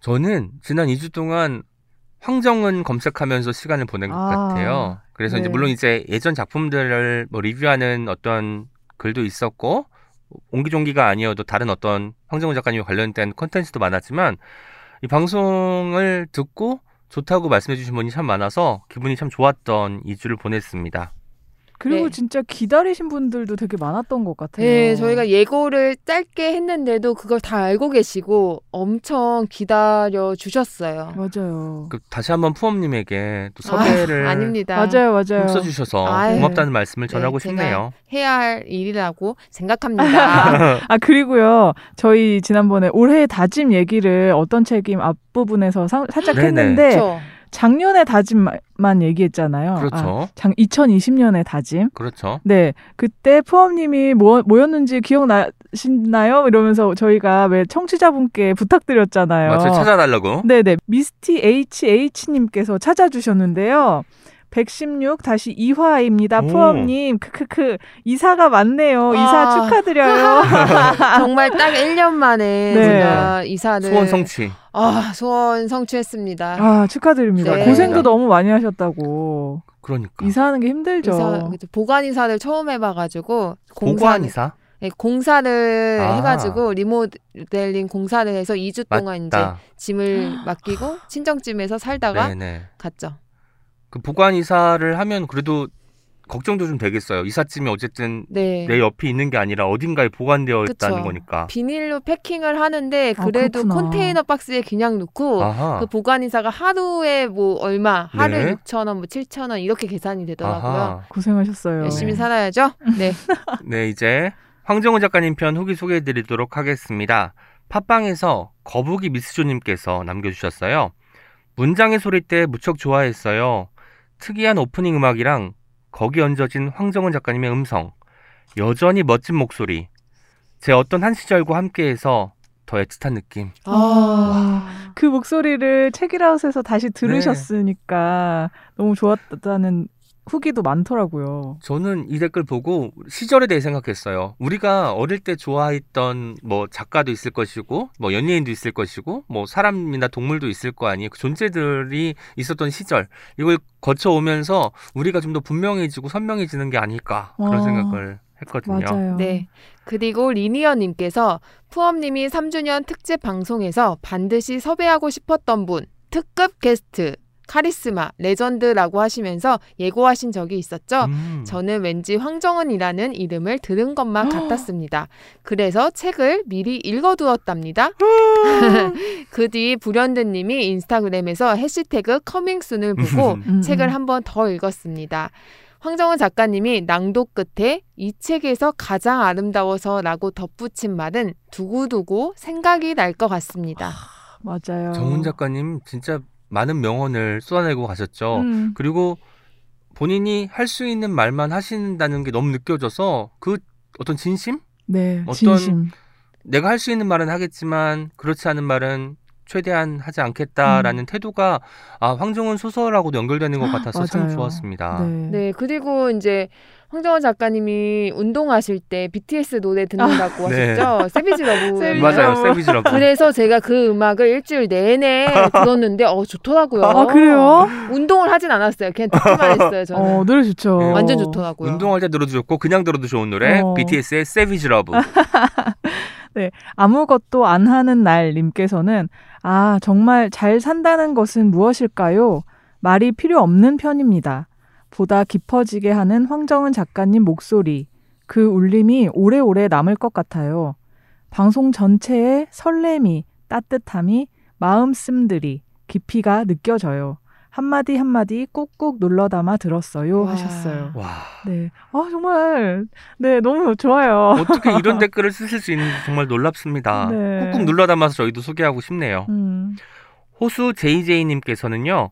저는 지난 2주 동안 황정은 검색하면서 시간을 보낸 것 아, 같아요. 그래서 이제 네. 물론 이제 예전 작품들을 뭐 리뷰하는 어떤 글도 있었고 옹기종기가 아니어도 다른 어떤 황정은 작가님과 관련된 컨텐츠도 많았지만 이 방송을 듣고 좋다고 말씀해 주신 분이 참 많아서 기분이 참 좋았던 2주를 보냈습니다. 그리고 네. 진짜 기다리신 분들도 되게 많았던 것 같아요. 네, 저희가 예고를 짧게 했는데도 그걸 다 알고 계시고 엄청 기다려 주셨어요. 맞아요. 그 다시 한번 푸엄님에게 또 섭외를 아, 닙니다 맞아요, 맞아요. 써주셔서. 고맙다는 말씀을 네, 전하고 제가 싶네요. 해야 할 일이라고 생각합니다. 아 그리고요, 저희 지난번에 올해의 다짐 얘기를 어떤 책임 앞부분에서 사- 살짝 네네. 했는데 그렇죠. 작년의 다짐만 얘기했잖아요. 아, 그렇죠. 장 2020년의 다짐. 그렇죠. 네, 그때 푸엄님이 뭐, 뭐였는지 기억나시나요? 이러면서 저희가 왜 청취자분께 부탁드렸잖아요. 맞아요. 찾아달라고. 네네. 미스티 HH님께서 찾아주셨는데요. 116-2화입니다. 오. 푸엄님, 크크크. 이사가 많네요. 이사 아. 축하드려요. 정말 딱 1년 만에 네. 제가 이사를 소원 성취. 아, 소원 성취했습니다. 아, 축하드립니다. 네. 고생도 너무 많이 하셨다고. 그러니까. 이사하는 게 힘들죠. 이사. 보관 이사를 처음 해봐가지고 보관 이사? 네, 공사를 아. 해가지고 리모델링 공사를 해서 2주 동안 이제 맞다. 짐을 맡기고 친정집에서 살다가 네네. 갔죠. 그 보관 이사를 하면 그래도 걱정도 좀 되겠어요. 이삿짐이 어쨌든 네. 내 옆에 있는 게 아니라 어딘가에 보관되어 그쵸. 있다는 거니까. 비닐로 패킹을 하는데 아, 그래도 그렇구나. 컨테이너 박스에 그냥 넣고 아하. 그 보관이사가 하루에 뭐 얼마, 하루에 네. 6천 원, 뭐 7천 원 이렇게 계산이 되더라고요. 아하. 고생하셨어요. 열심히 네. 살아야죠. 네. 네, 이제 황정은 작가님 편 후기 소개해 드리도록 하겠습니다. 팟빵에서 거북이 미스조님께서 남겨주셨어요. 문장의 소리 때 무척 좋아했어요. 특이한 오프닝 음악이랑 거기 얹어진 황정은 작가님의 음성, 여전히 멋진 목소리, 제 어떤 한 시절과 함께해서 더 애틋한 느낌. 아, 그 목소리를 책이라웃에서 다시 들으셨으니까 너무 좋았다는 후기도 많더라고요. 저는 이 댓글 보고 시절에 대해 생각했어요. 우리가 어릴 때 좋아했던 뭐 작가도 있을 것이고, 뭐 연예인도 있을 것이고, 뭐 사람이나 동물도 있을 거 아니에요. 그 존재들이 있었던 시절. 이걸 거쳐오면서 우리가 좀 더 분명해지고 선명해지는 게 아닐까. 그런 어, 생각을 했거든요. 맞아요. 네. 그리고 리니어님께서 프엄님이 3주년 특집 방송에서 반드시 섭외하고 싶었던 분, 특급 게스트, 카리스마, 레전드라고 하시면서 예고하신 적이 있었죠. 음. 저는 왠지 황정은이라는 이름을 들은 것만 같았습니다. 그래서 책을 미리 읽어두었답니다. 그 뒤 불현듯님이 인스타그램에서 해시태그 coming soon을 보고 음, 책을 음. 한번 더 읽었습니다. 황정은 작가님이 낭독 끝에 이 책에서 가장 아름다워서라고 덧붙인 말은 두고두고 생각이 날 것 같습니다. 맞아요. 정훈 작가님 진짜 많은 명언을 쏟아내고 가셨죠. 음. 그리고 본인이 할 수 있는 말만 하신다는 게 너무 느껴져서 그 어떤 진심? 네, 어떤 진심. 내가 할 수 있는 말은 하겠지만 그렇지 않은 말은 최대한 하지 않겠다라는 태도가 아 황정은 소설하고도 연결되는 것 같아서 참. 좋았습니다. 네. 네, 그리고 이제 황정은 작가님이 운동하실 때 BTS 노래 듣는다고 네. 하셨죠. Savage Love. Savage 맞아요, Love. Savage Love. 그래서 제가 그 음악을 일주일 내내 들었는데 어 좋더라고요. 아 그래요? 운동을 하진 않았어요. 그냥 듣기만 했어요. 저는. 어 노래 좋죠. 네. 완전 좋더라고요. 운동할 때 들어도 좋고 그냥 들어도 좋은 노래 어. BTS의 Savage Love. 아무것도 안 하는 날 님께서는 아 정말 잘 산다는 것은 무엇일까요? 말이 필요 없는 편입니다. 보다 깊어지게 하는 황정은 작가님 목소리 그 울림이 오래오래 남을 것 같아요. 방송 전체의 설렘이 따뜻함이 마음씀들이 깊이가 느껴져요. 한마디 한마디 꾹꾹 눌러 담아 들었어요 와. 하셨어요. 와 네. 아 정말 네 너무 좋아요. 어떻게 이런 댓글을 쓰실 수 있는지 정말 놀랍습니다. 네. 꾹꾹 눌러 담아서 저희도 소개하고 싶네요. 음. 호수 JJ님께서는요.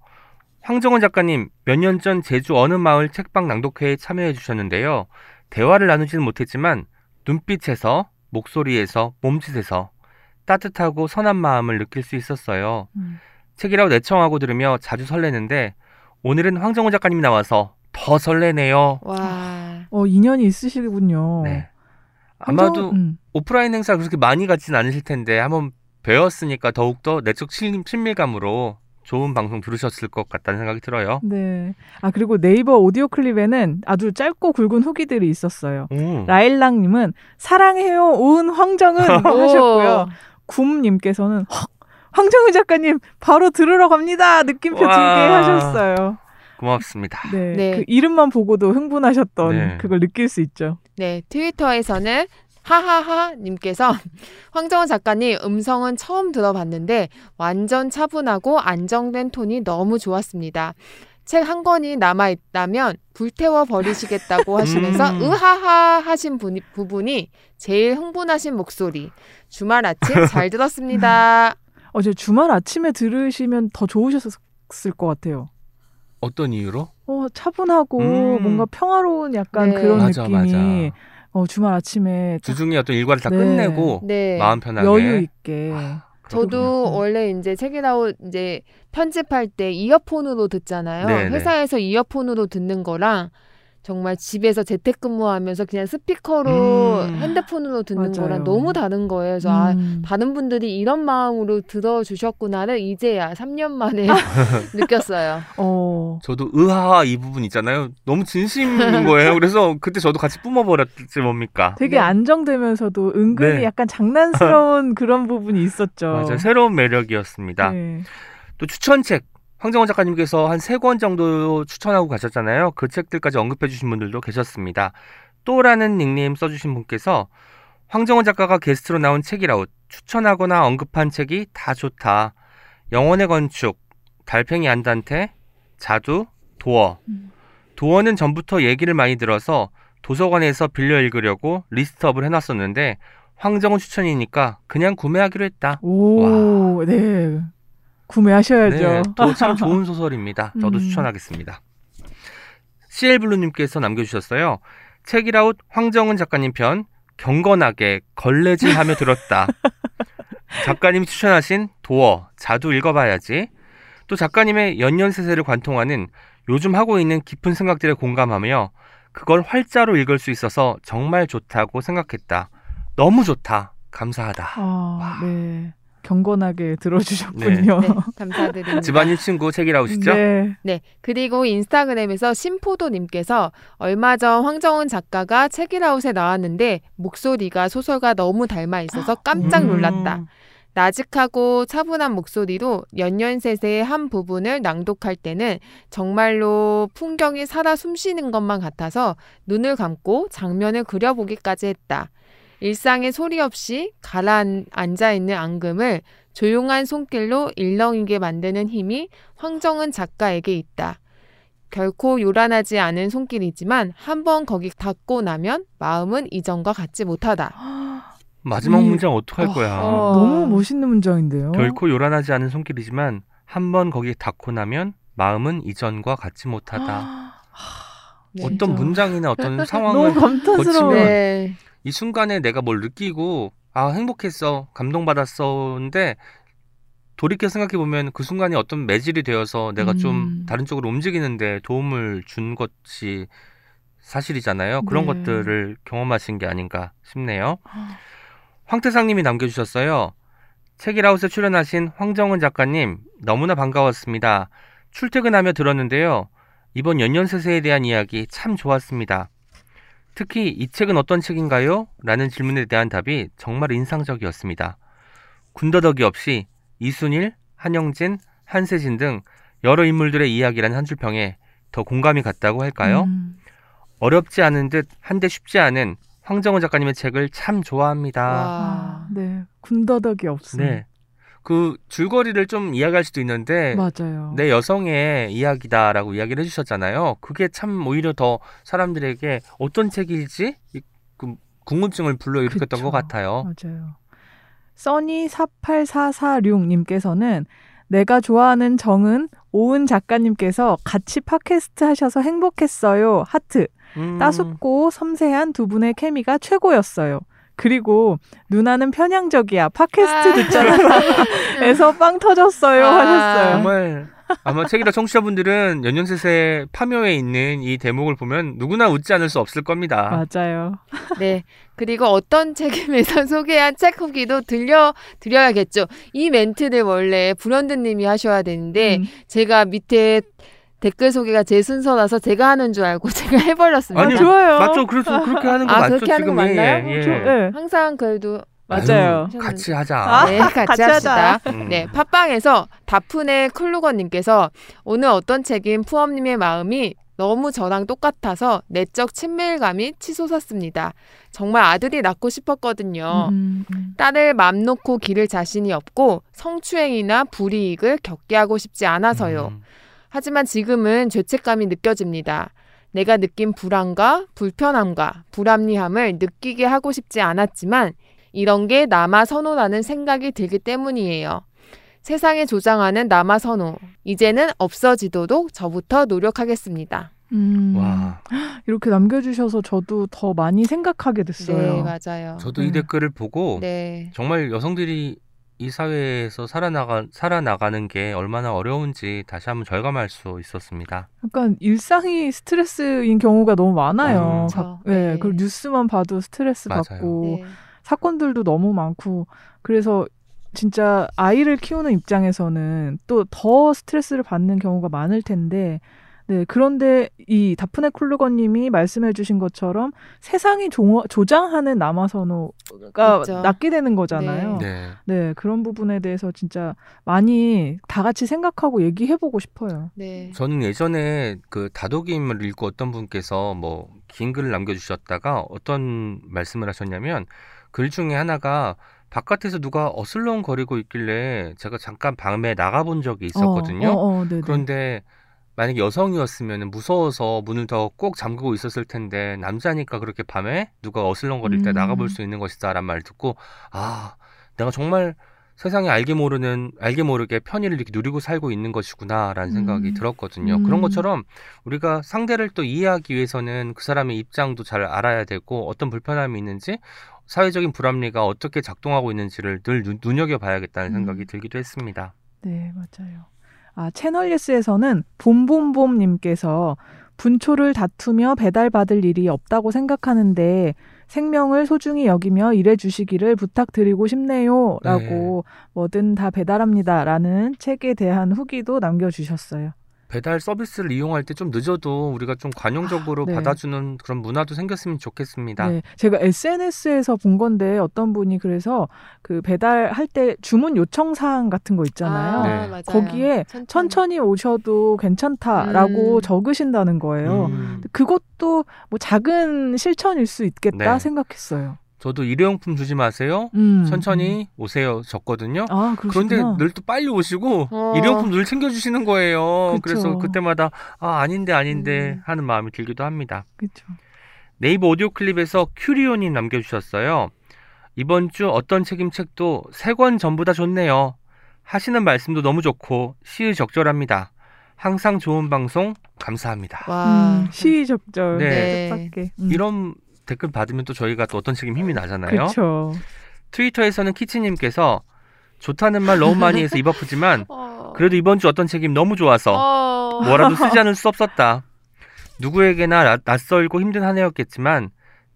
황정원 작가님 몇 년 전 제주 어느 마을 책방 낭독회에 참여해 주셨는데요. 대화를 나누지는 못했지만 눈빛에서 목소리에서 몸짓에서 따뜻하고 선한 마음을 느낄 수 있었어요. 음. 책이라고 내청하고 들으며 자주 설레는데 오늘은 황정원 작가님이 나와서 더 설레네요. 와. 어 인연이 있으시군요. 네. 황정- 아마도 음. 오프라인 행사 그렇게 많이 가진 않으실 텐데 한번 배웠으니까 더욱더 내적 친- 친밀감으로 좋은 방송 들으셨을 것 같다는 생각이 들어요. 네. 아 그리고 네이버 오디오 클립에는 아주 짧고 굵은 후기들이 있었어요. 오. 라일락님은 사랑해요 온 황정은 하셨고요. 굼님께서는 헉, 황정은 작가님 바로 들으러 갑니다 느낌표 들게 와. 하셨어요. 고맙습니다. 네. 네. 그 이름만 보고도 흥분하셨던 네. 그걸 느낄 수 있죠. 네, 트위터에서는 하하하 님께서 황정원 작가님 음성은 처음 들어봤는데 완전 차분하고 안정된 톤이 너무 좋았습니다. 책 한 권이 남아 있다면 불태워 버리시겠다고 하시면서 음. 으하하 하신 분이, 부분이 제일 흥분하신 목소리. 주말 아침 잘 들었습니다. 어제 주말 아침에 들으시면 더 좋으셨을 것 같아요. 어떤 이유로? 어 차분하고 음. 뭔가 평화로운 약간 네. 그런 맞아, 느낌이 맞아. 어 주말 아침에 딱 주중에 어떤 일과를 다 네. 끝내고 네. 마음 편하게 여유 있게 저도 그렇군요. 원래 이제 책이라고 이제 편집할 때 이어폰으로 듣잖아요. 네네. 회사에서 이어폰으로 듣는 거랑 정말 집에서 재택근무하면서 그냥 스피커로 음. 핸드폰으로 듣는 맞아요. 거랑 너무 다른 거예요. 그래서 아, 음. 다른 분들이 이런 마음으로 들어주셨구나를 이제야 3년 만에 느꼈어요. 어 저도 으하하 이 부분 있잖아요. 너무 진심인 거예요. 그래서 그때 저도 같이 뿜어버렸지 뭡니까? 되게 네. 안정되면서도 은근히 네. 약간 장난스러운 그런 부분이 있었죠. 맞아요. 새로운 매력이었습니다. 네. 또 추천책 황정원 작가님께서 한 세 권 정도 추천하고 가셨잖아요. 그 책들까지 언급해 주신 분들도 계셨습니다. 또라는 닉네임 써주신 분께서 황정원 작가가 게스트로 나온 책이라웃 추천하거나 언급한 책이 다 좋다. 영혼의 건축, 달팽이 안단테, 자두, 도어. 음. 도어는 전부터 얘기를 많이 들어서 도서관에서 빌려 읽으려고 리스트업을 해놨었는데 황정원 추천이니까 그냥 구매하기로 했다. 오, 네. 구매하셔야죠. 네, 또 참 좋은 소설입니다. 저도 음. 추천하겠습니다. CL블루님께서 남겨주셨어요. 책이라웃 황정은 작가님 편 경건하게 걸레질하며 들었다. 작가님이 추천하신 도어 자두 읽어봐야지. 또 작가님의 연년세세를 관통하는 요즘 하고 있는 깊은 생각들에 공감하며 그걸 활자로 읽을 수 있어서 정말 좋다고 생각했다. 너무 좋다. 감사하다. 아, 네. 경건하게 들어주셨군요. 네, 감사드립니다. 집안일 친구 책이라웃이죠? 네. 네. 그리고 인스타그램에서 심포도님께서 얼마 전 황정은 작가가 책이라웃에 나왔는데 목소리가 소설과 너무 닮아 있어서 깜짝 음. 놀랐다. 나직하고 차분한 목소리로 연년세세의 한 부분을 낭독할 때는 정말로 풍경이 살아 숨쉬는 것만 같아서 눈을 감고 장면을 그려보기까지 했다. 일상의 소리 없이 가라앉아 있는 앙금을 조용한 손길로 일렁이게 만드는 힘이 황정은 작가에게 있다. 결코 요란하지 않은 손길이지만 한번 거기 닿고 나면 마음은 이전과 같지 못하다. 마지막 이- 문장 어떡할 어, 거야. 어. 너무 멋있는 문장인데요. 결코 요란하지 않은 손길이지만 한번 거기 닿고 나면 마음은 이전과 같지 못하다. 네. 어떤. 문장이나 어떤 상황을 감탄스러워. 거치면- 네. 이 순간에 내가 뭘 느끼고 아 행복했어 감동받았어인데 돌이켜 생각해 보면 그 순간이 어떤 매질이 되어서 내가 좀 음. 다른 쪽으로 움직이는데 도움을 준 것이 사실이잖아요. 그런 네. 것들을 경험하신 게 아닌가 싶네요. 황태상님이 남겨주셨어요. 책이라웃에 출연하신 황정은 작가님 너무나 반가웠습니다. 출퇴근하며 들었는데요. 이번 연년세세에 대한 이야기 참 좋았습니다. 특히 이 책은 어떤 책인가요? 라는 질문에 대한 답이 정말 인상적이었습니다. 군더더기 없이 이순일, 한영진, 한세진 등 여러 인물들의 이야기라는 한 줄 평에 더 공감이 갔다고 할까요? 음. 어렵지 않은 듯 한데 쉽지 않은 황정은 작가님의 책을 참 좋아합니다. 와. 아, 네. 군더더기 없음. 네. 그 줄거리를 좀 이야기할 수도 있는데 맞아요. 내 여성의 이야기다라고 이야기를 해주셨잖아요. 그게 참 오히려 더 사람들에게 어떤 책일지 이- 그 궁금증을 불러일으켰던 그쵸. 것 같아요. 맞아요. 써니 48446님께서는 내가 좋아하는 정은 오은 작가님께서 같이 팟캐스트 하셔서 행복했어요. 하트. 음, 따숩고 섬세한 두 분의 케미가 최고였어요. 그리고 누나는 편향적이야. 팟캐스트 아. 듣잖아. 에서 빵 터졌어요. 아. 하셨어요. 정말 아마 책이라 청취자분들은 연년세세 파묘에 있는 이 대목을 보면 누구나 웃지 않을 수 없을 겁니다. 맞아요. 네. 그리고 어떤 책임에서 소개한 책 후기도 들려 드려야겠죠. 이 멘트를 원래 불현듯님이 하셔야 되는데 음. 제가 밑에 댓글 소개가 제 순서라서 제가 하는 줄 알고 제가 해버렸습니다. 아니요. 좋아요. 맞죠? 그래서 그렇게 하는 거 아, 맞죠? 그렇게 하는 거 지금 맞나요? 예, 예. 저- 네. 항상 그래도 맞아요. 아유, 같이 하자. 아, 네, 같이, 같이 합시다. 하자. 음. 네, 팟빵에서 다푼의 클루거님께서 오늘 어떤 책임 푸엄님의 마음이 너무 저랑 똑같아서 내적 친밀감이 치솟았습니다. 정말 아들이 낳고 싶었거든요. 음, 음. 딸을 맘 놓고 기를 자신이 없고 성추행이나 불이익을 겪게 하고 싶지 않아서요. 음. 하지만 지금은 죄책감이 느껴집니다. 내가 느낀 불안과 불편함과 불합리함을 느끼게 하고 싶지 않았지만 이런 게 남아 선호라는 생각이 들기 때문이에요. 세상에 조장하는 남아 선호. 이제는 없어지도록 저부터 노력하겠습니다. 음. 와, 이렇게 남겨주셔서 저도 더 많이 생각하게 네, 됐어요. 맞아요. 저도 이 네. 댓글을 보고 네. 정말 여성들이 이 사회에서 살아나가 살아나가는 게 얼마나 어려운지 다시 한번 절감할 수 있었습니다. 약간 일상이 스트레스인 경우가 너무 많아요. 음. 각- 그렇죠. 네, 네. 그리고 뉴스만 봐도 스트레스 맞아요. 받고 네. 사건들도 너무 많고 그래서 진짜 아이를 키우는 입장에서는 또 더 스트레스를 받는 경우가 많을 텐데 네 그런데 이 다프네 쿨루거님이 말씀해주신 것처럼 세상이 조, 조장하는 남아선호가 있죠. 낫게 되는 거잖아요. 네. 네 그런 부분에 대해서 진짜 많이 다 같이 생각하고 얘기해보고 싶어요. 네. 저는 예전에 그 다독임을 읽고 어떤 분께서 뭐 긴 글을 남겨주셨다가 어떤 말씀을 하셨냐면 글 중에 하나가 바깥에서 누가 어슬렁거리고 있길래 제가 잠깐 밤에 나가본 적이 있었거든요. 어, 어, 어, 네네. 그런데 만약에 여성이었으면 무서워서 문을 더 꼭 잠그고 있었을 텐데 남자니까 그렇게 밤에 누가 어슬렁거릴 때 음. 나가볼 수 있는 것이다라는 말을 듣고 아 내가 정말 세상에 알게 모르는 알게 모르게 편의를 이렇게 누리고 살고 있는 것이구나라는 생각이 음. 들었거든요. 음. 그런 것처럼 우리가 상대를 또 이해하기 위해서는 그 사람의 입장도 잘 알아야 되고 어떤 불편함이 있는지 사회적인 불합리가 어떻게 작동하고 있는지를 늘 눈- 눈여겨봐야겠다는 음. 생각이 들기도 했습니다. 네, 맞아요. 아, 채널 예스에서는 봄봄봄님께서 분초를 다투며 배달받을 일이 없다고 생각하는데 생명을 소중히 여기며 일해 주시기를 부탁드리고 싶네요. 라고 뭐든 다 배달합니다. 라는 책에 대한 후기도 남겨주셨어요. 배달 서비스를 이용할 때 좀 늦어도 우리가 좀 관용적으로 아, 네. 받아주는 그런 문화도 생겼으면 좋겠습니다. 네, 제가 SNS에서 본 건데 어떤 분이 그래서 그 배달할 때 주문 요청 사항 같은 거 있잖아요. 아, 네. 맞아요. 거기에 천천히 오셔도 괜찮다라고 음. 적으신다는 거예요. 음, 그것도 뭐 작은 실천일 수 있겠다 네. 생각했어요. 저도 일회용품 주지 마세요. 음, 천천히 오세요. 졌거든요. 음. 아, 그런데. 늘 또 빨리 오시고 어. 일회용품 늘 챙겨주시는 거예요. 그쵸. 그래서 그때마다 아 아닌데 아닌데 음. 하는 마음이 들기도 합니다. 그렇죠. 네이버 오디오 클립에서 큐리오님 남겨주셨어요. 이번 주 어떤 책임책도 세 권 전부 다 좋네요. 하시는 말씀도 너무 좋고 시의적절합니다. 항상 좋은 방송 감사합니다. 와. 음, 시의적절. 네. 음. 이런 댓글 받으면 또 저희가 또 어떤 책임 힘이 나잖아요. 그렇죠. 트위터에서는 키치님께서 좋다는 말 너무 많이 해서 입 아프지만 어. 그래도 이번 주 어떤 책임 너무 좋아서 어. 뭐라도 쓰지 않을 수 없었다. 누구에게나 나- 낯설고 힘든 한 해였겠지만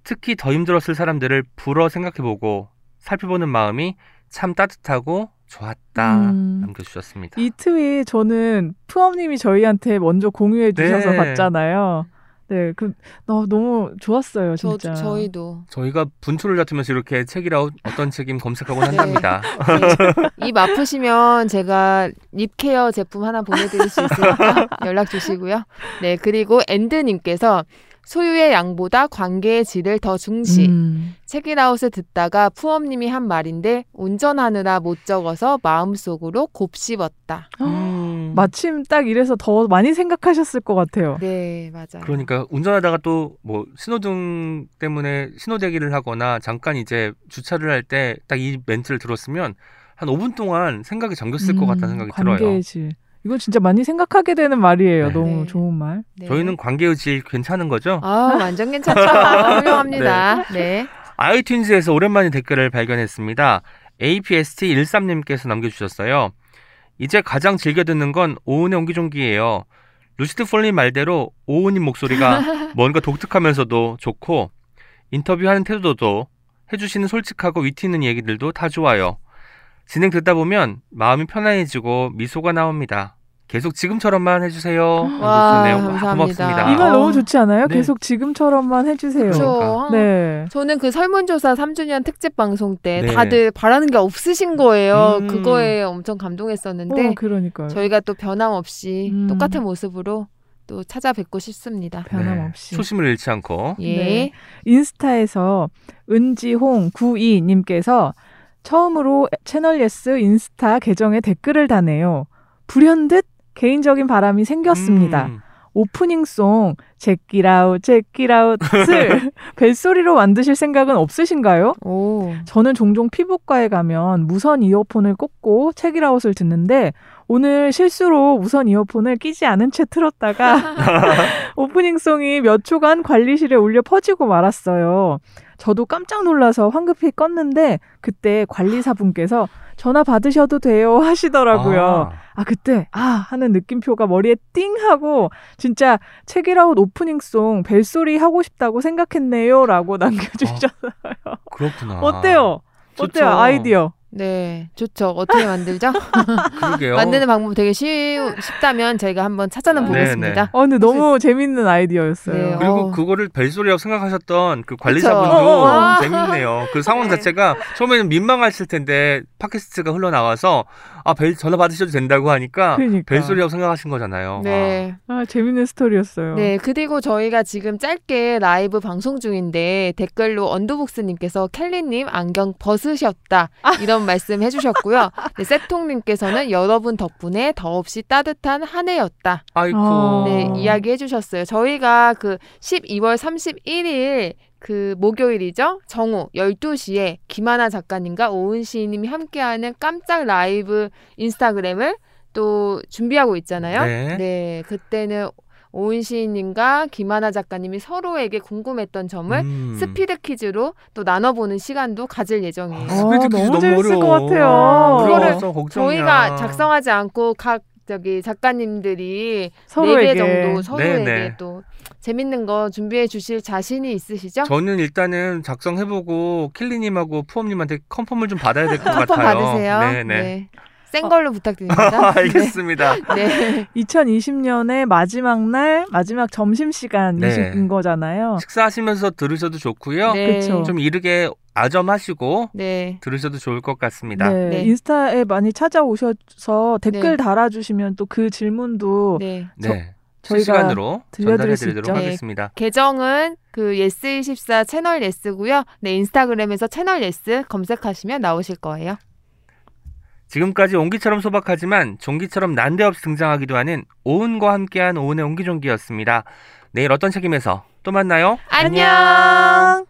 특히 더 힘들었을 사람들을 불어 생각해보고 살펴보는 마음이 참 따뜻하고 좋았다 음. 남겨주셨습니다. 이 트윗 저는 푸엄님이 저희한테 먼저 공유해 주셔서 네. 봤잖아요. 네, 그 어, 너무 좋았어요, 저, 진짜. 저희도 저희가 분초를 다투면서 이렇게 책이라웃 어떤 책임 검색하곤 네. 한답니다. 입 아프시면 제가 립케어 제품 하나 보내드릴 수 있으니까 연락 주시고요. 네 그리고 엔드님께서 소유의 양보다 관계의 질을 더 중시. 음. 책이라웃을 듣다가 푸엄님이 한 말인데 운전하느라 못 적어서 마음속으로 곱씹었다. 음, 마침 딱 이래서 더 많이 생각하셨을 것 같아요. 네 맞아요. 그러니까 운전하다가 또 뭐 신호등 때문에 신호 대기를 하거나 잠깐 이제 주차를 할 때 딱 이 멘트를 들었으면 한 5분 동안 생각이 잠겼을 것 같다는 생각이 들어요. 음, 관계의 질. 이건 진짜 많이 생각하게 되는 말이에요. 네. 너무 네. 좋은 말. 네. 저희는 관계의 질 괜찮은 거죠? 아 완전 괜찮죠. 훌륭합니다. 네. iTunes에서 오랜만에 댓글을 발견했습니다. APST13님께서 남겨주셨어요. 이제 가장 즐겨 듣는 건 오은의 옹기종기예요. 루시드 폴님 말대로 오은님 목소리가 뭔가 독특하면서도 좋고 인터뷰하는 태도도 해주시는 솔직하고 위트 있는 얘기들도 다 좋아요. 진행 듣다 보면 마음이 편안해지고 미소가 나옵니다. 계속 지금처럼만 해주세요. 와, 해주셨네요. 감사합니다. 고맙습니다. 이말 어. 너무 좋지 않아요? 네. 계속 지금처럼만 해주세요. 그렇죠. 그러니까. 네. 저는 그 설문조사 3주년 특집 방송 때 네. 다들 바라는 게 없으신 거예요. 음. 그거에 엄청 감동했었는데 어, 그러니까요. 저희가 또 변함없이 음. 똑같은 모습으로 또 찾아뵙고 싶습니다. 변함없이. 네, 초심을 잃지 않고 예. 네. 인스타에서 은지홍 92님께서 처음으로 채널 예스 인스타 계정에 댓글을 다네요. 불현듯 개인적인 바람이 생겼습니다. 음, 오프닝송 제끼라웃 제끼라웃을 벨소리로 만드실 생각은 없으신가요? 오. 저는 종종 피부과에 가면 무선 이어폰을 꽂고 책읽아웃을 듣는데 오늘 실수로 무선 이어폰을 끼지 않은 채 틀었다가 오프닝송이 몇 초간 관리실에 울려 퍼지고 말았어요. 저도 깜짝 놀라서 황급히 껐는데 그때 관리사분께서 전화 받으셔도 돼요 하시더라고요. 아, 아 그때 아 하는 느낌표가 머리에 띵 하고 진짜 책이라웃 오프닝송 벨소리 하고 싶다고 생각했네요라고 남겨주셨어요. 그렇구나. 어때요? 좋죠. 어때요 아이디어? 네, 좋죠. 어떻게 만들죠? 그러게요. 만드는 방법 되게 쉬, 쉽다면 저희가 한번 찾아는 네, 보겠습니다. 어 근데 너무 재밌는 아이디어였어요. 네, 그리고 어. 그거를 벨소리라고 생각하셨던 그. 관리자분도 어, 어, 어. 재밌네요. 그 상황 네. 자체가 처음에는 민망하실 텐데 팟캐스트가 흘러나와서 아 벨 전화 받으셔도 된다고 하니까 그러니까. 벨소리라고 생각하신 거잖아요. 네. 아 재밌는 스토리였어요. 네, 그리고 저희가 지금 짧게 라이브 방송 중인데 댓글로 언더북스님께서 켈리님 안경 벗으셨다 이런 말씀 해주셨고요. 네, 세통님께서는 여러분 덕분에 더없이 따뜻한 한 해였다. 아. 아이고. 어. 네, 이야기 해주셨어요. 저희가 그 12월 31일 그 목요일이죠. 정오 12시에 김하나 작가님과 오은 시인님이 함께하는 깜짝 라이브 인스타그램을 또 준비하고 있잖아요. 네. 그때는 오은 시인님과 김하나 작가님이 서로에게 궁금했던 점을 음. 스피드 퀴즈로 또 나눠보는 시간도 가질 예정이에요. 아, 스피드 어, 퀴즈 너무 너무 재밌을 어려워. 것 같아요. 걱정이야. 저희가 작성하지 않고 각 저기 작가님들이 서로에게. 네개 정도 서로에게 네네. 또 재밌는 거 준비해 주실 자신이 있으시죠? 저는 일단은 작성해보고 킬리님하고 푸엄님한테 컨펌을 좀 받아야 될 것 같아요. 컨펌 받으세요. 네네. 네. 센 걸로 부탁드립니다. 알겠습니다. 네. 네. 2020년의 마지막 날 마지막 점심 시간이신 네. 거잖아요. 식사하시면서 들으셔도 좋고요. 네. 그쵸. 좀 이르게 아점하시고 네. 들으셔도 좋을 것 같습니다. 네, 네. 인스타에 많이 찾아오셔서 댓글 네. 달아주시면 또 그 질문도 네. 네. 저희가 실시간으로 전달해드리도록 있죠. 하겠습니다. 계정은 그 예스24 채널 예스고요. 네, 인스타그램에서 채널 예스 검색하시면 나오실 거예요. 지금까지 옹기처럼 소박하지만 종기처럼 난데없이 등장하기도 하는 오은과 함께한 오은의 옹기종기였습니다. 내일 어떤 책임에서 또 만나요. 안녕.